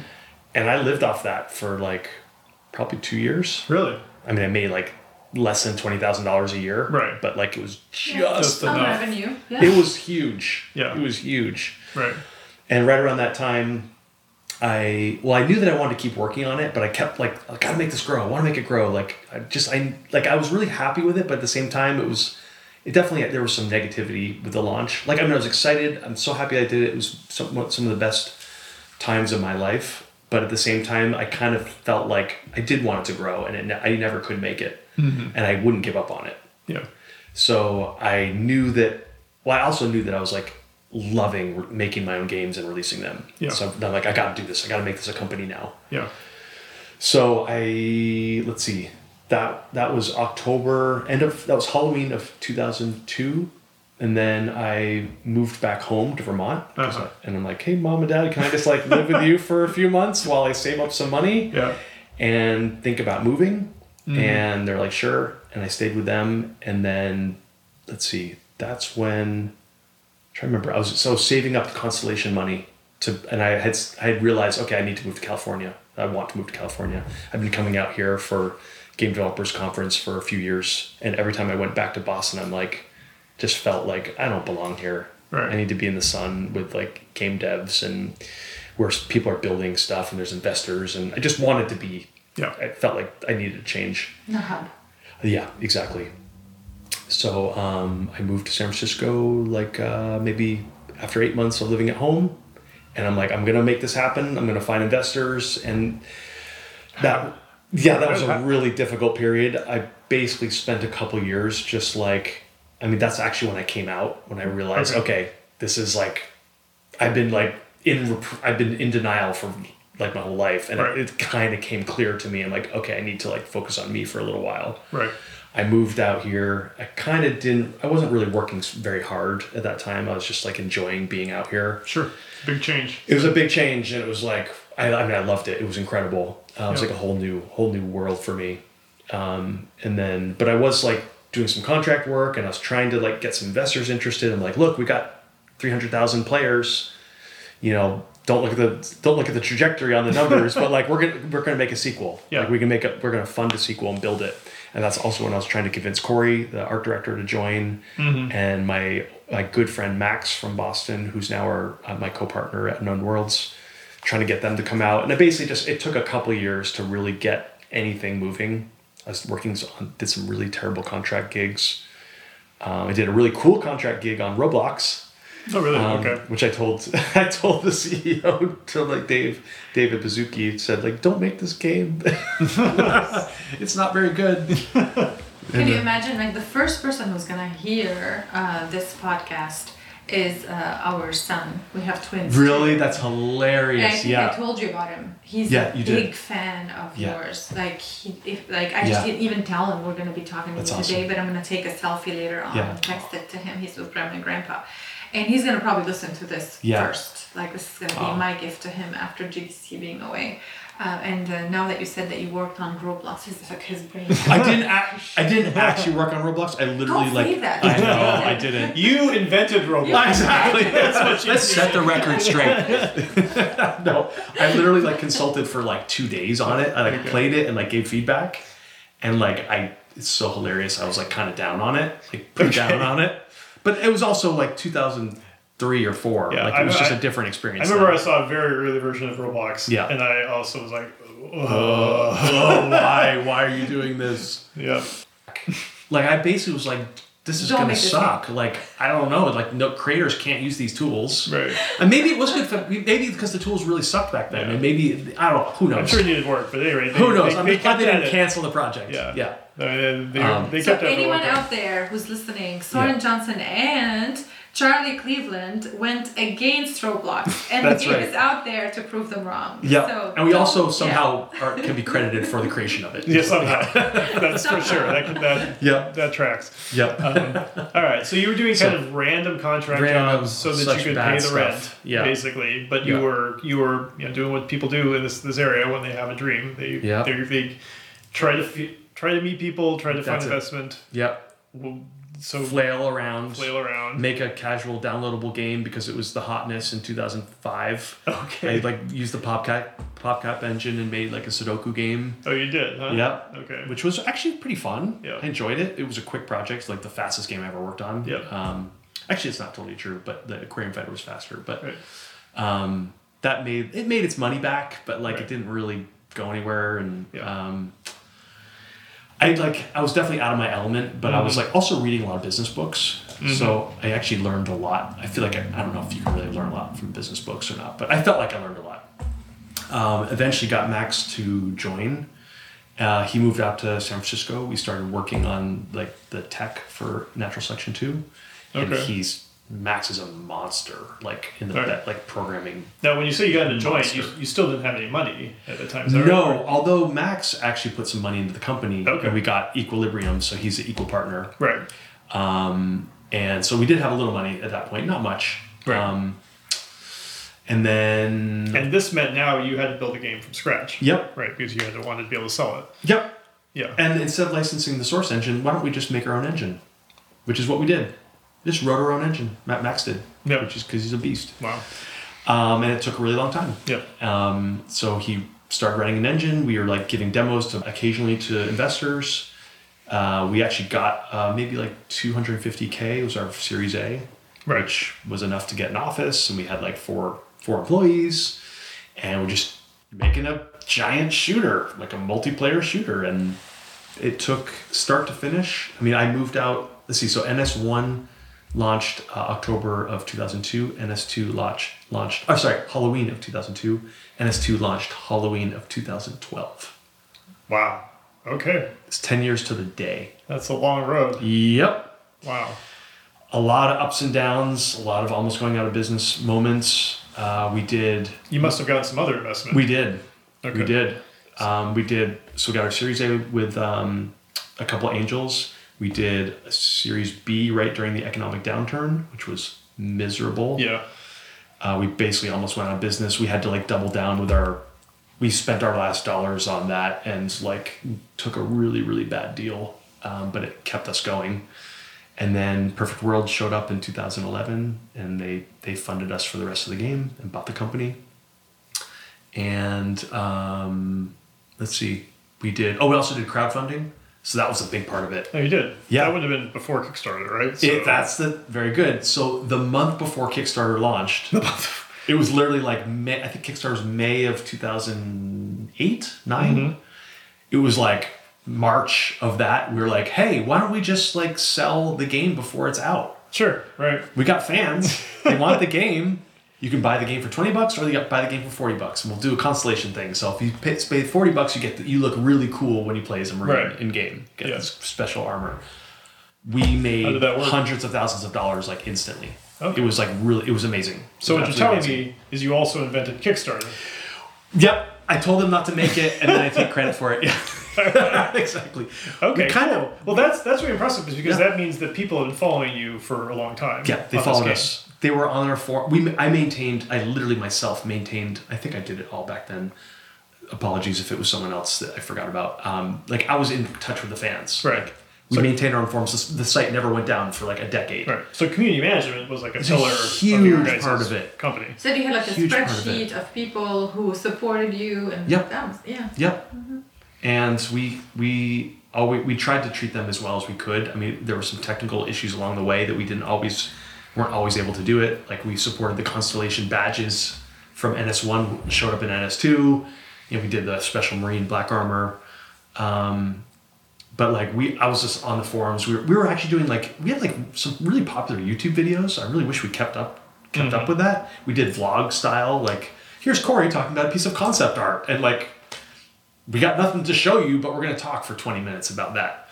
and I lived off that for like probably two years. Really? I mean, I made like less than twenty thousand dollars a year, Right. But like it was Yeah. just Just enough. revenue. Yeah. it was huge. Yeah. it was huge. Right. And right around that time, I well, I knew that I wanted to keep working on it, but I kept like, I gotta make this grow. I want to make it grow. Like, I just I like I was really happy with it, but at the same time, it was it definitely there was some negativity with the launch. Like, I mean, I was excited. I'm so happy I did it. It was somewhat some of the best times of my life. But at the same time, I kind of felt like I did want it to grow, and it, I never could make it, mm-hmm. and I wouldn't give up on it. Yeah. So I knew that. Well, I also knew that I was like loving making my own games and releasing them. Yeah. So I'm like, I got to do this. I got to make this a company now. Yeah. So I let's see, that that was October end of that was Halloween of two thousand two, and then I moved back home to Vermont. Uh-huh. I- and I'm like, hey, mom and dad, can I just like live with you for a few months while I save up some money? Yeah. and think about moving. And they're like, sure. And I stayed with them. And then, let's see, that's when, trying to remember, I was so saving up the Constellation money to, and I had, I had realized, okay, I need to move to California. I want to move to California. I've been coming out here for Game Developers Conference for a few years. And every time I went back to Boston, I'm like, just felt like I don't belong here. Right. I need to be in the sun with like game devs and where people are building stuff and there's investors. And I just wanted to be Yeah. I felt like I needed a change. The hub. Yeah, exactly. So um, I moved to San Francisco like uh, maybe after eight months of living at home, and I'm like, I'm gonna make this happen. I'm gonna find investors, and that yeah, that was a really difficult period. I basically spent a couple years just like, I mean, that's actually when I came out when I realized, Okay. okay, this is like, I've been like in rep- I've been in denial for like my whole life, and Right. it, it kind of came clear to me. I'm like, okay, I need to like focus on me for a little while. Right. I moved out here. I kind of didn't. I wasn't really working very hard at that time. I was just like enjoying being out here. Sure. Big change. It was a big change, and it was like I, I mean, I loved it. It was incredible. Uh, it was Yeah. like a whole new, whole new world for me. Um, and then, but I was like doing some contract work, and I was trying to like get some investors interested. I'm like, look, we got 300,000 players, you know, don't look at the don't look at the trajectory on the numbers, but like we're gonna we're gonna make a sequel. Yeah. Like we can make a we're gonna fund a sequel and build it. And that's also when I was trying to convince Corey, the art director, to join, and my my good friend Max from Boston, who's now our uh, my co-partner at Unknown Worlds, trying to get them to come out. And it basically just it took a couple of years to really get anything moving. I was working on did some really terrible contract gigs. Um, I did a really cool contract gig on Roblox, Oh, really? um, okay. which I told I told the CEO to like Dave David Baszucki said like don't make this game. it's not very good. Can you imagine, like, the first person who's gonna hear uh, this podcast is uh, our son. We have twins. Really, too. that's And I hilarious. think I told you about him. He's Yeah, a big did. fan of Yeah. yours. Like he, if like I just Yeah. didn't even tell him we're gonna be talking to That's you today, awesome. but I'm gonna take a selfie later on Yeah. and text it to him. He's with grandma and grandpa, and he's gonna probably listen to this Yeah. first. Like this is gonna be Oh. my gift to him after GDC being away. Uh, and uh, now that you said that you worked on Roblox, his like his brain. I didn't. Act, I didn't actually work on Roblox. I literally Don't like. say that. I know. I didn't. You invented Roblox. Exactly. That's what Let's set the record straight. no, I literally like consulted for like two days on it. I like played it and like gave feedback, and like I, it's so hilarious. I was like kind of down on it, like pretty Okay. down on it. But it was also like 2003 or four. Yeah, like it was just I- a different experience. I experience. remember I saw a very early version of Roblox. Yeah. And I also was like, oh, why? Why are you doing this? yeah. Like I basically was like, this is Don't gonna make this suck. Like I don't know. Like no creators can't use these tools. Right. And maybe it was good for maybe because the tools really sucked back then. Yeah. And maybe I don't know. Who knows? I'm sure it needed work, but anyway. They, Who knows? They, I'm they glad they didn't it. cancel the project. Yeah. Yeah. I they, Um, they So kept it anyone out there who's listening, Soren Yeah. Johnson and Charlie Cleveland went against Roblox, and the That's game right. is out there to prove them wrong. Yeah. So and we don't- also yeah. somehow are, can be credited for the creation of it. Yeah, somehow. That's for sure. That can, that Yep. that tracks. Yep. All right, so you were doing So- kind of random contract Random, jobs so that you could pay the stuff. rent, Yeah. basically. But you Yeah. were you were you know doing what people do in this this area when they have a dream. They Yeah. they, they try to f- try to meet people, try to find That's it. investment. Yep. Well, So Flail around. flail around. Make a casual downloadable game because it was the hotness in 2005. Okay. I like used the PopCap PopCap engine and made like a Sudoku game. Oh, you did, huh? Yep. Okay. Which was actually pretty fun. Yeah. I enjoyed it. It was a quick project, like the fastest game I ever worked on. Yep. Um, actually, it's not totally true, but the Aquarium Fighter was faster. But Right. um, that made it made its money back, but like Right. it didn't really go anywhere. And Yeah. um, I like I was definitely out of my element, but I was Mhm. like also reading a lot of business books. Mm-hmm. So I actually learned a lot. I feel like I, I don't know if you can really learn a lot from business books or not, but I felt like I learned a lot. Um, eventually got Max to join. Uh, he moved out to San Francisco. We started working on like the tech for Natural Selection Two, and Okay. he's Max is a monster, like in the Right. like programming. Now, when you say you got to join, you, you still didn't have any money at the time. No, right? although Max actually put some money into the company, Okay. and we got Equilibrium, so he's an equal partner. Right. Um, and so we did have a little money at that point, not much. Right. Um, and then, And this meant now you had to build a game from scratch. yep, Right, because you had to wanted to be able to sell it. yep. Yeah. And instead of licensing the source engine, why don't we just make our own engine? Which is what we did. Just wrote our own engine. Matt Max did. Yeah. Which is because he's a beast. Wow. Um, and it took a really long time. Yeah. Um, so he started writing an engine. We were like giving demos to occasionally to investors. Uh, we actually got uh, maybe like 250k was our Series A, Right. which was enough to get an office, and we had like four four employees, and we're just making a giant shooter, like a multiplayer shooter, and it took start to finish. I mean, I moved out. Let's see. So NS one launched uh, October of 2002. NS two launched launched. Oh, sorry, Halloween of 2002. NS two launched Halloween of 2012. Wow. Okay. It's 10 years to the day. That's a long road. Yep. Wow. A lot of ups and downs. A lot of almost going out of business moments. Uh, we did. You must have gotten some other investment. We did. Okay. We did. Um, we did. So we got our Series A with um, a couple angels. We did a Series B right during the economic downturn, which was miserable. Yeah. Uh, we basically almost went out of business. We had to like double down with our. We spent our last dollars on that and like took a really really bad deal, um, but it kept us going. And then Perfect World showed up in 2011, and they they funded us for the rest of the game and bought the company. And um, let's see, we did. Oh, we also did crowdfunding, so that was a big part of it. No, you did. Yeah. That would have been before Kickstarter, right? So, It, that's the very good. So the month before Kickstarter launched, it was literally like May, I think Kickstarter was May of 2008, 9 mm-hmm. It was like March of that. We were like, hey, why don't we just like sell the game before it's out? sure, right. We got fans. they want the game. You can buy the game for 20 bucks or you buy the game for 40 bucks. And we'll do a constellation thing. So if you pay, pay 40 bucks, you get the, you look really cool when you play as a marine Right. in game. Get Yeah. this special armor. We made hundreds of thousands of dollars like instantly. Okay. It was like really, it was amazing. So what you're telling amazing. me is you also invented Kickstarter. Yep. I told them not to make it, and then I take credit for it. Yeah, exactly. Okay, We kind cool. of well, that's that's really impressive is because Yeah. that means that people have been following you for a long time. Yeah, they followed us. They were on our forum. We, I maintained. I literally myself maintained. I think I did it all back then. Apologies if it was someone else that I forgot about. Um, like I was in touch with the fans. Right. Like, we So- maintained our own forums. The, the site never went down for like a decade. Right. So community management was like a a pillar of huge your guys' part of it. company. So you had like a Huge part of spreadsheet of, people who supported you and Yep. that was, yeah. Yep. And we we always we tried to treat them as well as we could. I mean, there were some technical issues along the way that we didn't always weren't always able to do it. Like we supported the constellation badges from NS1 showed up in NS2. You know, we did the special marine black armor. Um, but like we, I was just on the forums. We were, we were actually doing like we had like some really popular YouTube videos. I really wish we kept up kept up with that. We did vlog style. Like here's Corey talking about a piece of concept art, and like we got nothing to show you, but we're gonna talk for 20 minutes about that.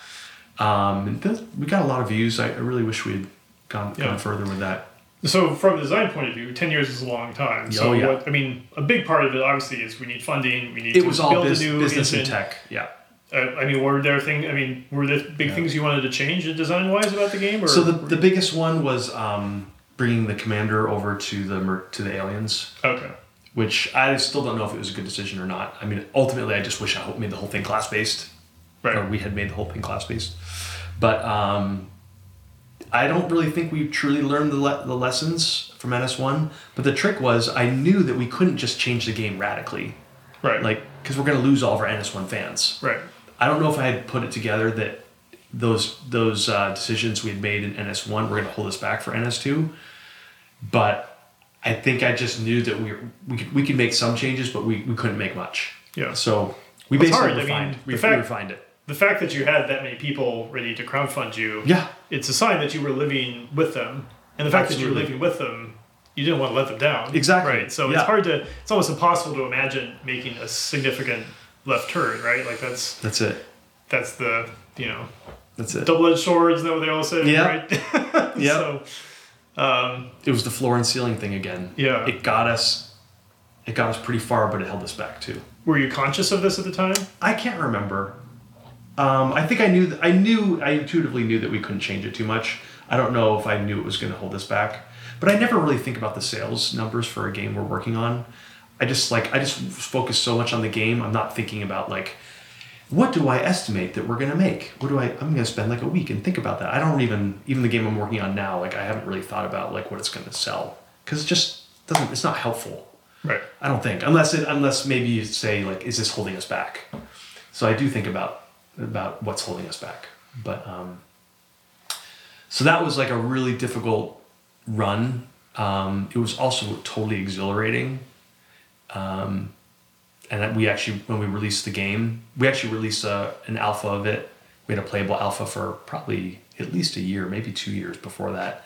Um, and th- we got a lot of views. I, I really wish we had gone, Yeah. gone further with that. So from a design point of view, ten years is a long time. So Oh, yeah. what I mean, a big part of it obviously is we need funding. We need It to was all build bus- a new business and tech. Yeah. Uh, I mean, were there things? I mean, were there big Yeah. things you wanted to change design wise about the game? Or So the, the biggest one was um, bringing the commander over to the to the aliens. okay, which I still don't know if it was a good decision or not. I mean, ultimately, I just wish I made the whole thing class based, right. or we had made the whole thing class based. But um, I don't really think we truly learned the, le- the lessons from NS1. But the trick was, I knew that we couldn't just change the game radically, right. like because we're going to lose all of our NS1 fans. right. I don't know if I had put it together that those those uh, decisions we had made in NS1 were going to hold us back for NS2, but I think I just knew that we were, we could, we could make some changes, but we, we couldn't make much. Yeah. So we It's basically hard. I refined. mean, we, fact- we refined it. The fact that you had that many people ready to crowdfund you, Yeah. it's a sign that you were living with them, and the fact that you were living with them, you didn't want to let them down. Exactly. Right. So Yeah. it's hard to. It's almost impossible to imagine making a significant left turn. Right. Like that's That's it. that's the you know That's it. double-edged swords. That what they all say? Yeah. Right. Yeah. So, um, It was the floor and ceiling thing again. Yeah. It got us. It got us pretty far, but it held us back too. were you conscious of this at the time? I can't remember. Um, I think I knew. I knew. I intuitively knew that we couldn't change it too much. I don't know if I knew it was going to hold us back, but I never really think about the sales numbers for a game we're working on. I just like I just focus so much on the game. I'm not thinking about like what do I estimate that we're going to make. What do I? I'm going to spend like a week and think about that. I don't even even the game I'm working on now. Like I haven't really thought about like what it's going to sell because it just doesn't. It's not helpful. Right. I don't think unless it unless maybe you say like is this holding us back? So I do think about about what's holding us back. But um, so that was like a really difficult run. Um, it was also totally exhilarating. Um, and we actually when we released the game, we actually released a, an alpha of it. We had a playable alpha for probably at least a year, maybe two years before that.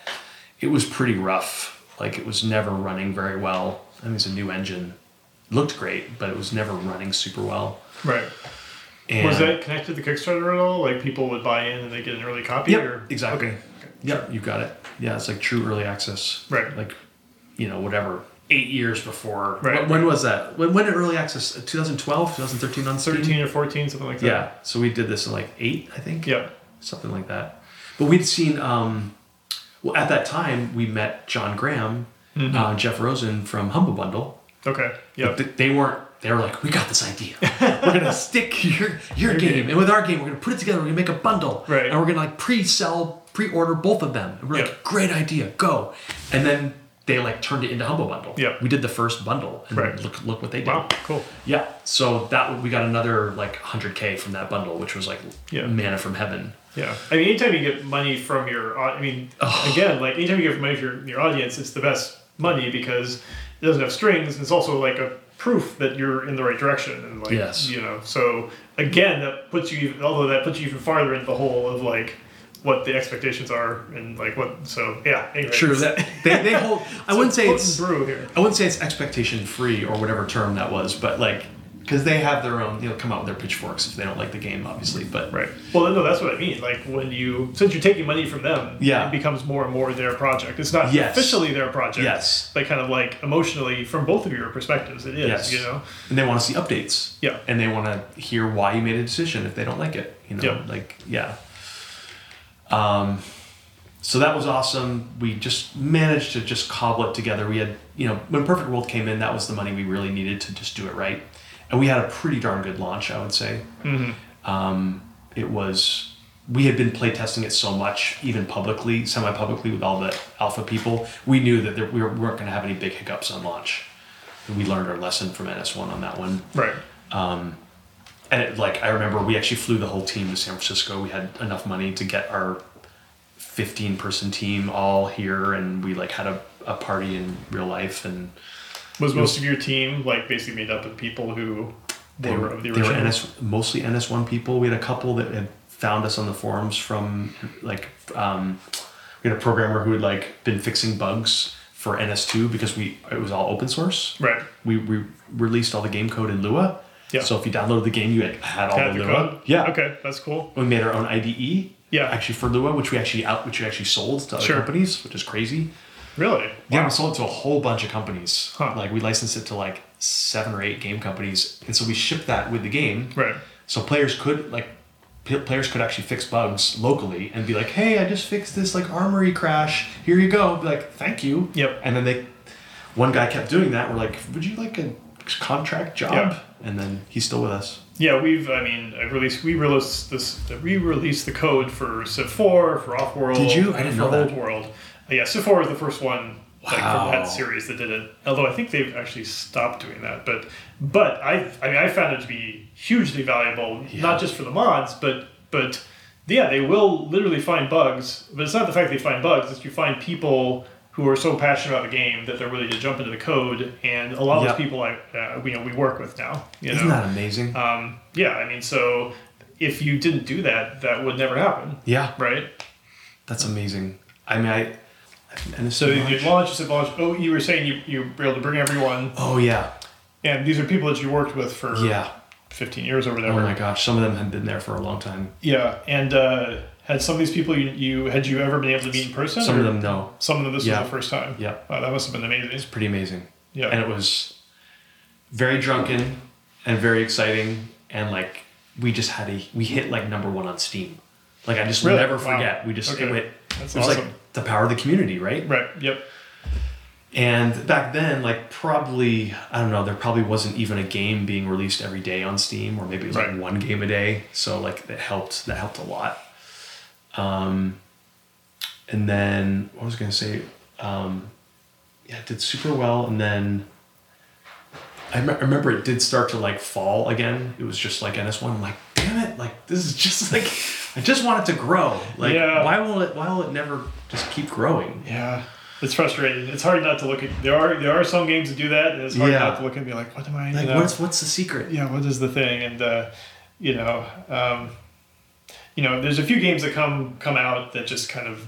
It was pretty rough. Like it was never running very well. I mean, it's a new engine. It looked great, but it was never running super well. Right. And Was that connected to Kickstarter at all? Like people would buy in and they get an early copy? Yep, or? exactly. Okay. Yep, you got it. Yeah, it's like true early access. Right. Like, you know, whatever. Eight years before. Right. When, was that? When, when did early access? 2012, 2013 on Steam? 13 or 14, something like that. Yeah. So we did this in like eight, I think. Yeah. Something like that. But we'd seen, um, well, at that time, we met John Graham, Mm-hmm. uh, Jeff Rosen from Humble Bundle. Okay. Yeah. They weren't they were like, "We got this idea. We're gonna stick your your game, and with our game, we're gonna put it together. We're gonna make a bundle, Right. And we're gonna like pre-sell, pre-order both of them. And we're Yeah. like, great idea, go. And then they like turned it into Humble Bundle. Yeah. we did the first bundle, and Right. look look what they did. Wow, cool. Yeah, so that we got another like 100k from that bundle, which was like Yeah. manna from heaven. Yeah, I mean, anytime you get money from your, uh, I mean, again, like anytime you get money from your, your audience, it's the best money because it doesn't have strings. And it's also like a proof that you're in the right direction, and like Yes. you know. So again, that puts you, even- although that puts you even farther into the hole of like what the expectations are and like what. So yeah, anyway, True that they, they hold. I wouldn't say it's brew here. I wouldn't say it's expectation free or whatever term that was, but like because they have their own, you know, come out with their pitchforks if they don't like the game, obviously. But Right. Well, no, that's what I mean. Like when you, since you're taking money from them, Yeah. it becomes more and more their project. It's not Yes. officially their project. Yes. But kind of like emotionally, from both of your perspectives, it is. yes, You know. and they want to see updates. Yeah. and they want to hear why you made a decision if they don't like it. You know, Yeah. like yeah. Um, so that was awesome. We just managed to just cobble it together. We had, you know, when Perfect World came in, that was the money we really needed to just do it right, and we had a pretty darn good launch, I would say. Um, it was we had been playtesting it so much, even publicly, semi-publicly, with all the alpha people. We knew that there, we, were, we weren't going to have any big hiccups on launch. We learned our lesson from NS1 on that one. Right. And it, like I remember, we actually flew the whole team to San Francisco. We had enough money to get our 15-person team all here, and we like had a, a party in real life, and Was most of your team like basically made up of people who they were were, of the original? they were? NS, mostly NS1 people. We had a couple that had found us on the forums from like um, we had a programmer who had like been fixing bugs for NS2 because we it was all open source. Right. We, we released all the game code in Lua. Yeah. So if you downloaded the game, you had, had all Had the the Lua. code. Yeah. Okay, that's cool. We made our own IDE. Yeah. Actually for Lua, which we actually out which we actually sold to other Sure. companies, which is crazy. Really? Yeah, Wow. we sold it to a whole bunch of companies. Huh. Like we licensed it to like seven or eight game companies, and so we shipped that with the game. Right. So players could like p- players could actually fix bugs locally and be like, "Hey, I just fixed this like armory crash. Here you go." Be like, "Thank you." Yep. And then they, one guy kept doing that. We're like, "Would you like a contract job?" Yeah. And then he's still with us. Yeah, we've. I mean, I released. We released this. We released the code for Civ Four, for Offworld. Did you? I didn't for know that. Old World. Yeah, Four was the first one like, Wow. from that series that did it. Although I think they've actually stopped doing that. But but I I mean I found it to be hugely valuable, Yeah. not just for the mods, but but yeah, they will literally find bugs. But it's not the fact they find bugs; it's you find people who are so passionate about the game that they're willing to jump into the code. And a lot of Yeah. those people I uh, we, you know we work with now. You Isn't know? that amazing? Um, yeah, I mean, so if you didn't do that, that would never happen, yeah, right? that's amazing. I mean, I. And So you launch, said launch. Oh, you were saying you, you were able to bring everyone, Oh yeah, and these are people that you worked with for yeah. 15 years or Oh my gosh, some of them had been there for a long time. Yeah, and uh, had some of these people you, you had you ever been able to meet in person? Some of them no. Some of them this Yeah. was the first time. Yeah. Wow, that must have been amazing. It's pretty amazing. Yeah. And it was very drunken and very exciting and like we just had a we hit like number one on Steam. Like I just Really? never Wow. forget. We just Okay. it went That's it was like awesome. The power of the community, right? Right. Yep. And back then, like probably I don't know, there probably wasn't even a game being released every day on Steam, or maybe it was Right. like one game a day. So like that helped. That helped a lot. Um, and then what was I gonna say? Um, yeah, it did super well, and then I me- I remember it did start to like fall again. It was just like NS one. I'm like, damn it! Like this is just like I just want it to grow. Like Yeah. why will it? Why will it never just keep growing? Yeah. It's frustrating. It's hard not to look at. There are there are some games that do that, and it's hard Yeah. not to look and be like, "What am I?" you Like know? what's what's the secret? yeah, what is the thing? And uh, you know, um, you know, there's a few games that come come out that just kind of,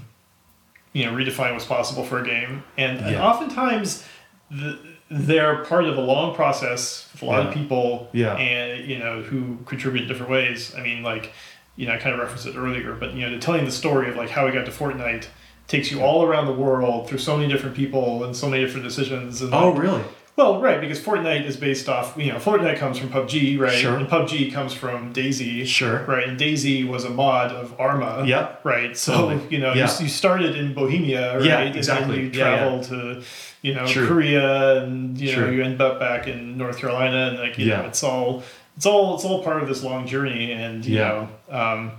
you know, redefine what's possible for a game, and, and oftentimes, the, they're part of a long process with a lot of people, Yeah. and you know, who contribute in different ways. I mean, like, you know, I kind of referenced it earlier, but you know, telling the story of like how we got to Fortnite takes you all around the world through so many different people and so many different decisions. And Oh like, really? Well, right, because Fortnite is based off, you know, Fortnite comes from PUBG, right? Sure. And PUBG comes from DayZ. Sure. Right, and DayZ was a mod of Arma. Yep. Right, so, Totally. you know, Yeah. you, you started in Bohemia, right? Yeah, And exactly. then you Yeah, yeah. travel to, you know. Korea and, you know, you end up back in North Carolina and, like, you Yeah. know, it's all, it's all, it's all part of this long journey and, you Yeah. know, um,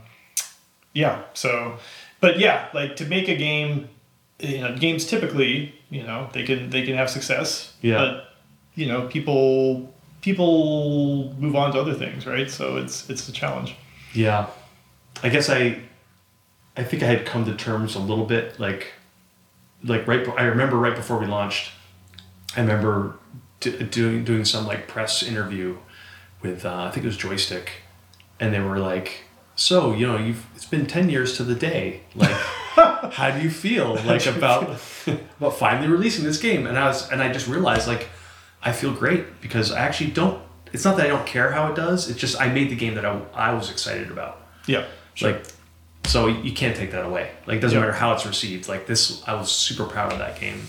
yeah, so, but yeah, like to make a game, you know, games typically, you know, they can they can have success. Yeah. But you know, people people move on to other things, right? So it's it's a challenge. Yeah, I guess I, I think I had come to terms a little bit like, like right. I remember right before we launched, I remember d- doing doing some like press interview with uh, I think it was Joystick, and they were like, "So you know you've it's been ten years to the day. Like, how do you feel like about about finally releasing this game?" And I was and I just realized like, I feel great because I actually don't. It's not that I don't care how it does. It's just I made the game that I, I was excited about. Yeah. Like, so you can't take that away. Like, it doesn't Yeah. matter how it's received. Like this, I was super proud of that game,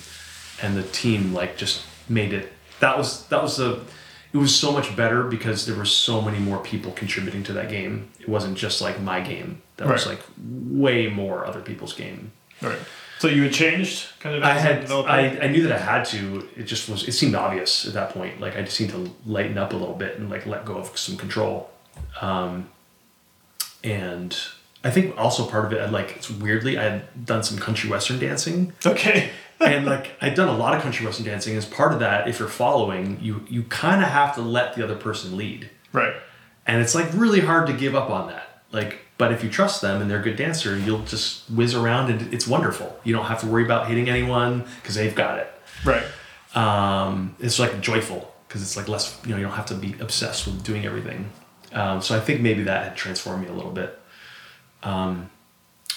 and the team like just made it. That was that was the. It was so much better because there were so many more people contributing to that game. It wasn't just like my game. That was like way more other people's game. Right. So you had changed kind of I had? I, I knew that I had to. It just was. It seemed obvious at that point. Like I just need to lighten up a little bit and like let go of some control. Um, and I think also part of it, I like it's weirdly I had done some country western dancing, Okay. and like I'd done a lot of country western dancing. As part of that, if you're following, you you kind of have to let the other person lead, Right. and it's like really hard to give up on that. Like, but if you trust them and they're a good dancer, you'll just whiz around and it's wonderful. You don't have to worry about hitting anyone because they've got it Right. um, it's like joyful because it's like less you know you don't have to be obsessed with doing everything um, so i think maybe that had transformed me a little bit um,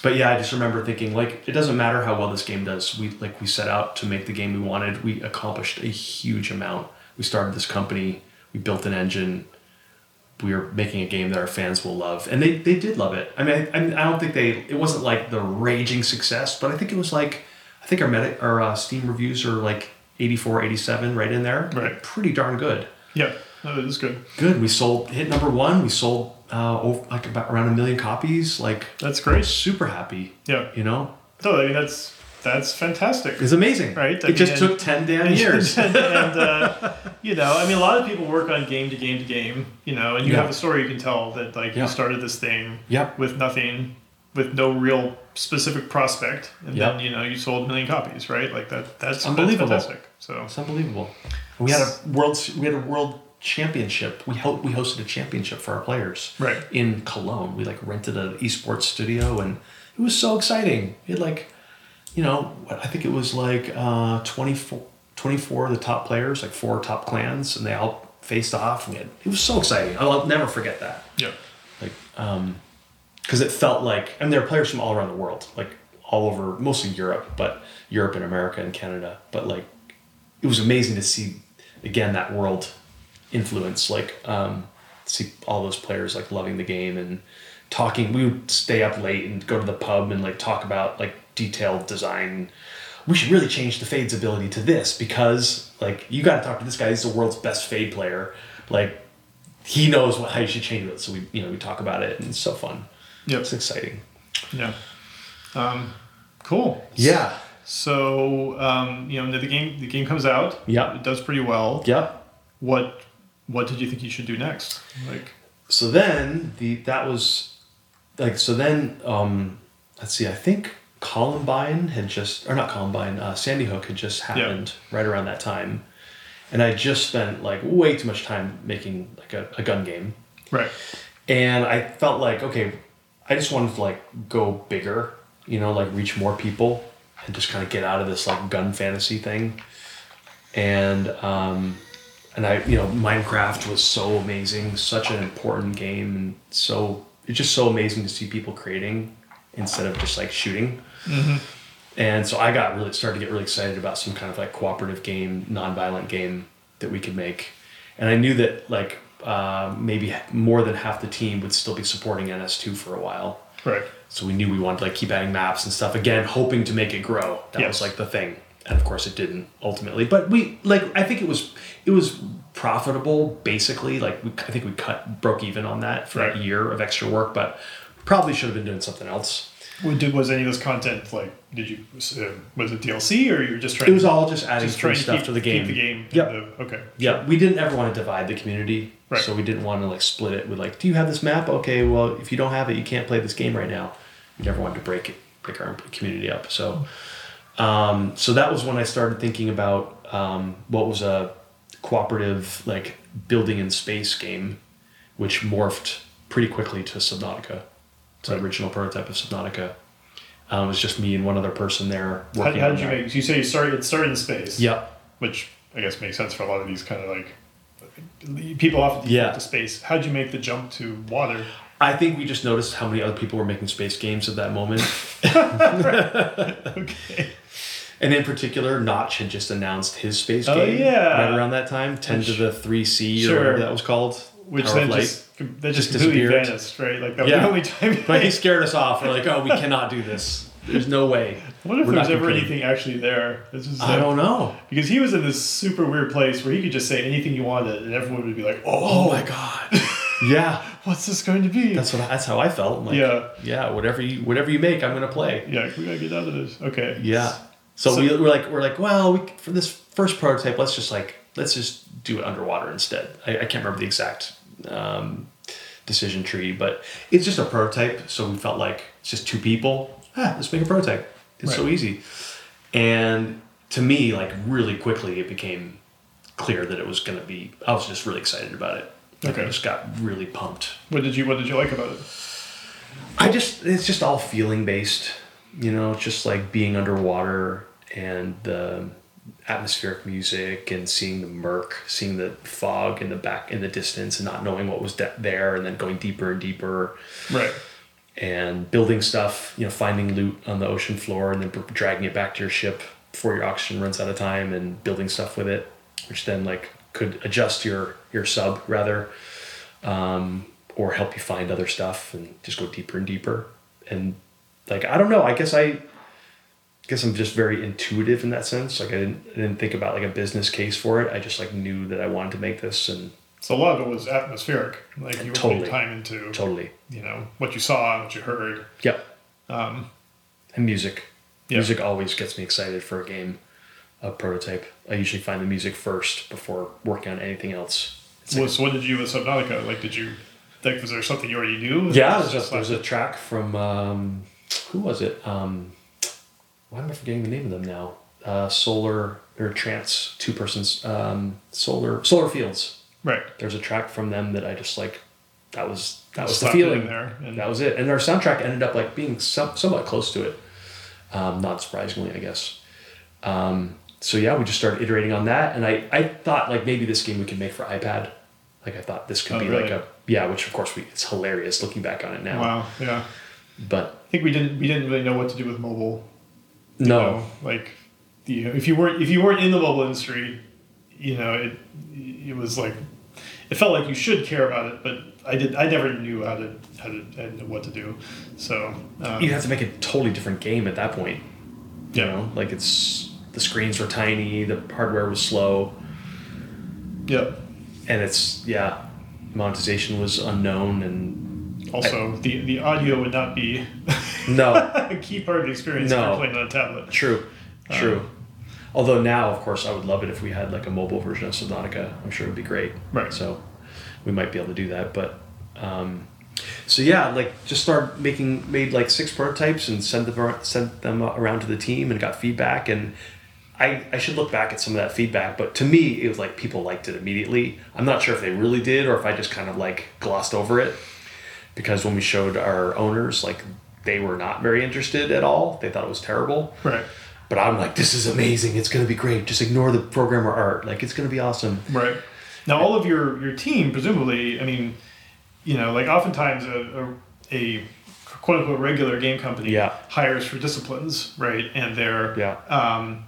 but yeah i just remember thinking like it doesn't matter how well this game does we like we set out to make the game we wanted. We accomplished a huge amount. We started this company. We built an engine. We were making a game that our fans will love. And they, they did love it. I mean I, I don't think they it wasn't like the raging success but i think it was like i think our meta our uh, steam reviews are like 84 87 right in there. Right. pretty darn good. Yeah. No, that is good. good we sold hit number one we sold uh over, like about around a million copies like That's great. super happy Yeah. you know No, I mean that's that's fantastic. it's amazing Right, I it just mean, took 10 damn years and, uh, you know, I mean, a lot of people work on game to game to game, you know, and you Yeah. have a story you can tell that like Yeah. you started this thing Yep. with nothing, with no real specific prospect, and Yep. then you know you sold a million copies, right? Like that. That's Unbelievable. That's fantastic. So It's unbelievable. We had a world. We had a world championship. We ho- we hosted a championship for our players. Right. In Cologne, we like rented an esports studio, and it was so exciting. It like, you know, I think it was like uh, 24, 24 of the top players, like four top clans, and they all faced off. And had, it was so exciting. I'll never forget that yeah, like um because it felt like and there are players from all around the world like all over mostly europe but europe and america and canada but like it was amazing to see again that world influence like um see all those players like loving the game and talking we would stay up late and go to the pub and like talk about like detailed design we should really change the fade's ability to this because like you got to talk to this guy he's the world's best fade player like he knows what, how you should change it so we you know we talk about it and it's so fun Yep. it's exciting yeah. Um, cool. yeah So um, you know the game the game comes out. Yeah. It does pretty well. yeah What what did you think you should do next? Like so then the that was like so then um let's see i think columbine had just or not columbine uh, sandy hook had just happened right around that time and i just spent like way too much time making like a, a gun game right. and i felt like okay i just wanted to like go bigger you know like reach more people and just kind of get out of this like gun fantasy thing and um and i you know minecraft was so amazing such an important game and so it's just so amazing to see people creating instead of just like shooting and so I got really started to get really excited about some kind of like cooperative game, non-violent game that we could make. And I knew that like uh, maybe more than half the team would still be supporting NS2 for a while. Right. So we knew we wanted to like keep adding maps and stuff again, hoping to make it grow. That was like the thing. And of course it didn't ultimately. But we like I think it was it was profitable basically. Like we, I think we cut broke even on that for Right. that year of extra work, but probably should have been doing something else. Did, was any of this content like? Did you uh, was it DLC or you were just trying? It was all just adding just free trying to stuff keep, to the game. Keep the game. the- okay. Yeah, we didn't ever want to divide the community, Right. so we didn't want to like split it with like, do you have this map? Okay, well if you don't have it, you can't play this game right now. We never wanted to break it, break our community up. So, um, so that was when I started thinking about um, what was a cooperative like building in space game, which morphed pretty quickly to Subnautica. It's the original prototype of Subnautica. Um, it was just me and one other person there How, working. how did you that. make? You say you started. It started in space. Yep. Which I guess makes sense for a lot of these kind of like people often default Yeah. to space. How'd you make the jump to water? I think we just noticed how many other people were making space games at that moment. Okay. And in particular, Notch had just announced his space Oh, game yeah. right around that time, 10 to the 3C Sure. or whatever that was called. Which Power then just that just, Just completely disappeared. vanished, right? Like that was the only time. But he scared us off. We're like, oh, we cannot do this. There's no way. I wonder if We're there's ever anything actually there. This is I don't know. because he was in this super weird place where he could just say anything he wanted, and everyone would be like, Oh "Oh, my God. yeah. what's this going to be?" That's what. That's how I felt. I'm like, Yeah. yeah. Whatever you, whatever you make, I'm gonna play. yeah, we gotta get out of this. Okay. Yeah. So, So- we, we're like, we're like, well, we, for this first prototype, let's just like, let's just do it underwater instead. I, I can't remember the exact um, decision tree, but it's just a prototype. So we felt like it's just two people. Ah, let's make a prototype. It's so easy. And to me, like really quickly, it became clear that it was going to be. I was just really excited about it. Like, I Okay. just got really pumped. What did you What did you like about it? I just it's just all feeling based, you know, it's just like being underwater and the atmospheric music and seeing the murk, seeing the fog in the back in the distance and not knowing what was de- there and then going deeper and deeper Right. and building stuff, you know, finding loot on the ocean floor and then dragging it back to your ship before your oxygen runs out of time and building stuff with it, which then like could adjust your your sub rather, um, or help you find other stuff and just go deeper and deeper. And like I don't know, I guess I guess I'm just very intuitive in that sense. Like I didn't I didn't think about like a business case for it. I just like knew that I wanted to make this and So a lot of it was atmospheric. Like you were Totally. putting time into totally. you know what you saw and what you heard. Yep. Um, And music. Yeah. Music always gets me excited for a game, a prototype. I usually find the music first before working on anything else. It's like- was what did you with Subnautica? Like, did you like was there something you already knew? Yeah, just a, there's a track from um, who was it? Um, why am I forgetting the name of them now? Uh, Solar or Trance, two persons. Um, Solar Solar Fields. right. There's a track from them that I just like. That was that was the Slapped it in feeling there, and- that was it. And our soundtrack ended up like being some, somewhat close to it. Um, not surprisingly, I guess. Um, so yeah, we just started iterating on that, and I, I thought like maybe this game we could make for iPad. Like I thought this could Oh, be really? like a yeah, which of course we, it's hilarious looking back on it now. Wow. Yeah. But I think we didn't we didn't really know what to do with mobile. No, know, like you know, if you weren't if you weren't in the mobile industry, you know, it it was like it felt like you should care about it, but I did I never knew how to how to I what to do. So um, you have to make a totally different game at that point. You Yeah. know, like it's the screens were tiny, the hardware was slow, yeah. and it's yeah, monetization was unknown, and Also, the the audio would not be no, a key part of the experience if No. you're playing on a tablet. True, true. Although now, of course, I would love it if we had like a mobile version of Subnautica. I'm sure it'd be great. Right. So we might be able to do that. But um, so yeah, like just start making made like six prototypes and send them sent them around to the team and got feedback. And I I should look back at some of that feedback. But to me, it was like people liked it immediately. I'm not sure if they really did or if I just kind of like glossed over it because when we showed our owners, like they were not very interested at all. They thought it was terrible. Right. But I'm like, this is amazing. It's gonna be great. Just ignore the programmer art. Like it's gonna be awesome. Right. Now, all of your your team, presumably, I mean, you know, like oftentimes a, a, a quote unquote regular game company Yeah. hires for disciplines, right? And they're, Yeah. um,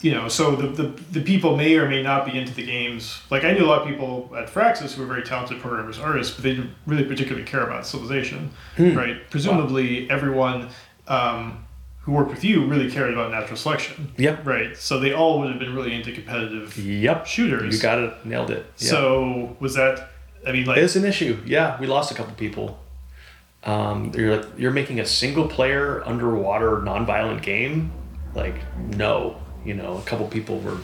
you know, so the, the the people may or may not be into the games. Like I knew a lot of people at Firaxis who were very talented programmers, artists, but they didn't really particularly care about civilization, Hmm. right? Presumably, everyone. Um, who worked with you really cared about natural selection. Yep. Right. So they all would have been really into competitive Yep. shooters. You got it. Nailed it. Yeah. So was that? I mean, like It's an issue. Yeah, we lost a couple people. Um, you're like, you're making a single player underwater non-violent game. Like no, you know, a couple people were.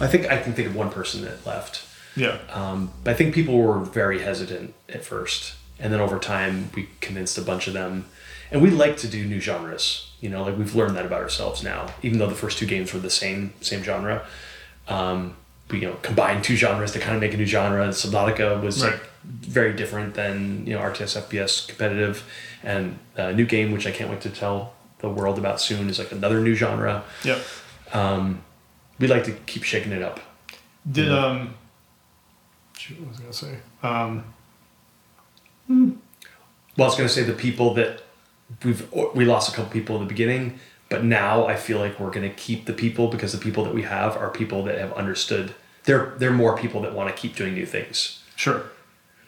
I think I can think of one person that left. yeah, Um, but I think people were very hesitant at first, and then over time we convinced a bunch of them. And we like to do new genres. You know, like we've learned that about ourselves now. Even though the first two games were the same same genre, um, we you know combined two genres to kind of make a new genre. Subnautica was Right. like very different than you know RTS FPS competitive, and a new game which I can't wait to tell the world about soon is like another new genre. yeah. Um, we like to keep shaking it up. Did um. Shoot, what was I gonna say? Um. Well, I was going to say the people that we've we lost a couple people in the beginning, but now I feel like we're going to keep the people because the people that we have are people that have understood. They're they're more people that want to keep doing new things. Sure.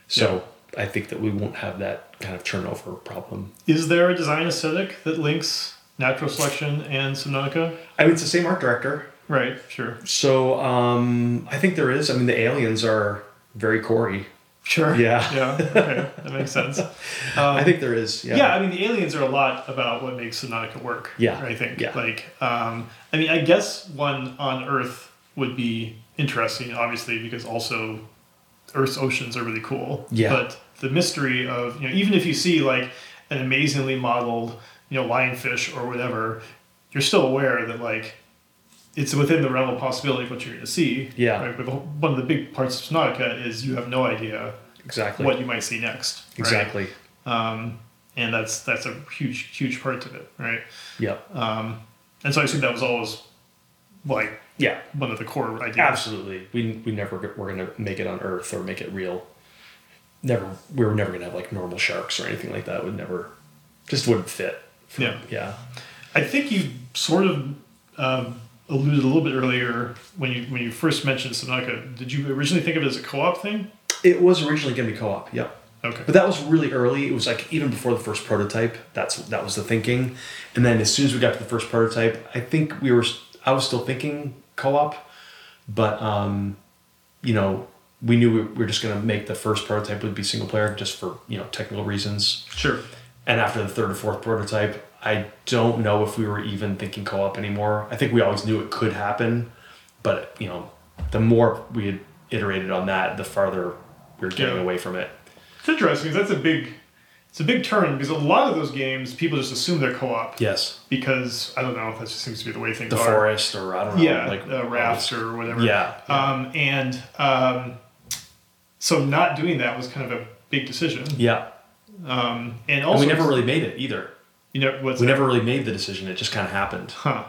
So I think that we won't have that kind of turnover problem. Is there a design aesthetic that links natural selection and Subnautica? I mean, it's the same art director, Right. Sure. so um, I think there is. I mean, the aliens are very Cory. Sure. Yeah. Yeah. Okay. that makes sense. Um, I think there is. Yeah. Yeah. I mean, the aliens are a lot about what makes Subnautica work. Yeah, I think. yeah. Like, um, I mean, I guess one on Earth would be interesting, obviously, because also Earth's oceans are really cool. Yeah. But the mystery of you know, even if you see like an amazingly modeled, you know, lionfish or whatever, you're still aware that like it's within the realm of possibility of what you're going to see. Yeah. Right? But the, one of the big parts of Subnautica is you have no idea exactly. what you might see next. right? exactly. Um, and that's that's a huge huge part of it, right? Yep. Um, and so I assume that was always like Yeah. one of the core ideas. Absolutely. We, we never were going to make it on Earth or make it real. Never. We were never going to have like normal sharks or anything like that. It would never, just wouldn't fit. Yeah. Yeah. I think you sort of um, alluded a little bit earlier when you when you first mentioned Subnautica. Did you originally think of it as a co-op thing? It was originally going to be co-op. Yep. Okay. But that was really early. It was like even before the first prototype. That's that was the thinking. And then as soon as we got to the first prototype, I think we were. I was still thinking co-op, but um, you know, we knew we were just going to make the first prototype would be single player just for you know technical reasons. Sure. And after the third or fourth prototype, I don't know if we were even thinking co-op anymore. I think we always knew it could happen, but you know, the more we had iterated on that, the farther we are getting Yeah. away from it. It's interesting 'cause that's a big it's a big turn because a lot of those games people just assume they're co-op Yes, because I don't know if that just seems to be the way things the are. forest, or I don't know, yeah, like uh, rafts or whatever. Yeah, Um, and um, so not doing that was kind of a big decision. yeah. Um, and And we never really made it either. you know, what's We that? never really made the decision. It just kind of happened, Huh.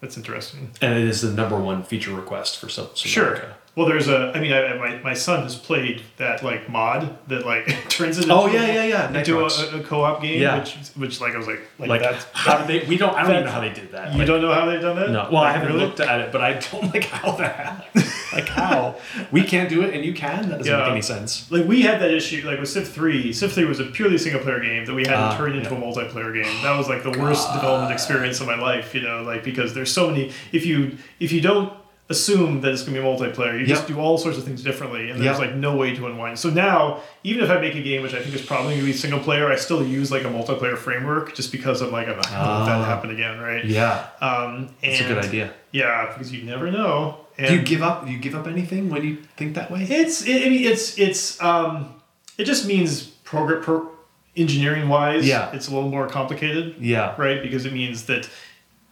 That's interesting. and it is the number one feature request for some. Sure. Well, there's a. I mean, I, my my son has played that like mod that like turns it. Oh into, yeah, yeah, yeah. Into a, a co-op game, Yeah. which which like I was like like, like that's how did they? We don't. I don't even know how they did that. you Like, don't know how they've done that. No, well, I haven't really? looked at it, but I don't like how that. Like how we can't do it and you can. That doesn't Yeah. make any sense. Like we had that issue, like with Civ Three. Civ Three was a purely single player game that we had Ah, to turn into yeah. a multiplayer game. That was like the worst development experience of my life, you know, like because there's so many. If you if you don't assume that it's gonna be multiplayer, you just do all sorts of things differently, and there's Yep. like no way to unwind. So now, even if I make a game which I think is probably gonna be single player, I still use like a multiplayer framework just because I'm like I'm not gonna let that Ah. happen again, right? Yeah, Um, and it's a good idea. Yeah, because you never know. And Do you give up? Do you give up anything when you think that way? it's it, I mean it's it's um it just means program pro, engineering wise Yeah. it's a little more complicated Yeah, right because it means that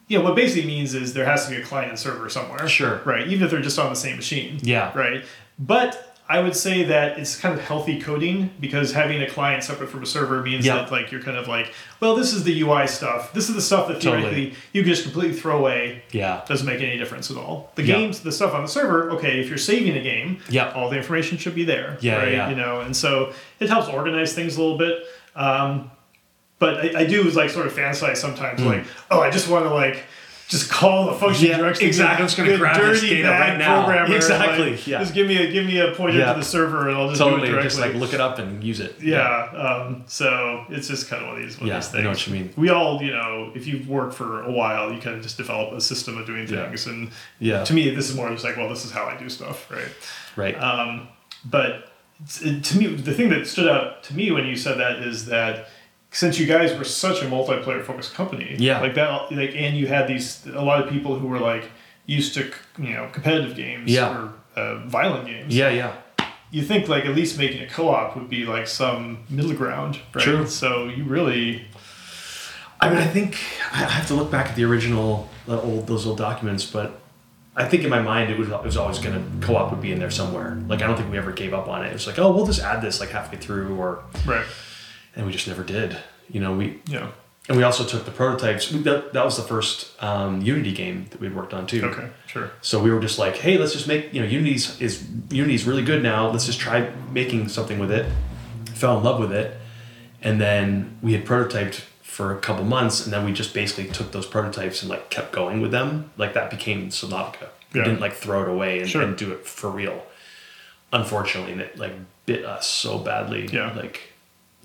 you know what basically means is there has to be a client server somewhere Sure. right even if they're just on the same machine Yeah. right but I would say that it's kind of healthy coding because having a client separate from a server means Yeah. that like you're kind of like well this is the UI stuff this is the stuff that Totally. you can just completely throw away yeah, doesn't make any difference at all. The Yeah. games, the stuff on the server, okay, if you're saving a game, Yeah. all the information should be there. Yeah, right? yeah. You know, and so it helps organize things a little bit. Um, but I, I do like sort of fantasize sometimes, Hmm. like, oh, I just want to like just call the function Yeah, directly. exactly. I'm just gonna Good grab this data right now. Exactly, like, yeah. Just give me a give me a pointer Yeah. to the server and I'll just do it directly. just like look it up and use it. Yeah. Um, so it's just kind of one of these, one Yeah, of these I know what you mean. We all, you know, if you've worked for a while, you kind of just develop a system of doing Yeah. things. And Yeah. to me, this is more just like, well, this is how I do stuff, right? Right. Um, but it, to me, the thing that stood out to me when you said that is that since you guys were such a multiplayer focused company, Yeah. like that, like, and you had these a lot of people who were like used to, you know, competitive games Yeah. or uh, violent games. yeah, yeah. You think like at least making a co-op would be like some middle ground, right? True. So you really, I mean, I think I I have to look back at the original, the old those old documents, but I think in my mind it was it was always gonna co-op would be in there somewhere. Like I don't think we ever gave up on it. It was like, oh, we'll just add this like halfway through, or right? And we just never did. You know, we Yeah. and we also took the prototypes. That, that was the first um, Unity game that we'd worked on too. Okay. Sure. So we were just like, hey, let's just make you know Unity's is Unity's really good now. Let's just try making something with it. Fell in love with it, and then we had prototyped for a couple months, and then we just basically took those prototypes and like kept going with them. Like that became Subnautica. We Yeah. didn't like throw it away and, Sure. and do it for real. Unfortunately, and it like bit us so badly. Yeah. Like,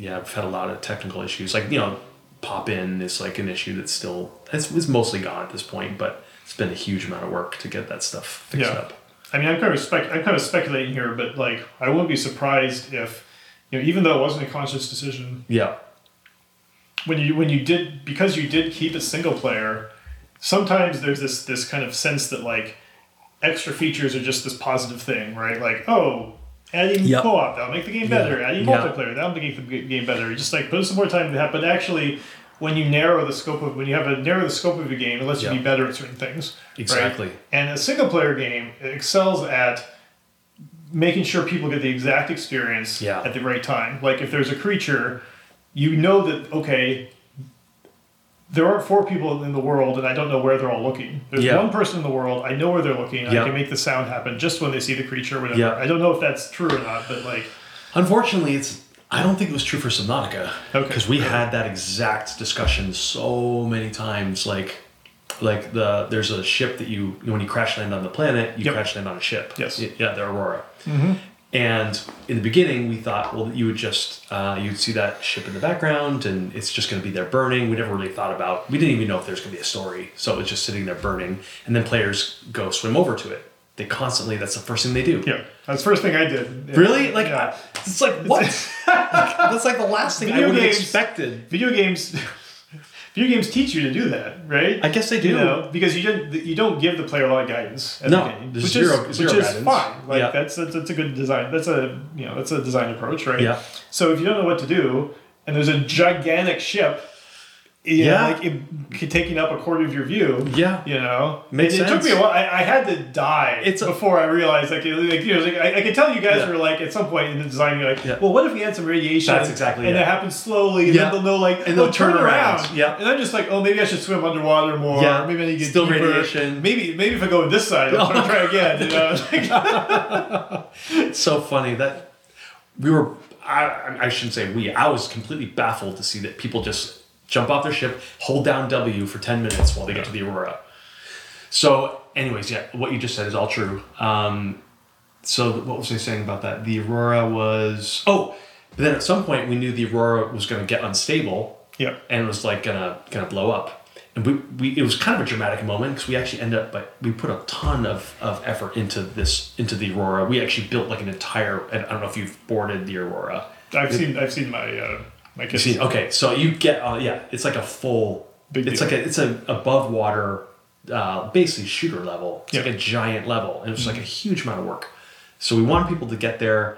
yeah, I've had a lot of technical issues. Like you know, pop in is like an issue that's still it's, it's mostly gone at this point, but it's been a huge amount of work to get that stuff fixed Yeah. up. I mean, I'm kind of spec- I'm kind of speculating here, but like, I wouldn't be surprised if, you know, even though it wasn't a conscious decision, Yeah. when you when you did because you did keep it single player, sometimes there's this this kind of sense that like extra features are just this positive thing, right? Like, oh, adding Yep. co-op that'll make the game better. Yeah. Adding Yeah. multiplayer that'll make the game better. Just like put some more time to that. But actually, when you narrow the scope of when you have a narrow the scope of a game, it lets you be better at certain things. right? Exactly. And a single player game excels at making sure people get the exact experience Yeah. at the right time. Like if there's a creature, you know that okay, there aren't four people in the world, and I don't know where they're all looking. There's Yeah. one person in the world. I know where they're looking. Yeah. I can make the sound happen just when they see the creature, whatever. Yeah. I don't know if that's true or not, but like, Unfortunately, it's. I don't think it was true for Subnautica. Okay. Because we had that exact discussion so many times. Like, like the there's a ship that you when you crash land on the planet, you Yep. crash land on a ship. Yes. Yeah, the Aurora. Mm-hmm. And in the beginning, we thought, well, you would just uh, you'd see that ship in the background, and it's just going to be there burning. We never really thought about. We didn't even know if there's going to be a story, so it was just sitting there burning. And then players go swim over to it. They constantly. That's the first thing they do. yeah, that's the first thing I did. Yeah. Really? Like, Yeah. it's like what? That's like the last thing I Video would have games- expected. video games video games teach you to do that right I guess they do. you know because you don't you don't give the player a lot of guidance at No, the game, which zero- is zero which is fine like Yeah. that's, that's that's a good design that's a you know that's a design approach right Yeah. so if you don't know what to do and there's a gigantic ship you know, Yeah. like it, taking up a quarter of your view Yeah. you know Makes it, it took me a while I, I had to die It's a- before I realized like, it- like you know like, I, I could tell you guys Yeah. were like at some point in the design you're like Yeah. well what if we had some radiation That's exactly and it. it happens slowly and Yeah. then they'll know like And oh, they'll turn turn around. around. Yeah. and I'm just like oh maybe I should swim underwater more Yeah. maybe I need to get Still deeper. radiation. maybe maybe if I go this side I'll try, try again you know It's so funny that we were. I, I shouldn't say we. I was completely baffled to see that people just jump off their ship, hold down W for ten minutes while they get to the Aurora. So, anyways, yeah, what you just said is all true. Um, so, what was I saying about that? The Aurora was. Oh, but then at some point we knew the Aurora was going to get unstable. yeah and it was like gonna gonna blow up. And we, we it was kind of a dramatic moment because we actually ended up but we put a ton of, of effort into this into the Aurora. We actually built like an entire and I don't know if you've boarded the Aurora. I've seen I've seen my uh, my You see, okay, so you get uh, yeah, it's like a full Big it's deal. like a it's a above water uh, basically shooter level. It's Yeah. like a giant level and it was like a huge amount of work. So we want people to get there.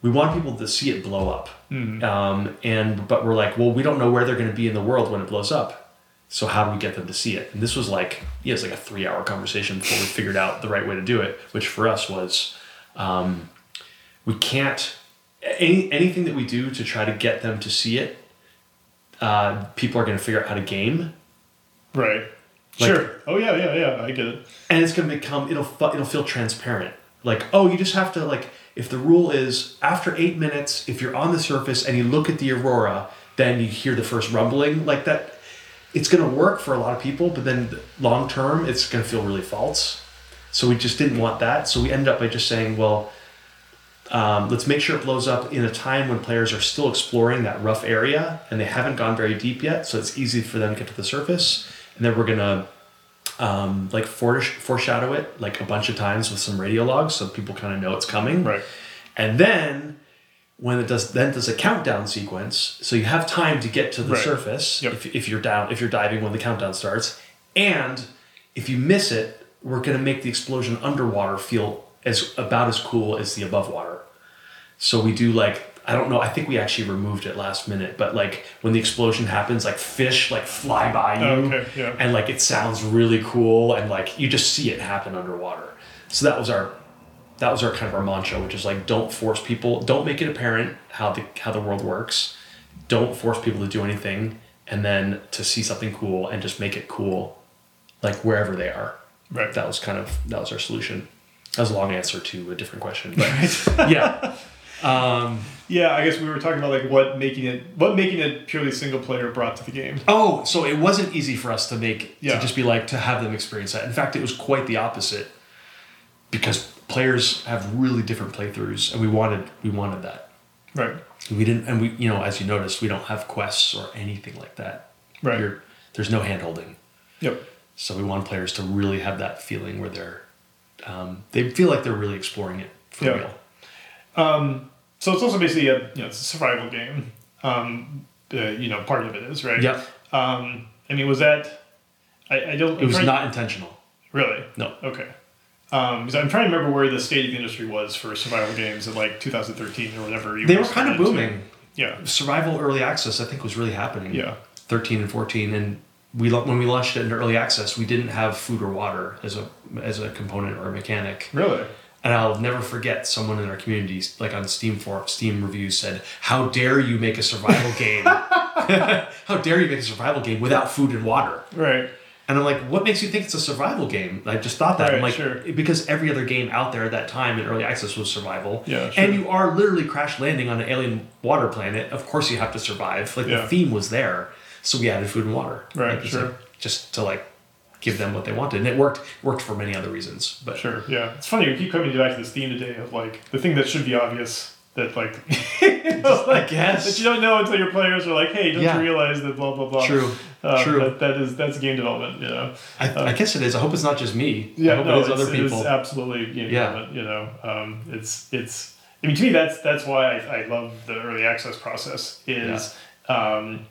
We want people to see it blow up. Um, and but we're like, well, we don't know where they're going to be in the world when it blows up. So how do we get them to see it? And this was like, yeah, it's like a three-hour conversation before we figured out the right way to do it. Which for us was, um, we can't any anything that we do to try to get them to see it. Uh, people are going to figure out how to game, right Like- sure oh yeah yeah yeah I get it and it's going to become it'll it'll feel transparent. Like, oh, you just have to like if the rule is after eight minutes, if you're on the surface and you look at the aurora, then you hear the first rumbling like that. it's going to work for a lot of people, but then long term, it's going to feel really false. So we just didn't want that. So we ended up by just saying, well, um, let's make sure it blows up in a time when players are still exploring that rough area and they haven't gone very deep yet, so it's easy for them to get to the surface. And then we're gonna um, like fore- foreshadow it like a bunch of times with some radio logs, so people kind of know it's coming. Right. And then when it does then does a countdown sequence, so you have time to get to the Right. surface Yep. if, if you're down if you're diving when the countdown starts, and if you miss it, we're gonna make the explosion underwater feel as about as cool as the above water. So we do like I don't know. I think we actually removed it last minute, but like when the explosion happens, like fish like fly by you, Oh, okay, yeah. and like it sounds really cool, and like you just see it happen underwater. So that was our that was our kind of our mantra, which is like don't force people, don't make it apparent how the how the world works, don't force people to do anything, and then to see something cool and just make it cool, like wherever they are. Right. That was kind of that was our solution. That was a long answer to a different question, but yeah. Um, Yeah, I guess we were talking about like what making it what making it purely single player brought to the game. Oh, so it wasn't easy for us to make Yeah. to just be like to have them experience that. In fact, it was quite the opposite because players have really different playthroughs, and we wanted we wanted that. Right. We didn't, and we you know as you noticed, we don't have quests or anything like that. Right. You're, there's no hand holding, Yep. so we want players to really have that feeling where they're um, they feel like they're really exploring it for Yeah. real. Um, so it's also basically a you know it's a survival game. Um, uh, you know, part of it is right. Yep, Um, I mean, was that? I, I don't. it was not intentional. really. No. Okay. Um, I'm trying to remember where the state of the industry was for survival games in like 2013 or whatever. They were kind of to- booming. Yeah. survival early access i think was really happening Yeah. 13 and 14 and we when we launched it in early access we didn't have food or water as a as a component or a mechanic Really. and i'll never forget someone in our community like on steam for steam reviews said how dare you make a survival game how dare you make a survival game without food and water Right. and I'm like, what makes you think it's a survival game? I just thought that. I'm Right, like, sure. because every other game out there at that time in early access was survival. Yeah, sure. And you are literally crash landing on an alien water planet. Of course you have to survive. Like Yeah. the theme was there. So we added food and water. Right, Like, sure. just to like give them what they wanted. And it worked worked for many other reasons. But Sure. Yeah. It's funny. We keep coming back to this theme today of like the thing that should be obvious that like, you know, like guess. that you don't know until your players are like, hey, don't Yeah. you realize that blah blah blah. True. Um, True. That, that is that's game development. You know. I, I guess it is. I hope it's not just me. Yeah. I hope no, it is it's, other it is people. absolutely game Yeah. You know. Um, it's it's. I mean, to me, that's that's why I, I love the early access process. Is um,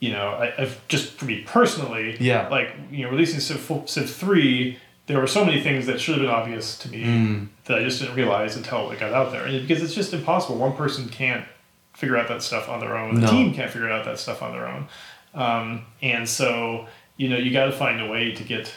you know, I, I've just for me personally, Yeah. like you know, releasing Civ, Civ three, there were so many things that should have been obvious to me Mm. that I just didn't realize until it got out there, and because it's just impossible. One person can't figure out that stuff on their own. The No. team can't figure out that stuff on their own, um, and so you know, you got to find a way to get,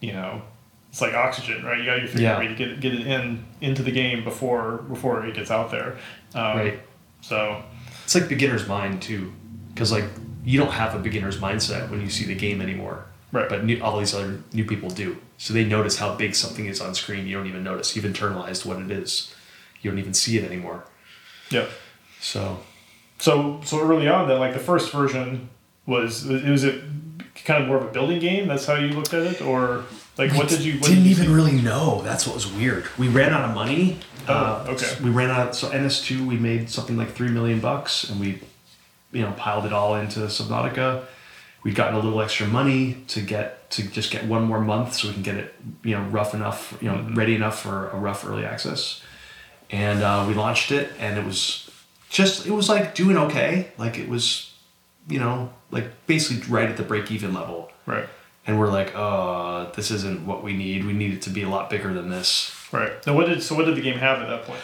you know. It's like oxygen, right? You got to figure Yeah. out a way to get get it in into the game before before it gets out there. Um, Right. So It's like beginner's mind too, because like you don't have a beginner's mindset when you see the game anymore. Right. But new, all these other new people do. So they notice how big something is on screen. You don't even notice. You've internalized what it is. You don't even see it anymore. yeah. So So so early on, then like the first version was it was it kind of more of a building game. That's how you looked at it, or like what did you? What didn't did you even see? really know. That's what was weird. We ran out of money. Uh, Oh, okay. We ran out. So NS two, we made something like three million bucks, and we, you know, piled it all into Subnautica. We'd gotten a little extra money to get to just get one more month, so we can get it, you know, rough enough, you know, Mm-hmm. ready enough for a rough early access. And uh, we launched it, and it was just it was like doing okay. Like it was, you know, like basically right at the break even level Right. and we're like, oh, this isn't what we need. We need it to be a lot bigger than this. Right. Now what did so what did the game have at that point?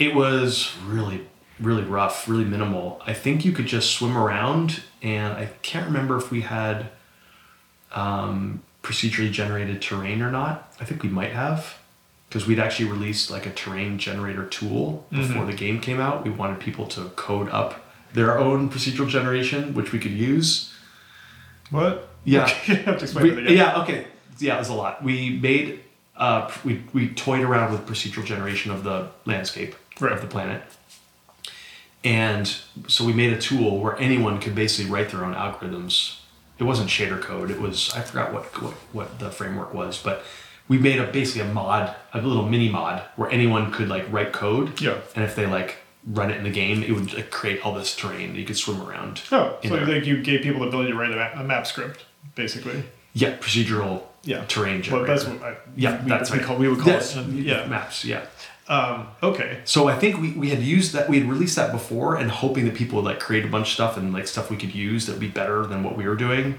It was really, really rough, really minimal. I think you could just swim around, and I can't remember if we had um, procedurally generated terrain or not. I think we might have. Because we'd actually released like a terrain generator tool before the game came out. We wanted people to code up their own procedural generation, which we could use. What? Yeah. you have to explain We- yeah, okay. Yeah, it was a lot. We made, uh, we, we toyed around with procedural generation of the landscape Right. of the planet. And so we made a tool where anyone could basically write their own algorithms it wasn't shader code. It was I forgot what what, what the framework was, but we made a basically a mod, a little mini mod where anyone could like write code. Yeah. And if they like run it in the game, it would like, create all this terrain that you could swim around. Oh, so there. like you gave people the ability to write a map, a map script, basically. yeah, procedural Yeah. terrain Well, that's what I, yeah, we, that's we, right. call, we would call Yes, it. yeah. maps. Yeah. Um, okay. So I think we, we had used that we had released that before and hoping that people would like create a bunch of stuff and like stuff we could use that would be better than what we were doing.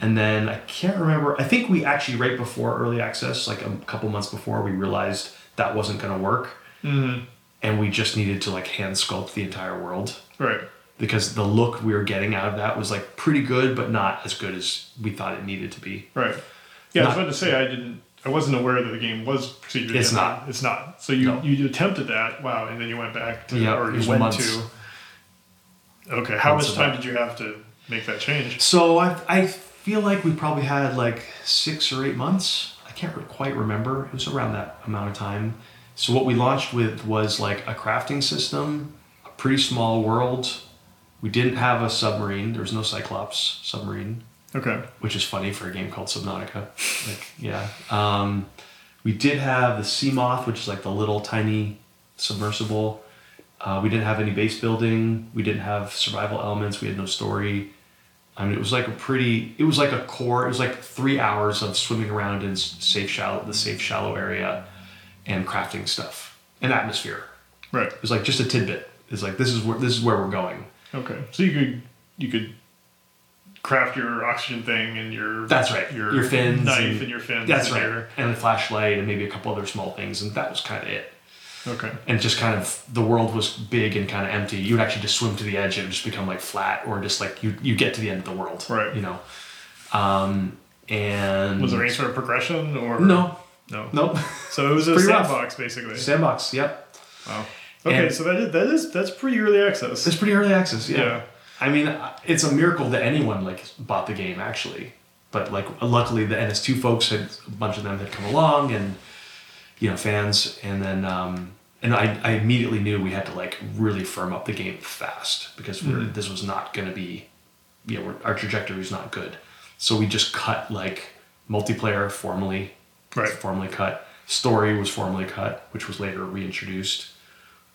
And then I can't remember. I think we actually right before early access, like a couple months before, we realized that wasn't going to work, Mm-hmm. and we just needed to like hand sculpt the entire world Right. because the look we were getting out of that was like pretty good, but not as good as we thought it needed to be. Right. Yeah, I was about to say I didn't. I wasn't aware that the game was procedurally. It's not. It's not. So you No. you attempted that. Wow, and then you went back to Yeah, or you went months. to. Okay, how Months much time did you have to make that change? So I, I feel like we probably had like six or eight months. I can't quite remember. It was around that amount of time. So what we launched with was like a crafting system, a pretty small world. We didn't have a submarine. There was no Cyclops submarine, Okay. which is funny for a game called Subnautica. like yeah. Um, we did have the Seamoth, which is like the little tiny submersible. Uh, we didn't have any base building. We didn't have survival elements. We had no story. I mean, it was like a pretty. It was like a core. It was like three hours of swimming around in safe shallow, the safe shallow area, and crafting stuff and atmosphere. Right. It was like just a tidbit. It's like this is where this is where we're going. Okay. So you could you could craft your oxygen thing and your That's right. your, Your fins knife and- and, your fins. That's and right. your- And a flashlight and maybe a couple other small things, and that was kind of it. okay. and just kind of the world was big and kind of empty. You would actually just swim to the edge and it would just become like flat, or just like you you get to the end of the world, Right. You know, um, and Was there any sort of progression or no, No. nope, So it was a Pretty rough. sandbox basically. sandbox. Yep, Wow. Okay, And- so that is, that is that's pretty early access. it's pretty early access. Yeah. Yeah. I mean, it's a miracle that anyone like bought the game actually, but like luckily the NS2 folks had a bunch of them had come along and you know fans, and then um, and I, I immediately knew we had to like really firm up the game fast because we're, Mhm. this was not going to be you know we're, our trajectory is not good, so we just cut like multiplayer formally, Right. formally cut. Story was formally cut, which was later reintroduced.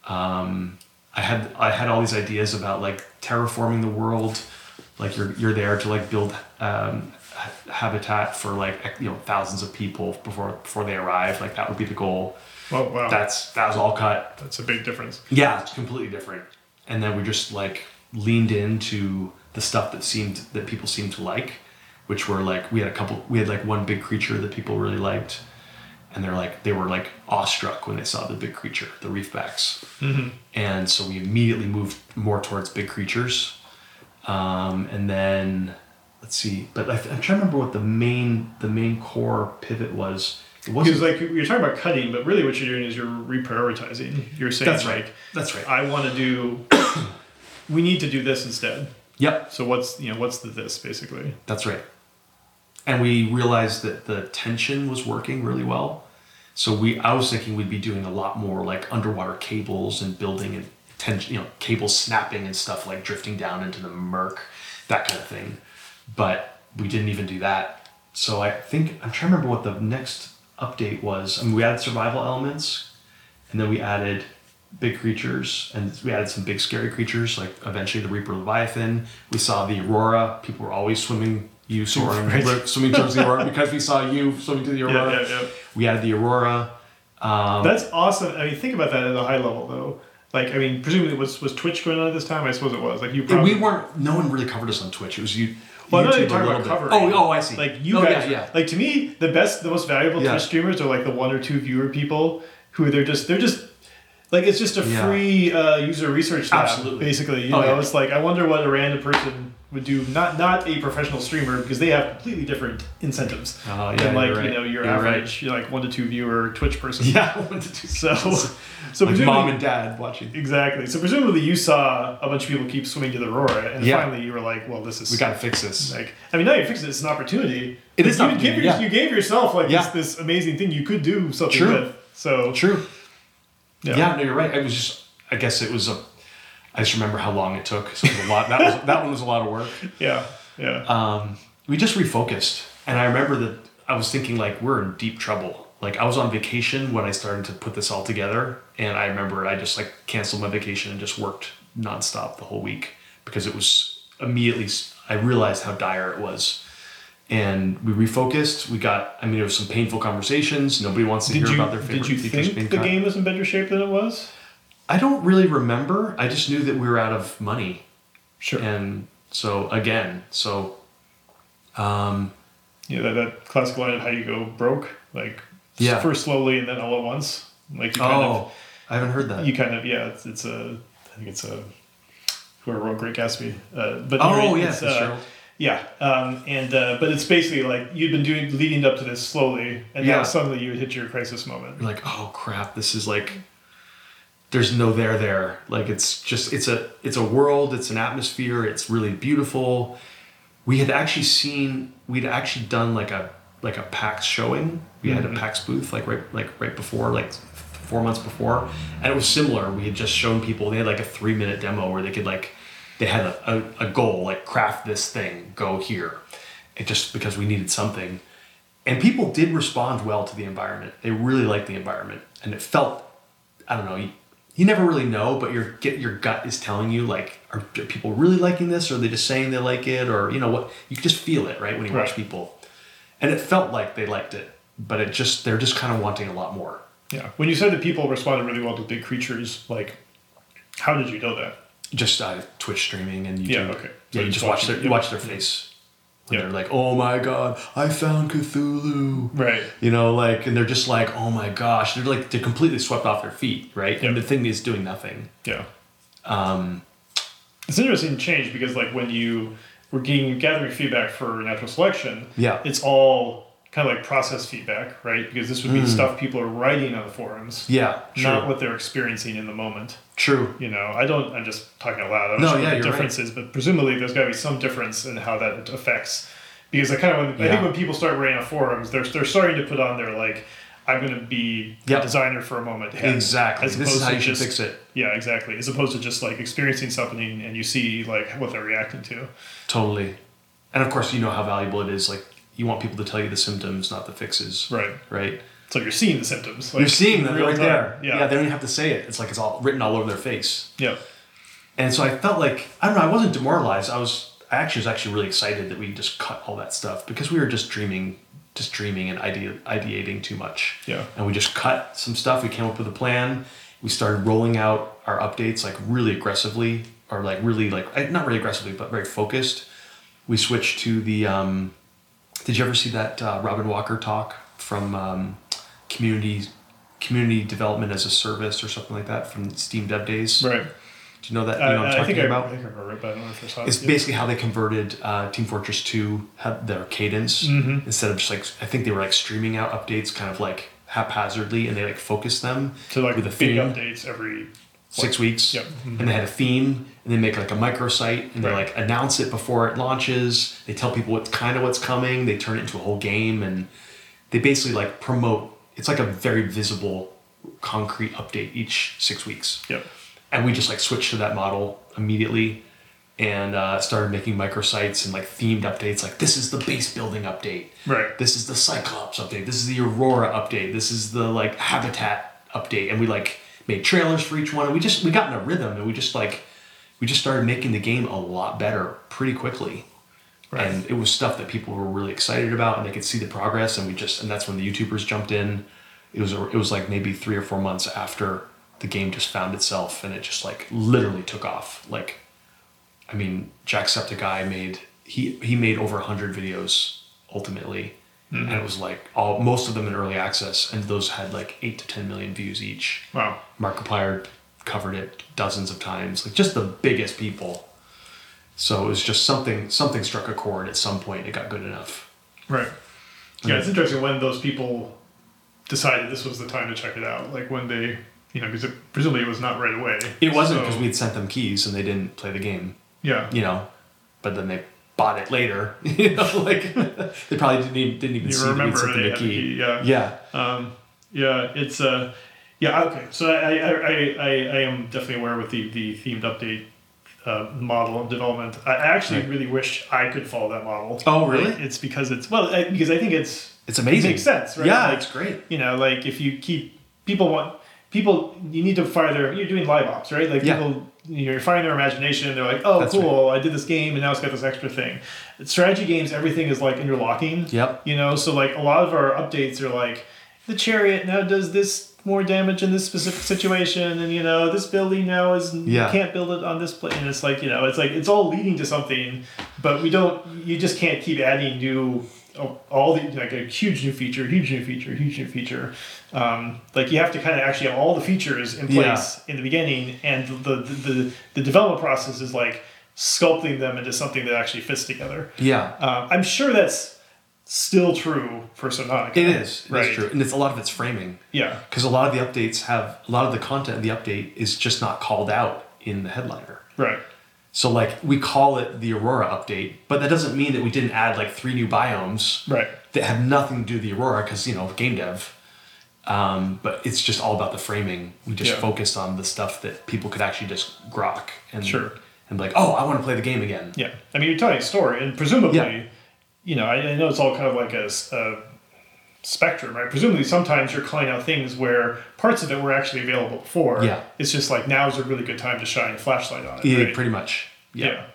Um, I had I had all these ideas about like terraforming the world, like you're you're there to like build um, habitat for like you know thousands of people before before they arrive. Like that would be the goal. Oh wow. That's that was all cut. that's a big difference. Yeah, it's completely different. And then we just like leaned into the stuff that seemed that people seemed to like, which were like we had a couple we had like one big creature that people really liked. And they're like they were like awestruck when they saw the big creature, the reefbacks. Mm-hmm. And so we immediately moved more towards big creatures. Um, and then let's see, but I, I'm trying to remember what the main the main core pivot was. It wasn't Because like you're talking about cutting, but really what you're doing is you're reprioritizing. You're saying that's right. like That's right. I want to do. we need to do this instead. Yep. So what's you know what's the this basically? That's right. And we realized that the tension was working really well. So we I was thinking we'd be doing a lot more like underwater cables and building and tension, you know, cables snapping and stuff like drifting down into the murk, that kind of thing. But we didn't even do that. So I think I'm trying to remember what the next update was. I mean, we added survival elements, and then we added big creatures, and we added some big scary creatures, like eventually the Reaper Leviathan. We saw the Aurora. People were always swimming you soaring, Right. swimming towards the Aurora because we saw you swimming to the Aurora. Yeah, yeah, yeah. We added the Aurora. Um, That's awesome. I mean, think about that at a high level though. Like I mean, presumably was was Twitch going on at this time? I suppose it was. Like you probably. we weren't. No one really covered us on Twitch. It was you. Well, I'm not YouTube talking about bit. covering. Oh, oh, I see. Like you oh, guys, yeah, yeah. like to me, the best, the most valuable Yeah. Twitch streamers are like the one or two viewer people who they're just they're just like it's just a Yeah. free uh, user research lab, Absolutely. basically. You Oh, know, yeah. it's like I wonder what a random person would do, not not a professional streamer because they have completely different incentives Oh, yeah, than like right. you know your You're right. average, you're like one to two viewer Twitch person. Yeah, one to two. So, so like mom and dad watching. Exactly. So presumably you saw a bunch of people keep swimming to the Aurora, and Yeah. finally you were like, "Well, this is We got to fix this. like." I mean, now you fixed it. It's an opportunity. It is you opportunity, your- yeah. You gave yourself like this, this amazing thing you could do something True. with. So True. Yeah. Yeah. no, you're right. It was just. I guess it was a. I just remember how long it took. So it was a lot. That was that one was a lot of work. yeah, yeah. Um, we just refocused, and I remember that I was thinking like we're in deep trouble. Like I was on vacation when I started to put this all together, and I remember I just like canceled my vacation and just worked nonstop the whole week because it was immediately I realized how dire it was. And we refocused. We got. I mean, there was some painful conversations. Nobody wants to Did hear you about their favorite did you think the cut. game was in better shape than it was? I don't really remember. I just knew that we were out of money, Sure. and so again, so um, Yeah, that, that classic line of how you go broke, like Yeah. first slowly and then all at once. Like you kind oh, I haven't heard that. you kind of, yeah, it's, it's a, I think it's a, whoever wrote Great Gatsby. Uh, but oh yeah, uh. Yeah, um, and uh, but it's basically like you'd been doing leading up to this slowly, and Yeah. now suddenly you would hit your crisis moment. You're like, oh crap, this is like there's no there there. Like it's just it's a it's a world, it's an atmosphere, it's really beautiful. We had actually seen we'd actually done like a like a PAX showing. We had a PAX booth like right like right before, like four months before. And it was similar. We had just shown people they had like a three minute demo where they could like they had a, a, a goal, like craft this thing, go here. It just because we needed something and people did respond well to the environment. They really liked the environment, and it felt, I don't know, you, you never really know, but your get your gut is telling you like, are, are people really liking this, or are they just saying they like it, or you know what? You just feel it, right, when you watch people, and it felt like they liked it, but it just they're just kind of wanting a lot more. Yeah, when you said that people responded really well to big creatures, like how did you know that? Just uh, Twitch streaming and YouTube. Yeah, okay. So Yeah, you just watch their you watch their face. Yeah. They're like, oh my god, I found Cthulhu. Right. You know, like, and they're just like, oh my gosh, they're like, they're completely swept off their feet, right? And the thing is doing nothing. Yeah. Um, It's an interesting change because like when you were getting gathering feedback for natural selection, Yeah. it's all kind of like process feedback, right? Because this would be stuff people are writing on the forums, yeah, true, not what they're experiencing in the moment. True. You know, I don't. I'm just talking out loud. I don't No, know yeah, the you're difference is, but presumably there's got to be some difference in how that affects. Because I kind of, I Yeah. think when people start writing on forums, they're they're starting to put on their like, I'm going to be Yep. a designer for a moment. head, Exactly. as This is how you should just- fix it. Yeah, exactly. As opposed to just like experiencing something and you see like what they're reacting to. Totally. And of course, you know how valuable it is. Like, you want people to tell you the symptoms, not the fixes. Right. Right. So you're seeing the symptoms. Like, You're seeing them right time. there. Yeah. yeah, they don't even have to say it. It's like it's all written all over their face. yeah. And so I felt like I don't know. I wasn't demoralized. I was. I actually was actually really excited that we just cut all that stuff because we were just dreaming, just dreaming and ide- ideating too much. Yeah. And we just cut some stuff. We came up with a plan. We started rolling out our updates like really aggressively, or like really like not really aggressively, but very focused. We switched to the. Um, did you ever see that uh, Robin Walker talk from um, community community development as a service or something like that from Steam Dev Days? Right. Do you know that? You I, know what I'm I talking think I, about? I think I remember it, but I don't know if I saw it. It's Yeah. basically how they converted uh, Team Fortress 2, had their cadence, Mm-hmm. instead of just like, I think they were like streaming out updates kind of like haphazardly and they like focused them to like with a big theme, updates every. six weeks. Yep. And they had a theme and they make like a microsite and they like announce it before it launches. They tell people what kind of what's coming. They turn it into a whole game and they basically like promote, it's like a very visible, concrete update each six weeks. Yep. and we just like switched to that model immediately and uh, started making microsites and like themed updates like this is the base building update. Right. this is the cyclops update. This is the aurora update. This is the like habitat update. And we like made trailers for each one. And we just we got in a rhythm and we just like we just started making the game a lot better pretty quickly Right. and it was stuff that people were really excited about and they could see the progress and we just and that's when the youtubers jumped in it was it was like maybe three or four months after the game just found itself and it just like literally took off like i mean jacksepticeye made he he made over 100 videos ultimately hmm. and it was like all most of them in early access and those had like 8 to 10 million views each Wow. Markiplier covered it dozens of times, like just the biggest people. So it was just something something struck a chord at some point. It got good enough. Right. Yeah, it's interesting when those people decided this was the time to check it out. Like when they, you know, because it, presumably it was not right away. It wasn't So- because we had sent them keys and they didn't play the game, Yeah. you know. But then they bought it later, you know. Like they probably didn't even, didn't even You see that we'd remember sent them they a the key. key, yeah. yeah, Um, yeah, it's uh, yeah, okay. So I, I, I, I, I am definitely aware with the the themed update uh, model of development. I actually Right. really wish I could follow that model. Oh, really? Like, it's because it's well, I, because I think it's It's amazing. It makes sense, right? Yeah, Like, it's great. you know, like if you keep people want people, you need to fire their. You're doing live ops, right? Like Yeah. people, you're firing their imagination. They're like, oh, That's cool, I did this game, and now it's got this extra thing. Strategy games, everything is like interlocking. Yep. You know, so like a lot of our updates are like the chariot now does this more damage in this specific situation, and you know this building now is Yeah. you can't build it on this plane. And it's like you know, it's like it's all leading to something, but we don't. You just can't keep adding new. oh, All the like a huge new feature, huge new feature, huge new feature. Um, like you have to kind of actually have all the features in Yeah. place in the beginning, and the the, the the development process is like sculpting them into something that actually fits together. Yeah. Um, I'm sure that's still true for Subnautica. It is. It's right? true. And it's a lot of it's framing. Yeah, Because a lot of the updates have a lot of the content of the update is just not called out in the headliner. right. So like we call it the Aurora update, but that doesn't mean that we didn't add like three new biomes Right. that have nothing to do with the Aurora because you know game dev. Um, but it's just all about the framing. We just Yeah. focused on the stuff that people could actually just grok and Sure. and like, oh, I want to play the game again. Yeah. I mean, you're telling a story, and presumably, Yeah. You know, I, I know it's all kind of like a spectrum, right? Presumably, sometimes you're calling out things where parts of it were actually available before. Yeah. It's just like now's a really good time to shine a flashlight on it. Yeah, right? pretty much. Yeah. Yeah.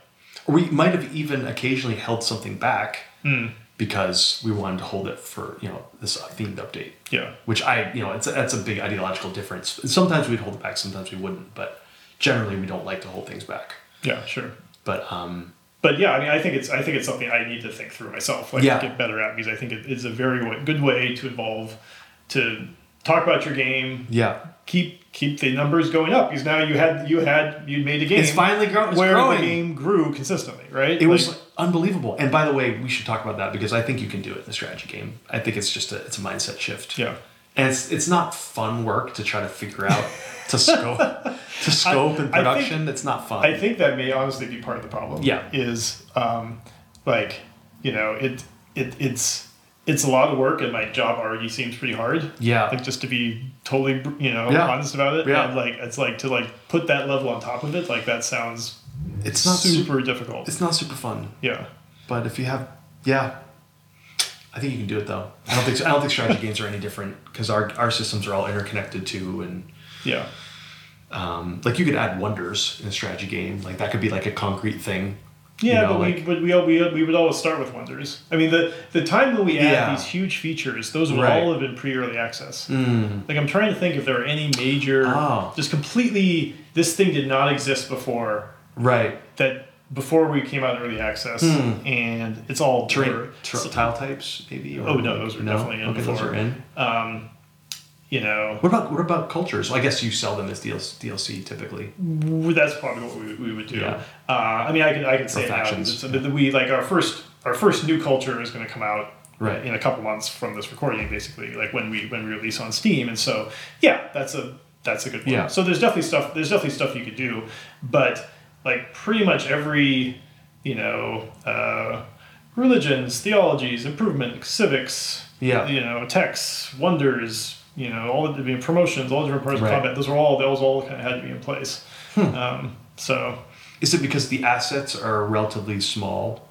Or we might have even occasionally held something back Hmm. because we wanted to hold it for you know this themed update. Yeah. Which I you know it's a, that's a big ideological difference. Sometimes we'd hold it back, sometimes we wouldn't, but generally we don't like to hold things back. Yeah. Sure. But um, But yeah, I mean, I think it's I think it's something I need to think through myself, like Yeah. get better at because I think it is a very good way to evolve, to talk about your game, yeah, keep keep the numbers going up because now you had you had you made a game it's finally grow- it's where growing. the game grew consistently, right? It was unbelievable. And by the way, we should talk about that because I think you can do it in a strategy game. I think it's just a it's a mindset shift. yeah, And it's it's not fun work to try to figure out to scope to scope and I think- production. it's not fun. I think that may honestly be part of the problem. Yeah. is um, like you know it it it's it's a lot of work and my job already seems pretty hard. Yeah. like just to be totally you know Yeah. honest about it. Yeah. and like it's like to like put that level on top of it. Like that sounds it's not super. super difficult. It's not super fun. Yeah. But if you have, yeah, I think you can do it though. I don't think I don't think strategy games are any different because our our systems are all interconnected too, and Yeah. um, like you could add wonders in a strategy game. Like that could be like a concrete thing. you Yeah, know, but like- we but we, we we would always start with wonders. I mean, the the time when we add Yeah. these huge features, those would Right. all have been pre early access. Mm. Like I'm trying to think if there are any major, Oh. just completely this thing did not exist before Right. that before we came out in early access, Hmm. and it's all Terrain, so- tile types maybe. Or, Oh, no, those were definitely in okay, Those are in. um, you know, What about what about cultures? Well, I guess you sell them as DLC, DLC typically. that's probably what we, we would do. Yeah. Uh, I mean, I can I can say now. we like our first our first new culture is going to come out Right. in a couple months from this recording, basically, like when we when we release on Steam. And so, yeah, that's a that's a good one. Yeah. So there's definitely stuff there's definitely stuff you could do, but like pretty much every you know uh, religions, theologies, improvement, civics, Yeah. you know, texts, wonders, you know, all the I mean, promotions, all the different parts Right. Hmm. of combat. Those were all those all kind of had to be in place. Um, so Is it because the assets are relatively small?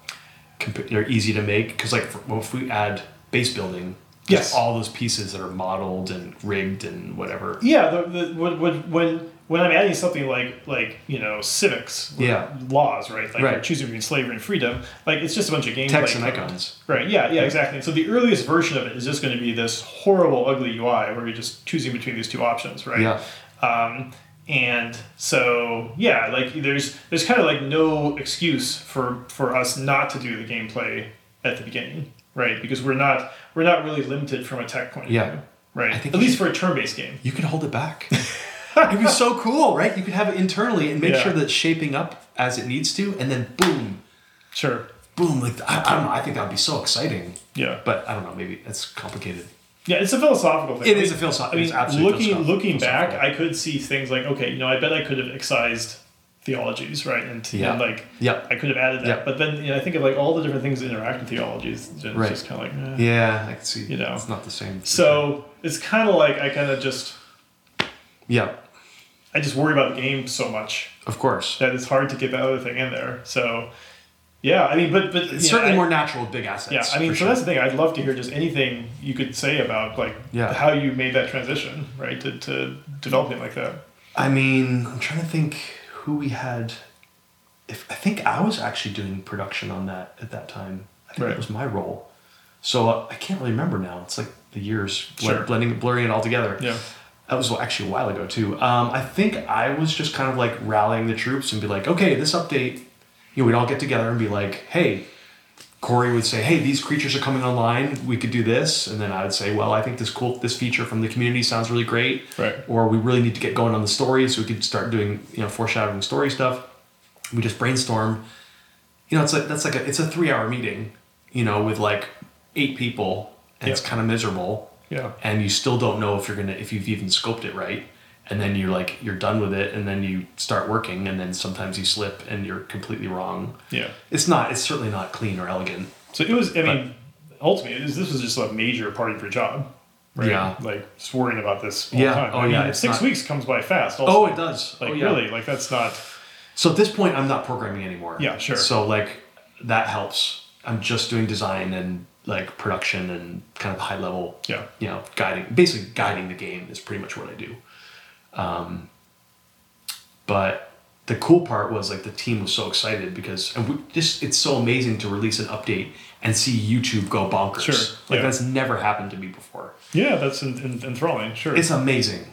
compa- They're easy to make because like for, well, if we add base building, Yes. all those pieces that are modeled and rigged and whatever. Yeah, the, the, when, when when I'm adding something like like you know civics, Yeah. laws, right? Like Right. choosing between slavery and freedom, like it's just a bunch of gameplay Text and icons. Right. Yeah. Yeah. Exactly. So the earliest version of it is just going to be this horrible, ugly UI where you're just choosing between these two options, right? Yeah. Um, and so yeah, like there's there's kind of like no excuse for for us not to do the gameplay at the beginning, right? Because we're not we're not really limited from a tech point of Yeah. view, right? I think at least for a turn-based game. You can hold it back. It'd be so cool, right? You could have it internally and make Yeah. sure that it's shaping up as it needs to, and then boom, Sure. boom. Like I, I don't know. I think that would be so exciting. Yeah. But I don't know. Maybe it's complicated. Yeah, it's a philosophical thing. It I is a philosophical. I mean, it's absolutely looking philosoph- looking back. I could see things like, okay, you know, I bet I could have excised theologies, right? And, Yeah. and like, Yeah. I could have added that. Yeah. But then, you know, I think of like all the different things that interact with theologies. It's Right. just kind of like, eh. Yeah, I can see. You know. it's not the same. So it's kind of like I kind of just yeah. I just worry about the game so much Of course. that it's hard to get that other thing in there. So, yeah, I mean, but but It's certainly I- more natural with big assets. Yeah, I mean, so sure. that's the thing. I'd love to hear just anything you could say about like Yeah. how you made that transition, right, to, to developing like that. I mean, I'm trying to think who we had. If I think I was actually doing production on that at that time. I think Right. that was my role. So uh, I can't really remember now. It's like the years Sure. blending, blurring it all together. Yeah. That was actually a while ago too. Um, I think I was just kind of like rallying the troops and be like, okay, this update. You know, we'd all get together and be like, hey. Corey would say, "Hey, these creatures are coming online. We could do this," and then I would say, "Well, I think this cool this feature from the community sounds really great." Right. Or we really need to get going on the story, so we could start doing you know foreshadowing story stuff. We just brainstorm. You know, it's like that's like a it's a three hour meeting. You know, with like eight people, and it's kind of miserable Yeah. and you still don't know if you're gonna if you've even scoped it right and then you're like you're done with it and then you start working and then sometimes you slip and you're completely wrong Yeah. it's not it's certainly not clean or elegant So it was. I mean, ultimately, it was, this was just a major part of your job, right? Yeah. Like just worrying about this all Yeah. the time. Oh, I mean, yeah, six not- weeks comes by fast. Also. oh it does Like oh, yeah. really, like that's not. so at this point i'm not programming anymore Yeah, sure. so like that helps i'm just doing design and like production and kind of high level Yeah. you know guiding basically guiding the game is pretty much what i do um, but the cool part was like the team was so excited because and we just it's so amazing to release an update and see youtube go bonkers Sure, like yeah. that's never happened to me before Yeah, that's en- en- enthralling. Sure. it's amazing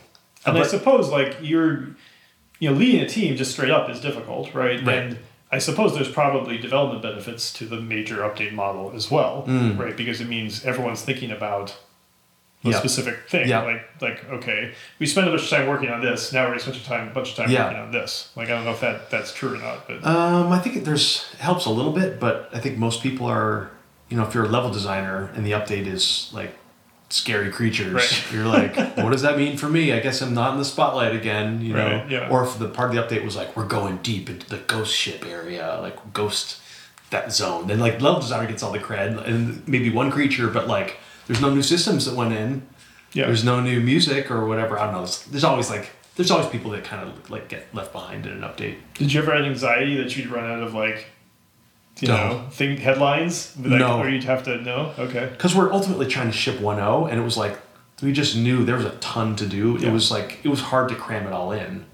and I suppose like you're, you know, leading a team just straight up is difficult, right? Right. And I suppose there's probably development benefits to the major update model as well, Mm. right? Because it means everyone's thinking about the Yeah. specific thing. Yeah. Like, like okay, we spend a bunch of time working on this. Now we're going to spend a time, a bunch of time Yeah. working on this. Like, I don't know if that that's true or not, but Um, I think it, there's it helps a little bit, but I think most people are, you know, if you're a level designer and the update is like scary creatures, Right. you're like, what does that mean for me? I guess I'm not in the spotlight again, you know. Right, yeah. Or if the part of the update was like, we're going deep into the ghost ship area, like ghost that zone, then like level designer gets all the cred and maybe one creature, but like there's no new systems that went in. yeah, There's no new music or whatever. I don't know. There's, there's always like there's always people that kind of like get left behind in an update. Did you ever have anxiety that you'd run out of like, you No. know, thing headlines? Like, No. Or you'd have to know Okay. because we're ultimately trying to ship 1.0 and it was like we just knew there was a ton to do Yeah. it was like it was hard to cram it all in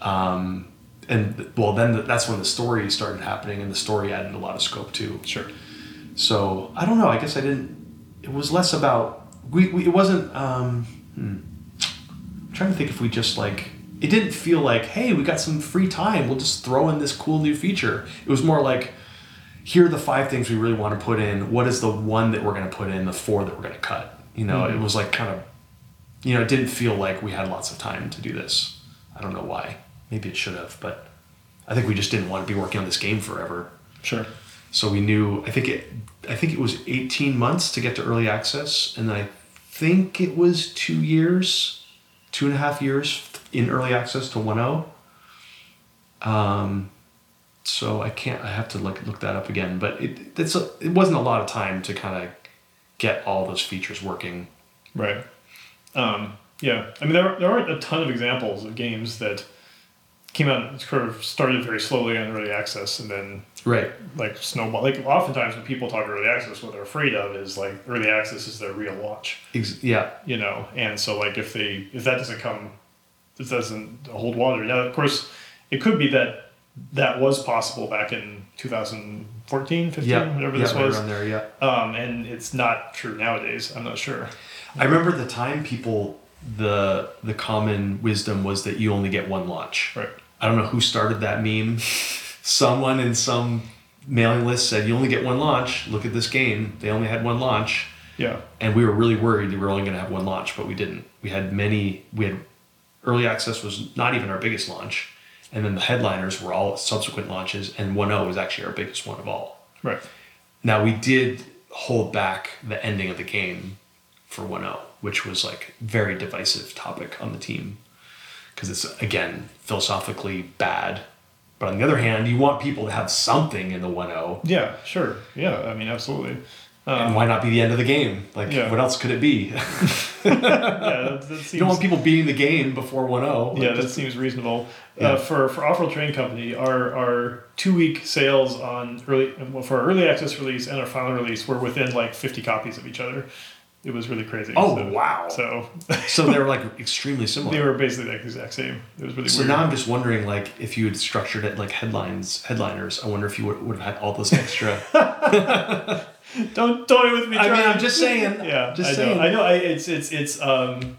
um, and well then the, that's when the story started happening and the story added a lot of scope too Sure. so i don't know i guess i didn't it was less about we, we it wasn't um, hmm. I'm trying to think if we just like it didn't feel like hey we got some free time we'll just throw in this cool new feature it was more like here are the five things we really want to put in. What is the one that we're going to put in the four that we're going to cut? You know Mhm. it was like kind of you know it didn't feel like we had lots of time to do this. I don't know why. Maybe it should have but i think we just didn't want to be working on this game forever. Sure. so we knew i think it i think it was 18 months to get to early access and then i think it was two years two and a half years in early access to 1.0 um, so i can't i have to look look that up again but it it's a, it wasn't a lot of time to kind of get all those features working Right. Um, yeah. I mean, there, there aren't a ton of examples of games that came out and sort of started very slowly on early access and then right like snowball. Like oftentimes when people talk early access, what they're afraid of is like early access is their real launch, Ex- yeah you know. And so like if they if that doesn't come, if that doesn't hold water. Now of course, it could be that that was possible back in 2014, 15, yeah whatever yeah, this right was. around there yeah Um, and it's not true nowadays. I'm not sure. I remember the time people the the common wisdom was that you only get one launch. Right. I don't know who started that meme. Someone in some mailing list said you only get one launch. Look at this game. They only had one launch. Yeah. And we were really worried we were only going to have one launch, but we didn't. We had many we had early access was not even our biggest launch. And then the headliners were all subsequent launches and 1.0 was actually our biggest one of all. Right. Now we did hold back the ending of the game for 1.0, which was like very divisive topic on the team because it's again philosophically bad. But on the other hand, you want people to have something in the 1.0. Yeah, sure. Yeah, I mean, absolutely. And why not be the end of the game? Like, Yeah. what else could it be? yeah, that, that seems, you don't want people beating the game before 1-0. yeah, Like, that seems reasonable. Yeah. Uh, for for Offworld Trading Company, our our two week sales on early well, for our early access release and our final release were within like fifty copies of each other. It was really crazy. Oh, So- wow. So so they were like extremely similar. they were basically like the exact same. It was really So weird. now I'm just wondering, like, if you had structured it like headlines, headliners. I wonder if you would, would have had all this extra. don't toy with me. I mean, I'm just saying. Yeah, just I saying. know. I know. I, it's it's it's um,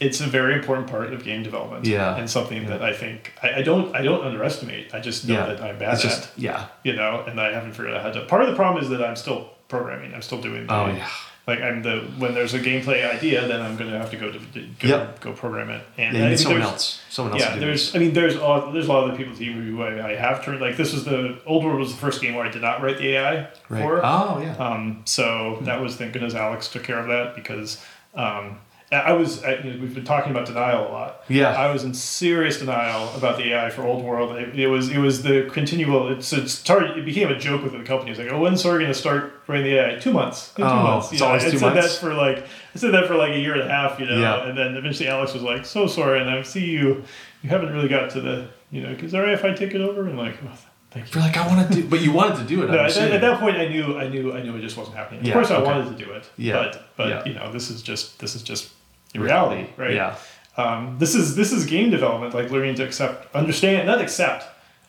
it's a very important part of game development. Yeah. and something that I think I, I don't I don't underestimate. I just know Yeah. that I'm bad It's at. just yeah. you know, and I haven't figured out how to. Part of the problem is that I'm still programming. I'm still doing. The, Oh yeah. Like I'm the when there's a gameplay idea, then I'm gonna have to go to go, Yep. go program it. And Yeah, I need someone else. Someone else. to Yeah, there's. I mean, there's a lot, there's a lot of other people team who I, I have turned. Like this was the old world was the first game where I did not write the AI right. for. Oh yeah. Um, so that was thank goodness Alex took care of that because um, I was I, you know, we've been talking about denial a lot. Yeah. I was in serious denial about the AI for Old World. It, it was it was the continual. It's it started. It became a joke within the company. It's like, oh, when's Soren going to start writing the AI? Two months. In two Oh, months. it's You know, always I two said months? that for like I said that for like a year and a half. You know, Yeah. and then eventually Alex was like, so sorry. and I see you. You haven't really got to the. You know, is it alright if I take it over? And like, oh, thank you. You're like I want to do, but you wanted to do it. No, at, that, at that point, I knew, I knew, I knew it just wasn't happening. Of Yeah, course, I okay. wanted to do it. Yeah, But, but yeah. you know, this is just, this is just reality, right? Yeah. Um, this is this is game development, like learning to accept, understand, not accept,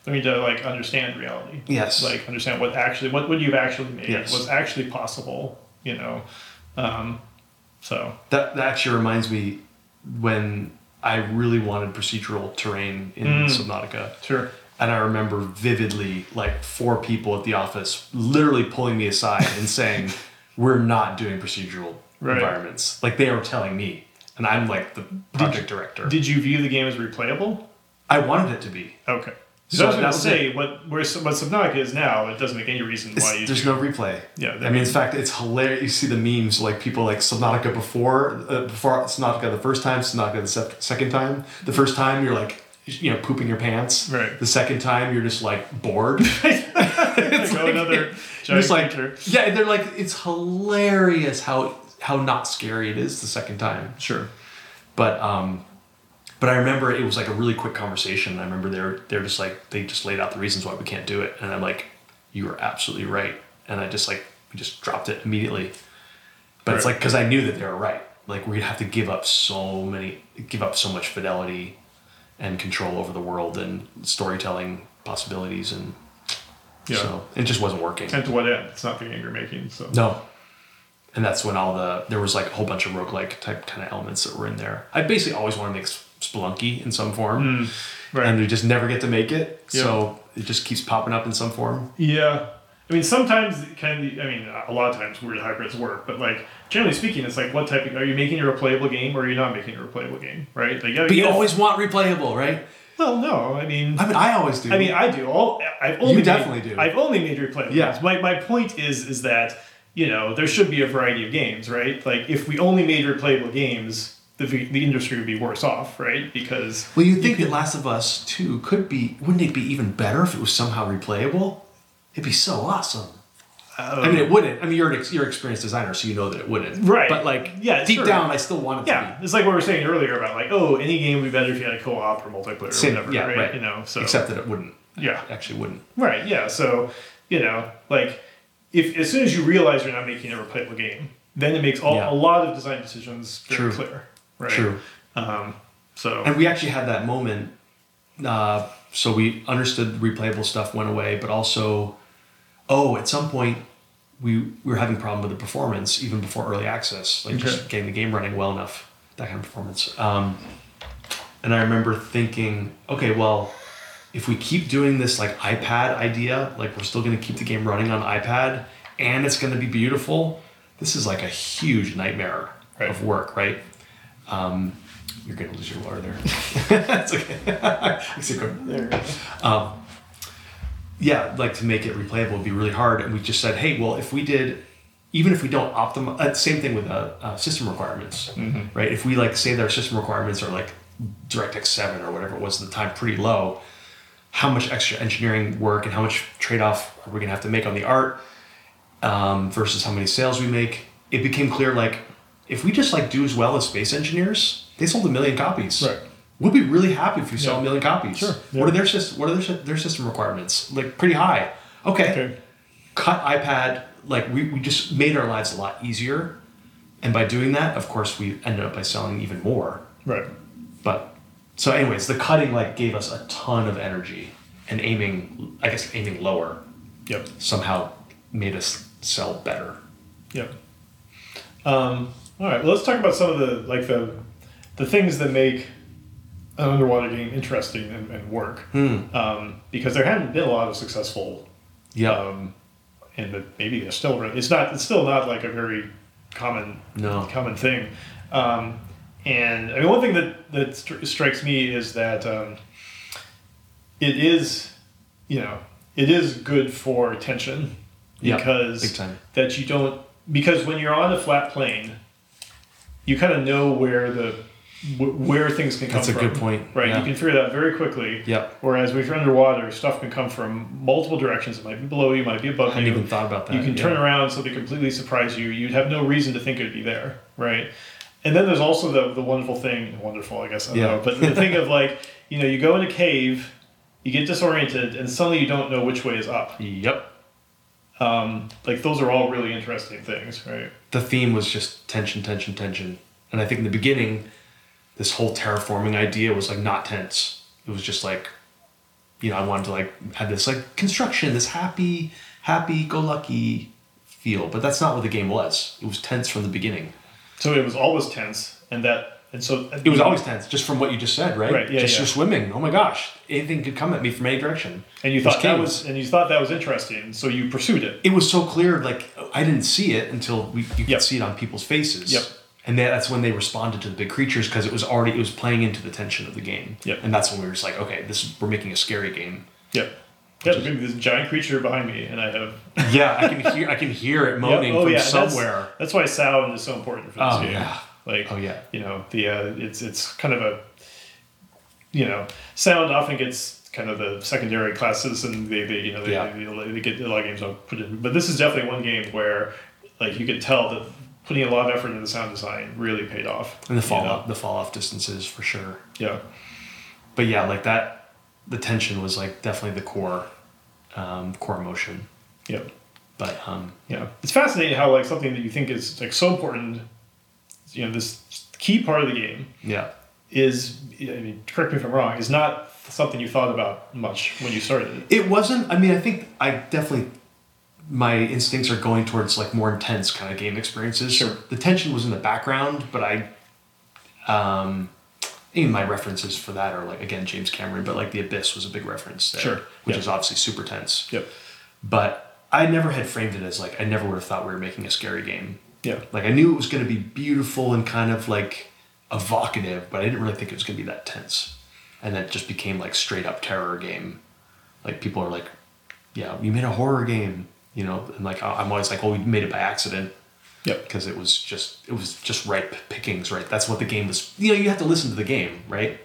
learning to like understand reality. Yes. Like understand what actually, what what you've actually made, Yes. what's actually possible. You know, um, so That that actually reminds me when I really wanted procedural terrain in Mm. Subnautica. sure. And I remember vividly, like four people at the office literally pulling me aside and saying, "We're not doing procedural Right. environments." Like they are telling me, and I'm like the project director. Did you view the game as replayable? I wanted it to be. Okay. So So I was going that to say what where what Subnautica is now. It doesn't make any reason why you. there's do- no replay. Yeah, I mean, in fact, it's hilarious. You see the memes like people like Subnautica before, uh, before Subnautica the first time, Subnautica the sec- second time. The first time you're like, you know, pooping your pants. Right. The second time you're just like bored. It's like- another just like, creature. yeah, they're like, it's hilarious how how not scary it is the second time. Sure. But um, but I remember it was like a really quick conversation. I remember they're they're just like they just laid out the reasons why we can't do it, and I'm like, you are absolutely right, and I just like we just dropped it immediately. But it's like because I knew that they were right. Like we'd have to give up so many, give up so much fidelity and control over the world and storytelling possibilities, and Yeah. so it just wasn't working. And to what end? It's not the you're making. So No. And that's when all the there was like a whole bunch of roguelike type kind of elements that were in there. I basically always want to make Spelunky in some form. Mm, right. And we just never get to make it. Yeah. So it just keeps popping up in some form. yeah. I mean, sometimes can be. I mean, a lot of times weird hybrids work, but like generally speaking, it's like what type of are you making a replayable game or are you not making a replayable game, right? Like, But you always want replayable, right? Well, no. I mean, I mean, I always do. I mean, I do. All I've only You made- definitely do. I've only made replayable Yeah. games. My my point is is that you know there should be a variety of games, right? Like if we only made replayable games, the the industry would be worse off, right? Because well, you think that Last of Us 2 could be, wouldn't it be even better if it was somehow replayable? It'd be so awesome. Oh. I mean, it wouldn't. I mean, you're an ex- you're an experienced designer, so you know that it wouldn't. Right. But like, Yeah, deep sure. down, I still want it to yeah, it's like what we were saying earlier about like oh any game would be better if you had a co-op or multiplayer Same- or whatever, yeah, right? right. You know, so. Except that it wouldn't. Yeah. Actually, wouldn't. Right. Yeah. So, you know, like if as soon as you realize you're not making a replayable game, then it makes all, Yeah. a lot of design decisions very True. clear. Right. True. Um, so And we actually had that moment. Uh, so we understood replayable stuff went away, but also, oh, at some point, we, we were having a problem with the performance even before early access, like just getting the game running well enough, that kind of performance. Um, and I remember thinking, okay, well, if we keep doing this like iPad idea, like we're still going to keep the game running on iPad, and it's going to be beautiful. This is like a huge nightmare Right. of work, right? Um, you're going to lose your water there. That's okay. It's okay. there. Um, yeah, like to make it replayable would be really hard. And we just said, hey, well, if we did, even if we don't optimize, uh, same thing with uh, uh, system requirements, right? If we like say that our system requirements are like DirectX 7 or whatever it was at the time, pretty low, how much extra engineering work and how much trade off are we going to have to make on the art? um, versus how many sales we make, it became clear like if we just like do as well as space engineers, they sold a million copies. Right. We'll be really happy if we sell Yeah. a million copies. Sure, What are their system? What are their, their system requirements? Like pretty high. Okay. Okay. Cut iPad. Like we, we just made our lives a lot easier, and by doing that, of course, we ended up by selling even more. Right. But so, anyways, the cutting like gave us a ton of energy, and aiming, I guess, aiming lower Yep. somehow made us sell better. Yep. Um, all right. Well, let's talk about some of the like the the things that make an underwater game interesting and, and work. Um, because there hadn't been a lot of successful. Yeah. Um, and that maybe they're still. It's not. It's still not like a very common No. common thing. Um, and I mean, one thing that that stri- strikes me is that um, it is, you know, it is good for tension Yeah, because time. that you don't because when you're on a flat plane, you kind of know where the wh- where things can come from. That's a from. good point, right? yeah. You can figure that out very quickly. Yep. Whereas if you're underwater, stuff can come from multiple directions. It might be below you, might be above you. I hadn't you. even thought about that. You can yeah. turn around, something completely surprise you. You'd have no reason to think it'd be there, right? And then there's also the the wonderful thing, wonderful, I guess I don't Yeah. know, but the thing of like, you know, you go in a cave, you get disoriented, and suddenly you don't know which way is up. Yep. Um, like those are all really interesting things, right? The theme was just tension, tension, tension, and I think in the beginning, this whole terraforming idea was like not tense. It was just like, you know, I wanted to like have this like construction, this happy, happy go lucky feel, but that's not what the game was. It was tense from the beginning. So it was always tense, and that, and so uh, It was always tense, just from what you just said, right? Right, yeah, just yeah. you're swimming. Oh my gosh, anything could come at me from any direction. And you thought that was, and you thought that was interesting, so you pursued it. it was so clear like i didn't see it until we, you could Yep. see it on people's faces Yep. and that, that's when they responded to the big creatures because it was already it was playing into the tension of the game Yep. and that's when we were just like okay this we're making a scary game Yep. Yeah, there's gonna this giant creature behind me, and I have yeah i can hear i can hear it moaning Yeah, oh, from yeah, that's- somewhere That's, why sound is so important for this Oh, game. yeah. Like, Oh, yeah. you know, the uh, it's it's kind of a, you know, sound often gets kind of the secondary classes, and they, they you know they, Yeah. they, they get a lot of games don't put in, but this is definitely one game where, like, you can tell that putting a lot of effort into the sound design really paid off. and the you fall know? off the fall off distances for sure Yeah. but yeah like that the tension was like definitely the core um, core emotion Yeah. but um Yeah, it's fascinating how like something that you think is like so important, you know, this key part of the game yeah is. I mean, correct me if I'm wrong. Is not something you thought about much when you started it. It wasn't. I mean, I think I definitely my instincts are going towards like more intense kind of game experiences. Sure. The tension was in the background, but I, um, even my references for that are like again James Cameron, but like The Abyss was a big reference there, Sure. which is obviously super tense. Yep. But I never had framed it as like I never would have thought we were making a scary game. Yeah. Like I knew it was going to be beautiful and kind of like evocative, but I didn't really think it was going to be that tense. And then it just became like straight up terror game. Like people are like, "Yeah, you made a horror game," you know, and like I'm always like, "Oh, we made it by accident." Yep. Because it was just it was just ripe pickings, right? That's what the game was. You know, you have to listen to the game, right?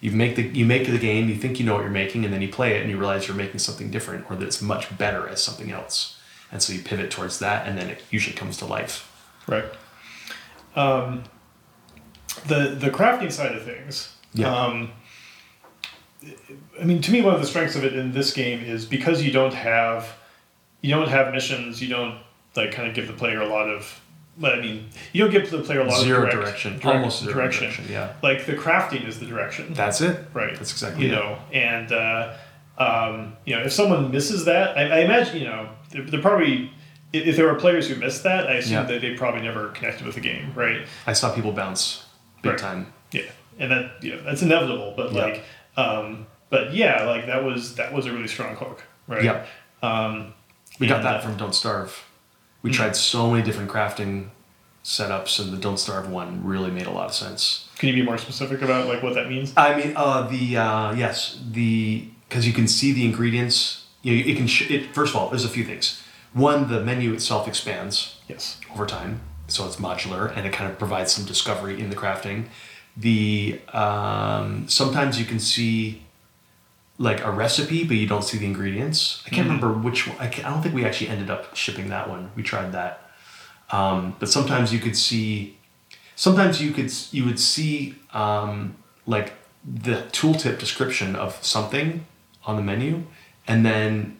You make the you make the game, you think you know what you're making, and then you play it and you realize you're making something different or that it's much better as something else. And so you pivot towards that, and then it usually comes to life. Right. Um, the the crafting side of things. Yeah. Um, I mean, to me, one of the strengths of it in this game is because you don't have, you don't have missions. You don't like kind of give the player a lot of. Well, I mean, you don't give the player a lot Zero of direct, direction, direct almost zero direction, yeah. Like the crafting is the direction. That's it. right That's exactly you it. know and uh, um, you know if someone misses that i, I imagine you know they're, they're probably if, if there were players who missed that i assume Yeah. that they probably never connected with the game right I saw people bounce big Right. time. yeah and that you know that's inevitable but Yeah. like um, but yeah like that was that was a really strong hook right Yeah. um, We got that uh, from Don't Starve. We Hmm. tried so many different crafting setups, and the Don't Starve one really made a lot of sense. can you be more specific about like what that means I mean, uh, the uh, yes, the because you can see the ingredients. You know, it can. Sh- it, first of all, there's a few things. One, the menu itself expands yes over time, so it's modular and it kind of provides some discovery in the crafting. The um, sometimes you can see like a recipe, but you don't see the ingredients. I can't remember which one. I, can't- I don't think we actually ended up shipping that one. We tried that, um, but sometimes you could see. Sometimes you could you would see um, like the tooltip description of something on the menu, and then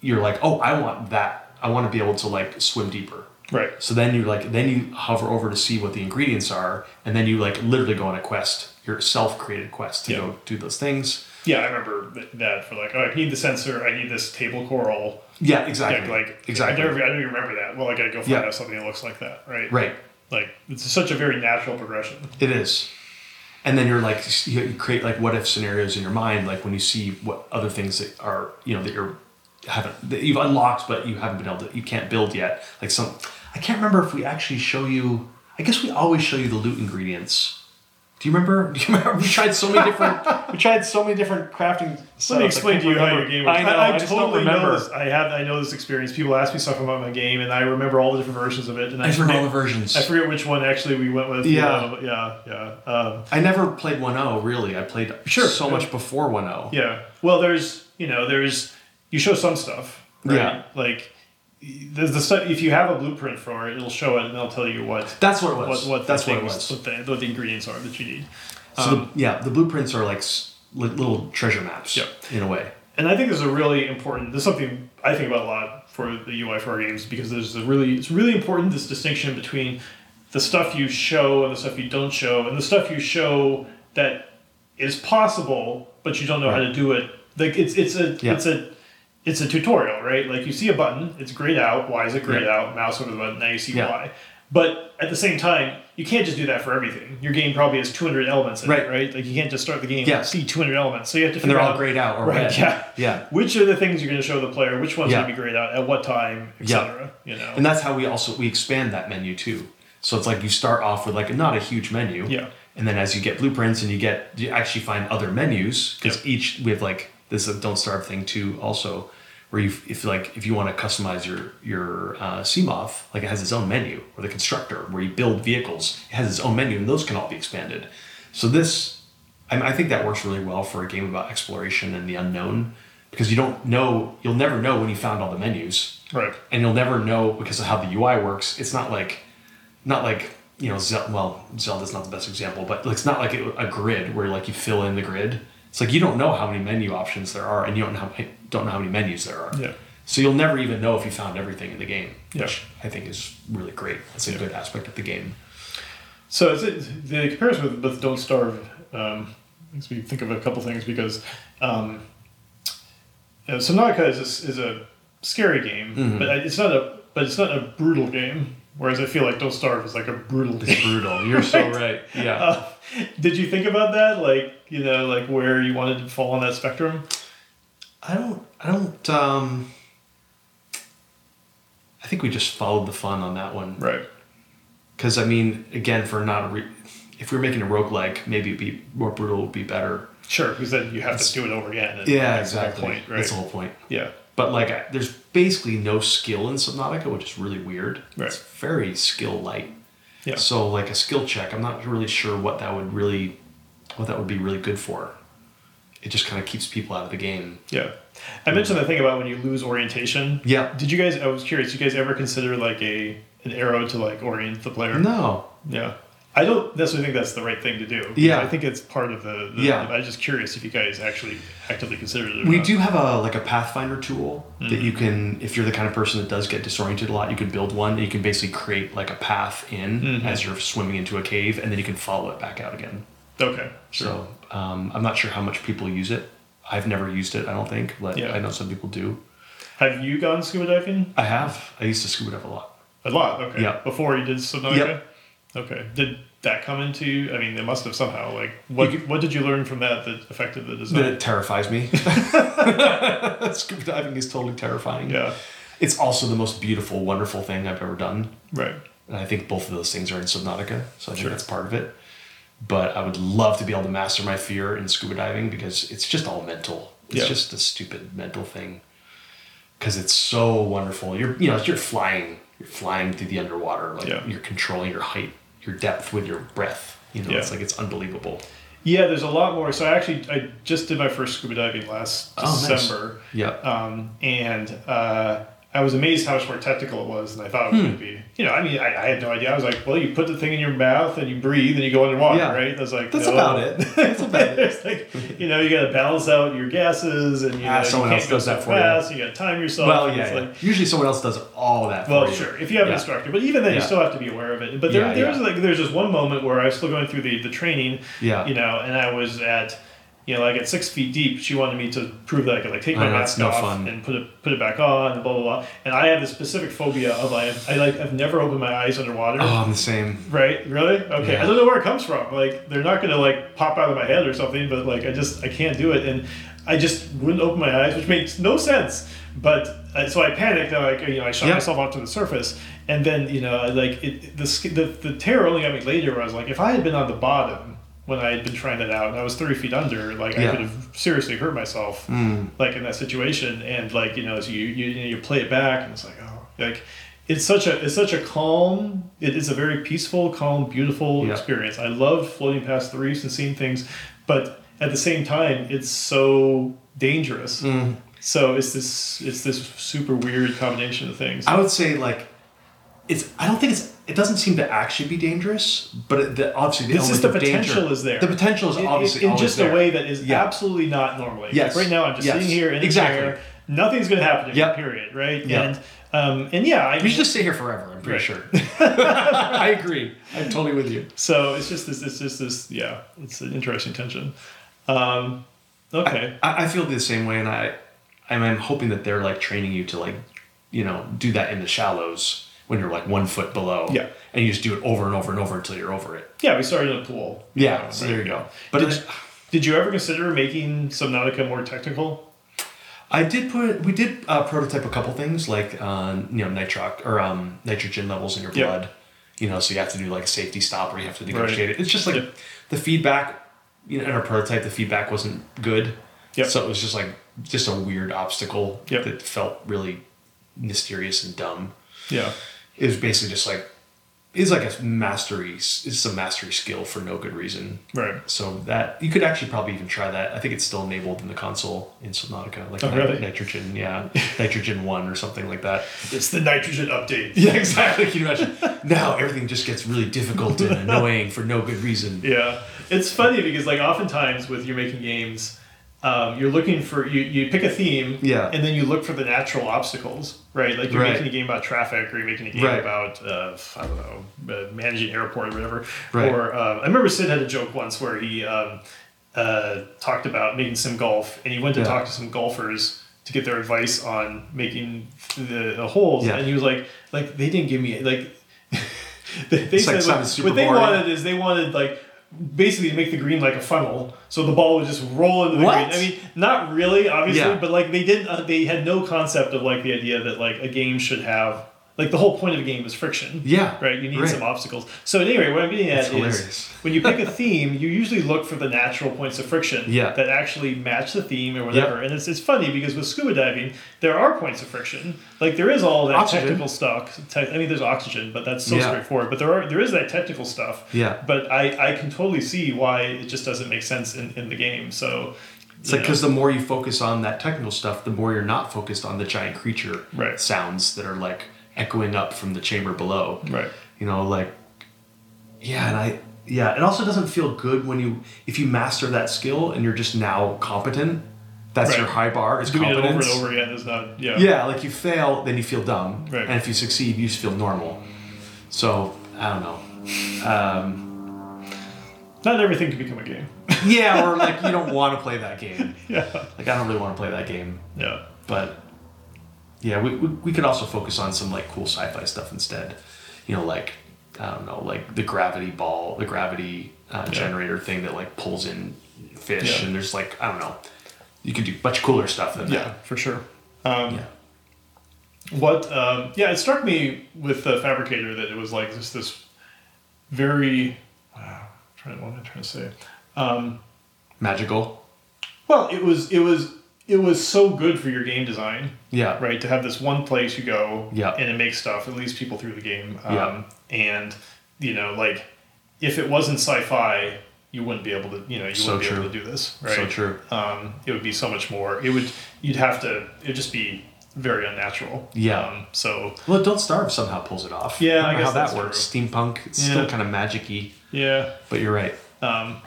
you're like, oh, I want that. I want to be able to like swim deeper. Right. So then you like then you hover over to see what the ingredients are, and then you like literally go on a quest, your self-created quest to Yeah. go do those things. Yeah, I remember that for like, oh, I need the sensor, I need this table coral. Yeah, exactly. like exactly. I never, I don't even remember that. Well, I gotta go find Yeah. out something that looks like that, right? right. Like it's such a very natural progression. It is. And then you're like you you create like what if scenarios in your mind, like when you see what other things that are you know that you're haven't that you've unlocked but you haven't been able to you can't build yet. Like some I can't remember if we actually show you. I guess we always show you the loot ingredients. Do you remember? Do you remember? We tried so many different. we tried so many different crafting. Let me setups. I explain to you how your game works. I know. I, just totally don't remember. know this. I have. I know this experience. People ask me stuff about my game, and I remember all the different versions of it. And I, I remember all forget, the versions. I forget which one actually we went with. Yeah. yeah, yeah, um, I never played 1.0 really. I played Sure. so much before oh. 1.0. yeah. Well, there's you know there's you show some stuff. Right? Yeah. Like there's the stuff. If you have a blueprint for it, it'll show it, and it'll tell you what That's what it was. what That's the what it was. What the, what the ingredients are that you need. So Um, the, yeah, the blueprints are like little treasure maps. Yep. In a way. And I think this is a really important. This is something I think about a lot for the UI for our games because there's a really it's really important this distinction between the stuff you show and the stuff you don't show, and the stuff you show that is possible but you don't know how to do it. Like it's it's a Yeah. it's a it's a tutorial, right? Like you see a button, it's grayed out. Why is it grayed Yeah. out? Mouse over the button, now you see Yeah. why. But at the same time, you can't just do that for everything. Your game probably has 200 elements in it, Right. right? Like you can't just start the game Yeah. and see 200 elements. So you have to And they're figure all out grayed out or Right, red. yeah. Yeah. which are the things you're going to show the player, which ones Yeah. are going to be grayed out, at what time, Yeah. etc. You know, And that's how we also we expand that menu too. So it's like you start off with like not a huge menu. Yeah. And then as you get blueprints and you get you actually find other menus because Yeah. each we have like this uh, don't starve thing too also where you if like if you want to customize your your uh, Seamoth like it has its own menu or the constructor where you build vehicles it has its own menu and those can all be expanded. So this I, I think that works really well for a game about exploration and the unknown because you don't know you'll never know when you found all the menus right? and you'll never know because of how the UI works. It's not like, not like you know, Zel- well, Zelda's not the best example, but it's not like a, grid where like you fill in the grid. It's like you don't know how many menu options there are, and you don't know how, don't know how many menus there are. Yeah. So you'll never even know if you found everything in the game, Yeah. which I think is really great. That's a Yeah. good aspect of the game. So it, the comparison with, with Don't Starve um, makes me think of a couple things because um, you know, Subnautica is a, is a scary game, Mhm. but it's not a but it's not a brutal game. Whereas I feel like Don't Starve is like a brutal It's game. brutal. You're so right. Yeah. Uh, did you think about that? Like you know, like where you wanted to fall on that spectrum? I don't. I don't. Um, I think we just followed the fun on that one. Right. Because I mean, again, for not a re- if we were making a roguelike, maybe it'd be more brutal would be better. Sure, because then you have to do it over again. Yeah, that's the whole exactly. Point, right. That's the whole point. yeah. But like, I- there's basically no skill in Subnautica, which is really weird. Right. It's very skill light. Yeah. So like a skill check, I'm not really sure what that would really, what that would be really good for. It just kind of keeps people out of the game. Yeah. I mentioned the thing about when you lose orientation. Yeah. Did you guys? I was curious. You guys ever consider like a an arrow to like orient the player? No. Yeah. I don't necessarily think that's the right thing to do. Yeah. I think it's part of the. the Yeah. I'm just curious if you guys actually actively considered it. We not. do have a like a Pathfinder tool that Mm-hmm. you can, if you're the kind of person that does get disoriented a lot, you can build one. And you can basically create like a path in Mhm. as you're swimming into a cave, and then you can follow it back out again. Okay. Sure. So um, I'm not sure how much people use it. I've never used it. I don't think, but Yeah. I know some people do. Have you gone scuba diving? I have. I used to scuba dive a lot. A lot. Okay. Yeah. Before you did Subnautica. Yep. Okay. Did that come into? I mean, it must have somehow. Like, what what did you learn from that that affected the design? That it terrifies me. scuba diving is totally terrifying. yeah. It's also the most beautiful, wonderful thing I've ever done. Right. And I think both of those things are in Subnautica, so I think Sure. that's part of it. But I would love to be able to master my fear in scuba diving because it's just all mental. It's Yeah. just a stupid mental thing. Because it's so wonderful. You're you know you're flying. You're flying through the underwater. Like Yeah. you're controlling your height, your depth with your breath. You know, Yeah. it's like it's unbelievable. Yeah, there's a lot more. So I actually I just did my first scuba diving last Oh, nice. December, Yeah. um, and uh, I was amazed how much more technical it was than I thought it Hmm. would be. You know, I mean, I, I had no idea. I was like, well, you put the thing in your mouth and you breathe and you go underwater, Yeah. right? I was like, That's no. about it. That's about it. It's like, you know, you got to balance out your gases and you Ah, know, someone you else does so that for you. fast. You, got to time yourself. Well, yeah. yeah. like, Usually someone else does all that for well, you. sure, if you have an instructor, but even then, you still have to be aware of it. But there, Yeah, there's yeah. like there's just one moment where I was still going through the the training, Yeah. you know, and I was at, you know, like at six feet deep. She wanted me to prove that I could like take my know, mask no off fun. and put it put it back on, and blah blah blah. And I have this specific phobia of I I like I've never opened my eyes underwater. Oh, I'm the same. Right? Really? Okay. Yeah. I don't know where it comes from. Like they're not gonna like pop out of my head or something, but like I just I can't do it, and I just wouldn't open my eyes, which makes no sense. But uh, so I panicked. and like you know I shot Yeah. myself off to the surface, and then you know like it the the the terror only got me later. Where I was like, if I had been on the bottom when I had been trying that out, and I was thirty feet under, like I could have seriously hurt myself, Mm. like in that situation. And like you know, so you you you play it back, and it's like oh like. It's such a it's such a calm. It is a very peaceful, calm, beautiful Yeah. experience. I loved floating past the reefs and seeing things, but at the same time, it's so dangerous. Mm. So it's this it's this super weird combination of things. I would say like it's. I don't think it's. It doesn't seem to actually be dangerous, but it, the, obviously the just element the potential danger- is there. The potential is in, obviously in just there. a way that is Yeah. absolutely not normally. Yes. Like right now, I'm just Yes. sitting here in Exactly. chair. Nothing's going to happen to me. Yep. Period. Right. Yep. And um, and yeah, I We should just stay here forever. I'm pretty Right. sure. I agree. I'm totally with you. So it's just this. It's just this. Yeah, it's an interesting tension. Um, okay. I, I feel the same way, and I, I'm, I'm hoping that they're like training you to like, you know, do that in the shallows when you're like one foot below. Yeah. And you just do it over and over and over until you're over it. yeah, we started in a pool. Yeah. so there you go. But Did, I- did you ever consider making some Subnautica more technical? I did put we did uh, prototype a couple things like uh, you know nitroc or um, nitrogen levels in your blood. You know, so you have to do like a safety stop or you have to negotiate Right. it. It's just like the feedback. You know, in our prototype, the feedback wasn't good. Yep. So it was just like just a weird obstacle Yep. that felt really mysterious and dumb. Yeah. It was basically just like it's like a mastery. It's a mastery skill for no good reason. Right. So that you could actually probably even try that. I think it's still enabled in the console in Subnautica, like Oh, nit- really? nitrogen, yeah, nitrogen one or something like that. It's the nitrogen update. Yeah, exactly. Can you imagine? now everything just gets really difficult and annoying for no good reason. Yeah, it's funny because like oftentimes with you're making games, um, you're looking for you, you pick a theme, Yeah. and then you look for the natural obstacles, right? Like you're Right. making a game about traffic, or you're making a game Right. about uh, I don't know, uh, managing airport or whatever. Right. Or um, I remember Sid had a joke once where he um, uh, talked about making SimGolf, and he went to Yeah. talk to some golfers to get their advice on making the, the holes, Yeah. and he was like, like they didn't give me like. they they like said sounded what, what they wanted is they wanted like basically to make the green like a funnel, so the ball would just roll into the What? green. I mean, not really, obviously, Yeah. but like they didn't. Uh, they had no concept of like the idea that like a game should have like the whole point of a game is friction. Yeah, Right. You need right. some obstacles. So anyway, what I'm getting at That's is hilarious. when you pick a theme, you usually look for the natural points of friction Yeah. that actually match the theme or whatever. And it's, it's funny because with scuba diving, there are points of friction. Like there is all that Oxygen. technical stuff. Te- I mean, there's oxygen, but that's so Yeah. straightforward. But there are there is that technical stuff. Yeah. But I, I can totally see why it just doesn't make sense in, in the game. So It's like because the more you focus on that technical stuff, the more you're not focused on the giant creature Right. sounds that are like echoing up from the chamber below. right. You know, like yeah, and I yeah, it also doesn't feel good when you if you master that skill and you're just now competent. That's Right. your high bar. Is Doing it over and over again is not yeah. Yeah, like you fail, then you feel dumb, Right. and if you succeed, you just feel normal. So I don't know. Um, Not everything can become a game. yeah, or like you don't want to play that game. yeah. Like I don't really want to play that game, Yeah. but yeah, we, we, we could also focus on some like cool sci-fi stuff instead. You know, like I don't know, like the gravity ball, the gravity uh, generator thing that like pulls in fish, Yeah. and there's like I don't know, you could do much cooler stuff than that. Yeah, for sure. Um. Yeah. What? Um, yeah, it struck me with the fabricator that it was like this this very. Wow, I'm trying what am I trying to say? Um, Magical. well, it was it was it was so good for your game design, Yeah. right? To have this one place you go, Yeah. and it makes stuff. It leads people through the game. Um, Yeah. And you know, like if it wasn't sci-fi, you wouldn't be able to, you know, you So wouldn't be able to do this, right? So true. Um, it would be so much more. It would, you'd have to. It'd just be very unnatural. Yeah. Um, so Well, Don't Starve somehow pulls it off. Yeah, I know guess how that works. Steampunk, it's Yeah. still kind of magic-y, yeah. but you're right. Um,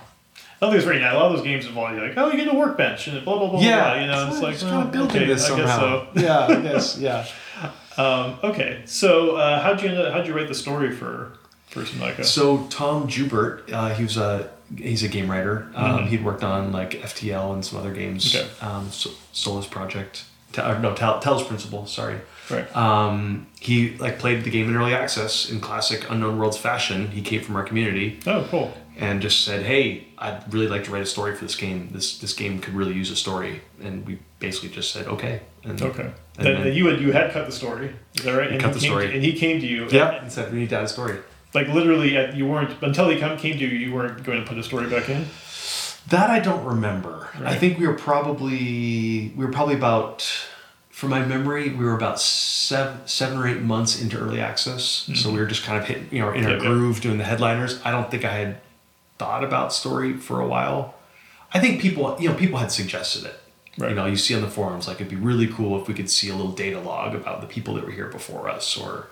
I don't think it's very nice. A lot of those games involve you like, oh, you get a workbench and blah blah blah. Yeah, blah, you know, it's like just well, kind of building okay, this I guess somehow. so. yeah, I guess. Yeah. Um, okay, so uh, how'd you end up, how'd you write the story for for Subnautica? So Tom Jubert, uh, he was a he's a game writer. Um, Mhm. He'd worked on like FTL and some other games. Okay. Um, so, Solus Project, or no, Tel- Talos Principle. Sorry. Right. Um, he like played the game in early access in classic Unknown Worlds fashion. He came from our community Oh, cool. and just said, "Hey, I'd really like to write a story for this game. This this game could really use a story." And we basically just said, "Okay." And Okay. And Then, you had you had cut the story. Is that right? And cut he the came story. To, and he came to you. Yeah, and said we need to add a story. Like literally, at, you weren't until he come, came to you. You weren't going to put a story back in. That I don't remember. I think we were probably we were probably about, from my memory, we were about seven seven or eight months into early access. So we were just kind of hitting, you know, in our Yeah, yeah. groove doing the headliners. I don't think I had thought about story for a while. I think people, you know, people had suggested it. Right. You know, you see on the forums like it'd be really cool if we could see a little data log about the people that were here before us, or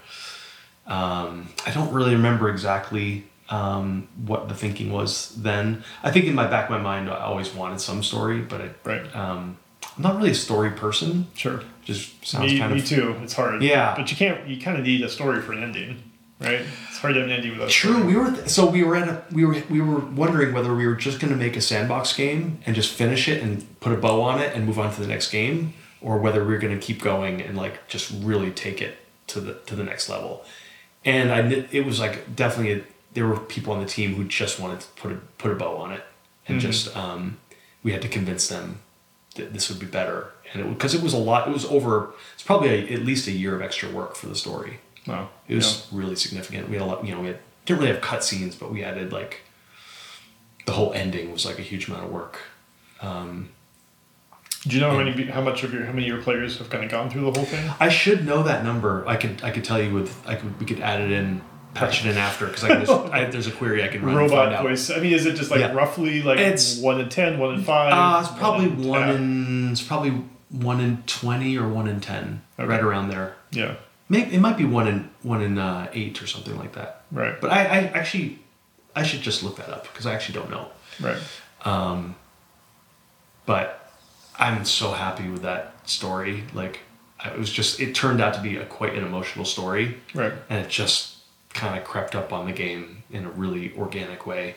um, I don't really remember exactly um, what the thinking was then. I think in my back of my mind, I always wanted some story, but I, Right. um, I'm not really a story person. Sure. Just sounds Me, kind me of too. It's hard. Yeah. But you can't. You kind of need a story for an ending, right? It's hard to have an ending without. a True. story. We were th- so we were at a we were we were wondering whether we were just going to make a sandbox game and just finish it and put a bow on it and move on to the next game, or whether we are going to keep going and like just really take it to the to the next level. And I it was like definitely a, there were people on the team who just wanted to put a put a bow on it and Mhm. just um, we had to convince them that this would be better and it because it was a lot it was over it's probably a, at least a year of extra work for the story Wow. it was really significant. We had a lot, you know, we had, didn't really have cutscenes, but we added like the whole ending was like a huge amount of work. Um, Do you know how many? How much of your? How many of your players have kind of gone through the whole thing? I should know that number. I could I could tell you with I could we could add it in, patch it in after because I can just I, there's a query I can run Robot voice. I mean, is it just like Yeah. roughly like It's- one in ten, one in five? Uh, it's probably one ten? in it's probably one in twenty or one in ten, Okay. right around there. Yeah. Maybe it might be one in one in uh, eight or something like that. Right. But I, I actually I should just look that up because I actually don't know. Right. Um, but I'm so happy with that story. Like, it was just, it turned out to be a quite an emotional story, Right. and it just kind of crept up on the game in a really organic way.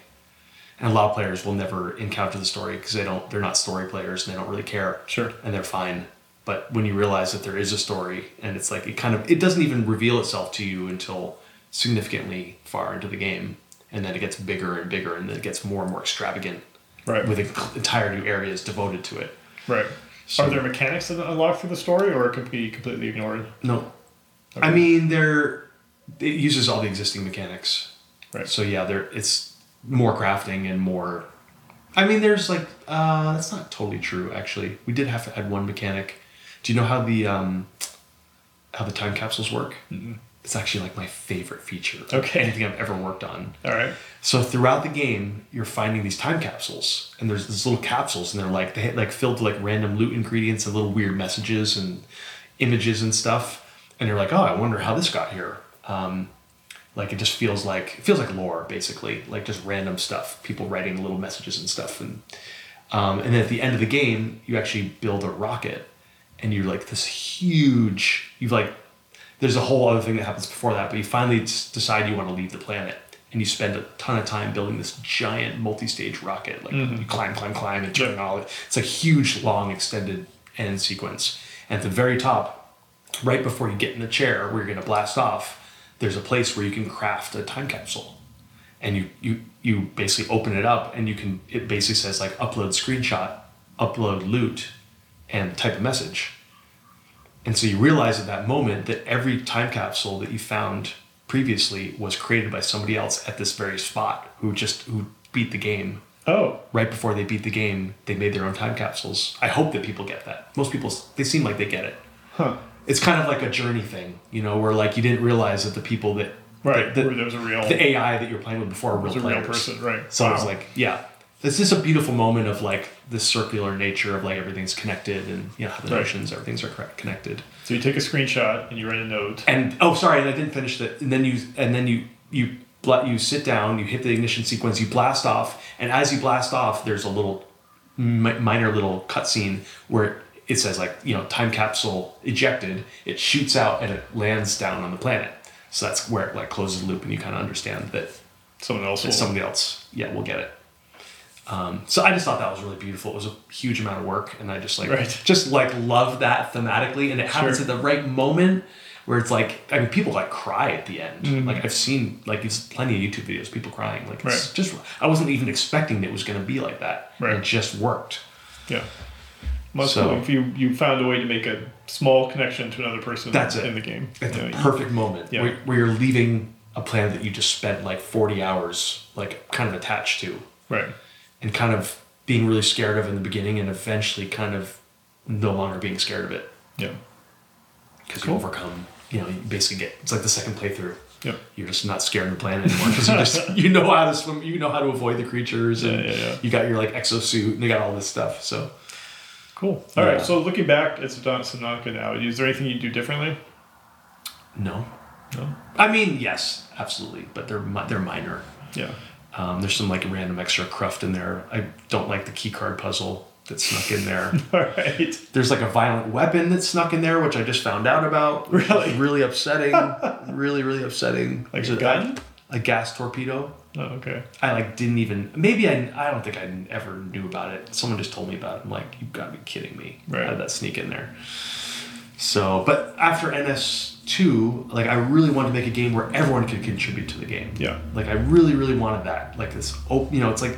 And a lot of players will never encounter the story because they don't, they're not story players and they don't really care. Sure. And they're fine. But when you realize that there is a story and it's like, it kind of, it doesn't even reveal itself to you until significantly far into the game. And then it gets bigger and bigger and then it gets more and more extravagant Right. with entire new areas devoted to it. Right. So- Are there mechanics that unlock through the story, or it could be completely ignored? No, Okay. I mean there, it uses all the existing mechanics. Right. So yeah, there it's more crafting and more. I mean, there's like uh, that's not totally true actually. We did have to add one mechanic. Do you know how the um, how the time capsules work? Mhm. It's actually like my favorite feature. Okay. Anything I've ever worked on. All right. So throughout the game, you're finding these time capsules, and there's these little capsules, and they're like they like filled with like random loot ingredients and little weird messages and images and stuff. And you're like, oh, I wonder how this got here. Um, like it just feels like it feels like lore, basically, like just random stuff, people writing little messages and stuff. And um, and then at the end of the game, you actually build a rocket, and you're like this huge. You've like there's a whole other thing that happens before that, but you finally decide you want to leave the planet, and you spend a ton of time building this giant multi-stage rocket. Like you climb, climb, climb, and turn Yeah. all. It's a huge, long, extended end sequence. And at the very top, right before you get in the chair where you're going to blast off, there's a place where you can craft a time capsule, and you you you basically open it up, and you can. It basically says like upload screenshot, upload loot, and type a message. And so you realize at that moment that every time capsule that you found previously was created by somebody else at this very spot who just who beat the game Oh. right before they beat the game. They made their own time capsules. I hope that people get that. Most people they seem like they get it. Huh. It's kind of like a journey thing, you know, where like you didn't realize that the people that Right. The, where there was a real, the AI that you're playing with before was a real person, right? So it's Wow. like, yeah, it's just a beautiful moment of like the circular nature of like everything's connected and you know how the Right. notions, everything's are connected. so you take a screenshot and you write a note. And oh, sorry, and I didn't finish that. And then you and then you you you sit down, you hit the ignition sequence, you blast off, and as you blast off, there's a little mi- minor little cutscene where it says like you know time capsule ejected. It shoots out and it lands down on the planet. So that's where it like closes the loop, and you kind of understand that Someone else will. that somebody else, yeah, will get it. Um, so I just thought that was really beautiful. It was a huge amount of work, and I just like Right. just like love that thematically, and it happens Sure. at the right moment where it's like I mean people like cry at the end. Mm-hmm. Like I've seen like it's plenty of YouTube videos people crying. Like it's Right. just I wasn't even expecting it was going to be like that. Right. It just worked. Yeah. Must So- if you you found a way to make a small connection to another person That's it. in the game. At the You know, perfect moment Yeah. where, where you're leaving a planet that you just spent like 40 hours like kind of attached to. right. and kind of being really scared of in the beginning and eventually kind of no longer being scared of it Yeah. because Cool. you overcome you know you basically get it's like the second playthrough Yep. you're just not scared of the planet anymore because you just you know how to swim you know how to avoid the creatures and Yeah, yeah, yeah. you got your like exosuit and you got all this stuff so Cool. All right. Yeah. So looking back at Subnautica now, is there anything you do differently? no No. i mean yes absolutely but they're they're minor Yeah. um, there's some like random extra cruft in there i don't like the key card puzzle that snuck in there All right. There's like a violent weapon that snuck in there, which I just found out about. Really? Really upsetting. really, really upsetting. Like There's a gun? A gas torpedo. Oh, okay. I like didn't even. Maybe I. I don't think I ever knew about it. Someone just told me about it. I'm like, you've gotta be kidding me. Right. How did that sneak in there? So, but after NS two, like I really wanted to make a game where everyone could contribute to the game. Yeah. Like I really, really wanted that. Like this. Oh, you know, it's like.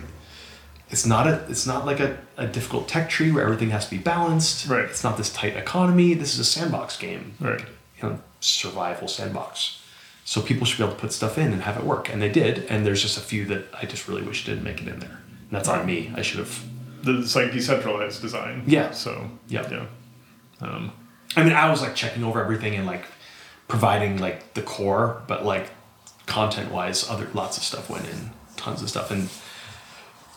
It's not a. It's not like a, a difficult tech tree where everything has to be balanced. Right. It's not this tight economy. This is a sandbox game. Right. You know, survival sandbox. So people should be able to put stuff in and have it work, and they did. And there's just a few that I just really wish didn't make it in there. And that's on me. I should have. The, it's like decentralized design. Yeah. So. Yeah. Yeah. Um, I mean, I was like checking over everything and like providing like the core, but like content wise, other lots of stuff went in, tons of stuff, and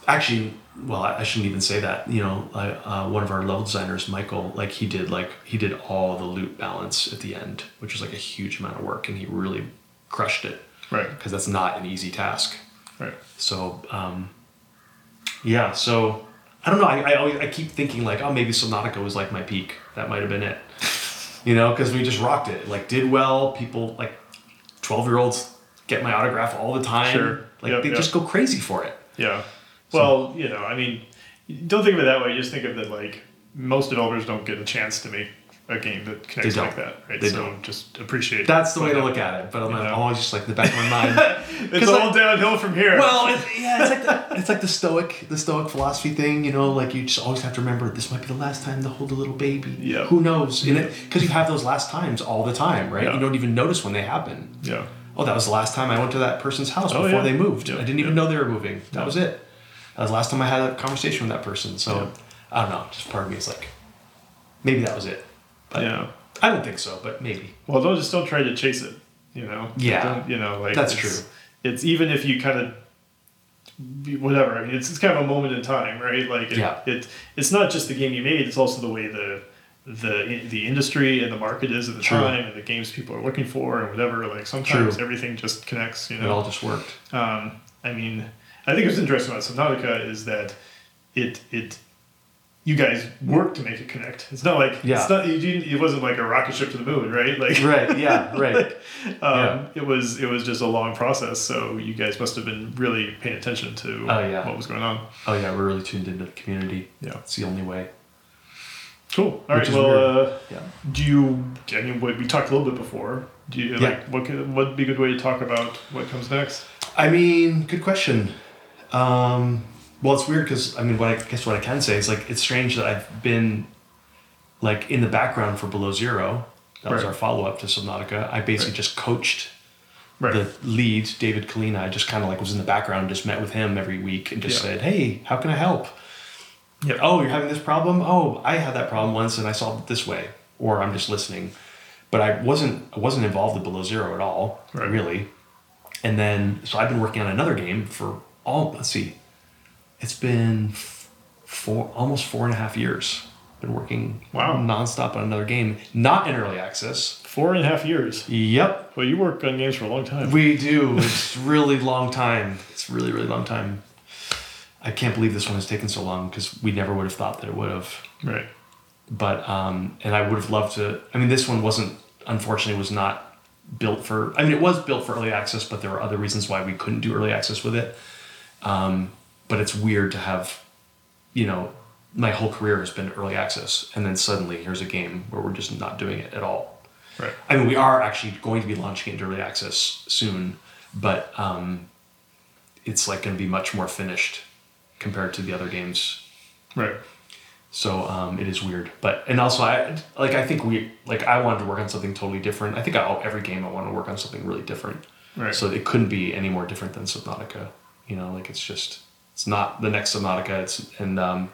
actually, well, I, I shouldn't even say that. You know, I, uh, one of our level designers, Michael, like he did like he did all the loot balance at the end, which was like a huge amount of work, and he really crushed it right. because that's not an easy task. Right. So, um, yeah, so I don't know. I, I always I keep thinking like, oh, maybe Subnautica was like my peak. That might have been it. You know, because we just rocked it. Like, did well. People like twelve year olds get my autograph all the time. Sure. Like Yep, they yep. just go crazy for it. Yeah. Well, you know, I mean, don't think of it that way. Just think of it like most developers don't get a chance to make a game that connects like that, right? They so don't. just appreciate. That's the way to look at it. But I'm, You I'm know. Oh, always just like the back of my mind. it's all like- downhill from here. well, it's, yeah, it's like the, it's like the stoic the stoic philosophy thing. You know, like you just always have to remember this might be the last time to hold a little baby. Yeah. Who knows? Because you have those last times all the time, right? Yeah. You don't even notice when they happen. yeah. Oh, that was the last time I went to that person's house Oh, before yeah. they moved. Yeah, I didn't even yeah. know they were moving. That was it. That was the last time I had a conversation with that person. So Yeah. I don't know. Just part of me is like, maybe that was it. But yeah. I don't think so. But maybe. Well, don't just don't try to chase it. You know. Yeah. Don't, you know, like That's it's, true. It's even if you kind of whatever. I mean, it's, it's kind of a moment in time, right? Like it, Yeah. it it's not just the game you made; it's also the way the the the industry and the market is at the True. time, and the games people are looking for, and whatever. Like sometimes True. everything just connects. You know, It all just worked. Um, I mean, I think what's interesting about Subnautica is that it it you guys worked to make it connect. It's not like Yeah. it's not you didn't, it wasn't like a rocket ship to the moon, right? Like Right. Yeah. Right. um, Yeah. it was it was just a long process. So you guys must have been really paying attention to Oh, yeah. what was going on. Oh yeah, we're really tuned into the community. Yeah. It's the only way. Cool. All right. Which is Well, uh, Yeah. do you? I mean, we we talked a little bit before. Do you Yeah. like what could, what'd be a good way to talk about what comes next? I mean, good question. Um, well, it's weird because I mean, what I guess what I can say is like it's strange that I've been like in the background for Below Zero. That was our follow up to Subnautica. I basically Right. just coached Right. the lead, David Kalina. I just kind of like was in the background, just met with him every week and just Yeah. said, "Hey, how can I help?" Yeah. Oh, you're having this problem? Oh, I had that problem once and I solved it this way. Or I'm just listening. But I wasn't I wasn't involved with Below Zero at all, Right. really. and then so I've been working on another game for all. Let's see, it's been four almost four and a half years. Been working Wow. nonstop on another game, not in early access. Four and a half years. Yep, Well, you work on games for a long time. we do. It's really long time. It's really really long time. I can't believe this one has taken so long because we never would have thought that it would have. right. But um, and I would have loved to. I mean, this one wasn't. Unfortunately, was not built for. I mean, it was built for early access, but there were other reasons why we couldn't do early access with it. Um, but it's weird to have, you know, my whole career has been early access, and then suddenly here's a game where we're just not doing it at all. Right. I mean, we are actually going to be launching into early access soon, but um, it's like going to be much more finished compared to the other games. Right. So um, it is weird, but and also I like I think we like I wanted to work on something totally different. I think I, every game I want to work on something really different. Right. So it couldn't be any more different than Subnautica. You know, like it's just it's not the next Subnautica. It's and um,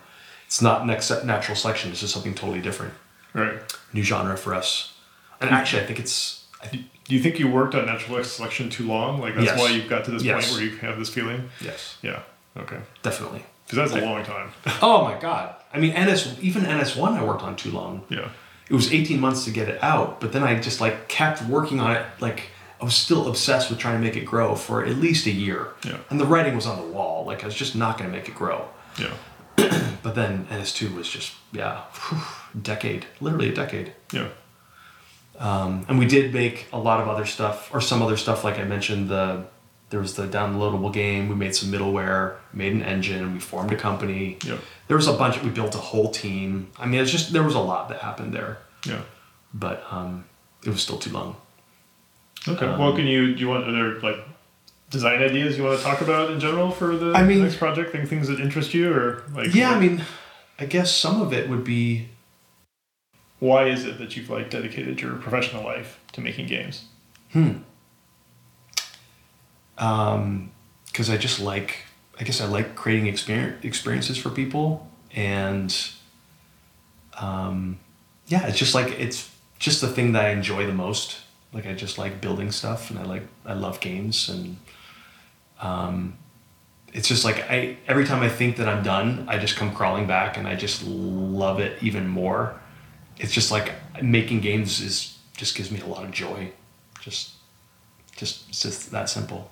it's not next natural selection. It's just something totally different, Right. new genre for us. And actually, I think it's I think Do you think you worked on natural selection too long? Like that's Yes. why you've got to this Yes. point where you have this feeling? yes, Yeah. Okay. definitely. Because that's a long time. Oh my god! I mean, NS even NS one I worked on too long. Yeah. it was 18 months to get it out but then i just like kept working on it like i was still obsessed with trying to make it grow for at least a year Yeah. and the writing was on the wall like i was just not going to make it grow Yeah. but then ns2 was just yeah decade literally a decade Yeah. um, and we did make a lot of other stuff or some other stuff like i mentioned the there was the downloadable game we made some middleware made an engine and we formed a company Yeah. there was a bunch we built a whole team i mean it's just there was a lot that happened there Yeah. but um, it was still too long Okay. Um, well, can you do you want other like design ideas you want to talk about in general for the I mean- next project? Think things that interest you or like Yeah, I mean, I guess some of it would be why is it that you've like dedicated your professional life to making games? Hmm. Because I just like, I guess I like creating experience experiences for people, and um, yeah, it's just like it's just the thing that I enjoy the most. Like I just like building stuff, and I like I love games, and um, it's just like I every time I think that I'm done, I just come crawling back, and I just love it even more. It's just like making games is just gives me a lot of joy. Just, just it's just that simple.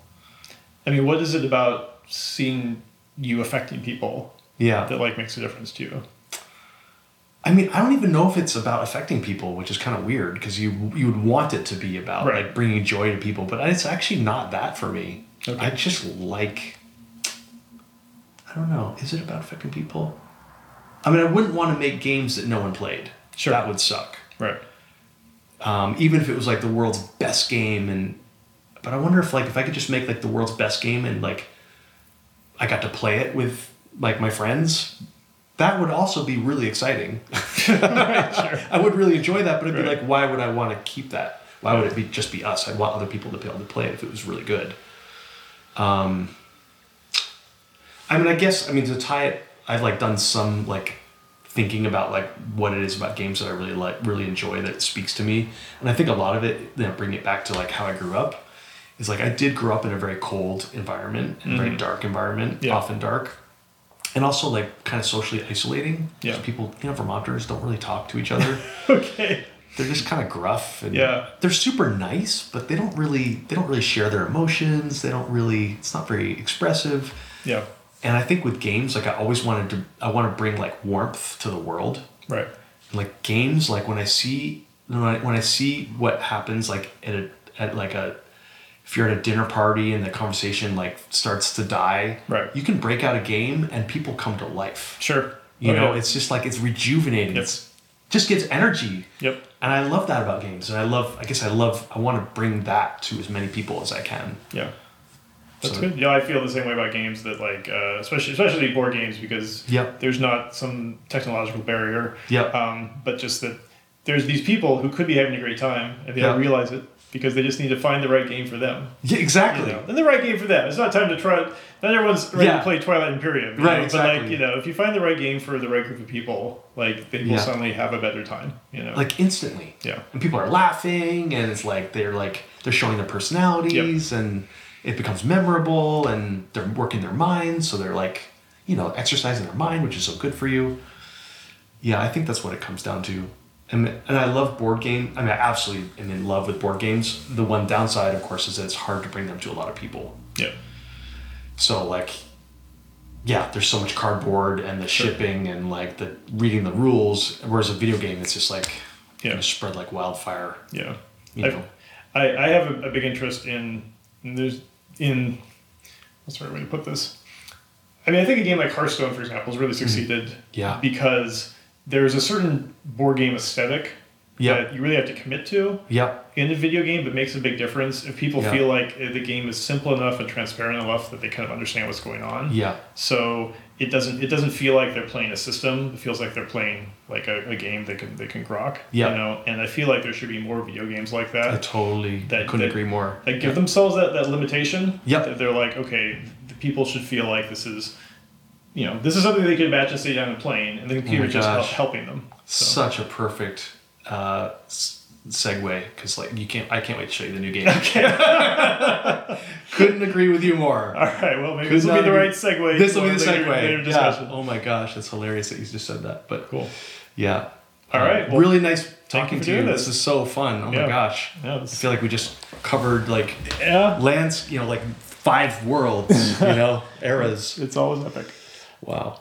I mean, what is it about seeing you affecting people Yeah. that like makes a difference to you? I mean, I don't even know if it's about affecting people, which is kind of weird because you you would want it to be about Right. like bringing joy to people, but it's actually not that for me. Okay. I just like. I don't know. Is it about affecting people? I mean, I wouldn't want to make games that no one played. Sure. That would suck. Right. Um, even if it was like the world's best game, and but I wonder if like if I could just make like the world's best game and like I got to play it with like my friends, that would also be really exciting. I would really enjoy that, but it'd be like, why would I want to keep that? Why would it be just be us? I'd want other people to be able to play it if it was really good. Um, I mean, I guess I mean to tie it, I've like done some like thinking about like what it is about games that I really like, really enjoy that speaks to me, and I think a lot of it, you know, bring it back to like how I grew up, is like I did grow up in a very cold environment and very dark environment, Mm-hmm. Yeah. often dark, and also like kind of socially isolating. Yeah. people, you know, Vermonters don't really talk to each other. Okay. they're just kind of gruff and Yeah. they're super nice, but they don't really they don't really share their emotions. They don't really it's not very expressive. Yeah. And I think with games, like I always wanted to I want to bring like warmth to the world. Right. And, like games, like when I see when I, when I see what happens like at a at like a if you're at a dinner party and the conversation like starts to die, Right. You can break out a game and people come to life. Sure. You Oh, know, it's just like it's rejuvenating. Yep. It's just gives energy. Yep. And I love that about games. And I love, I guess I love, I want to bring that to as many people as I can. Yeah. That's So- good. Yeah, I feel the same way about games that like, uh, especially especially board games because Yep. there's not some technological barrier. Yep. Um, but just that there's these people who could be having a great time and they don't realize it because they just need to find the right game for them. Yeah, You exactly. know, and the right game for them. It's not time to try. Not everyone's ready Yeah. to play Twilight Imperium. you Right, know? But exactly. like you know, if you find the right game for the right group of people, like they will Yeah. suddenly have a better time. You know. Like instantly. yeah. And people are laughing and it's like, they're like, they're showing their personalities and it becomes memorable and they're working their minds so they're like you know exercising their mind which is so good for you yeah i think that's what it comes down to and, and i love board game i mean i absolutely am in love with board games the one downside of course is that it's hard to bring them to a lot of people Yeah. so like yeah there's so much cardboard and the shipping and like the reading the rules whereas a video game it's just like Yeah. gonna spread like wildfire Yeah. you know I, I have a, a big interest in in there's in what's the right way to put this? I mean, I think a game like Hearthstone, for example, has really succeeded. Mm-hmm. Yeah. Because there's a certain board game aesthetic Yeah. that you really have to commit to yep in a video game, but makes a big difference if people Yeah. feel like the game is simple enough and transparent enough that they kind of understand what's going on. yeah So it doesn't it doesn't feel like they're playing a system. It feels like they're playing like a, a game they can they can grok. Yeah. You know, and I feel like there should be more video games like that i totally That- couldn't that- agree more that give themselves that, that limitation. Yeah. That they're like, okay, the people should feel like this is, you know, this is something they can imagine sitting on a plane and the computer Oh just help, helping them. So. such a perfect uh, segue because like you can't i can't wait to show you the new game couldn't agree with you more All right, well, maybe Could this will be the right segue. this will be the later- segue Later yeah. oh my gosh that's hilarious that you just said that but Cool. yeah All Uh, well, really nice talking to you this. this. is so fun oh Yeah. my gosh Yeah, i feel like we just covered like Yeah. lands you know like five worlds you know eras It's always epic. Wow.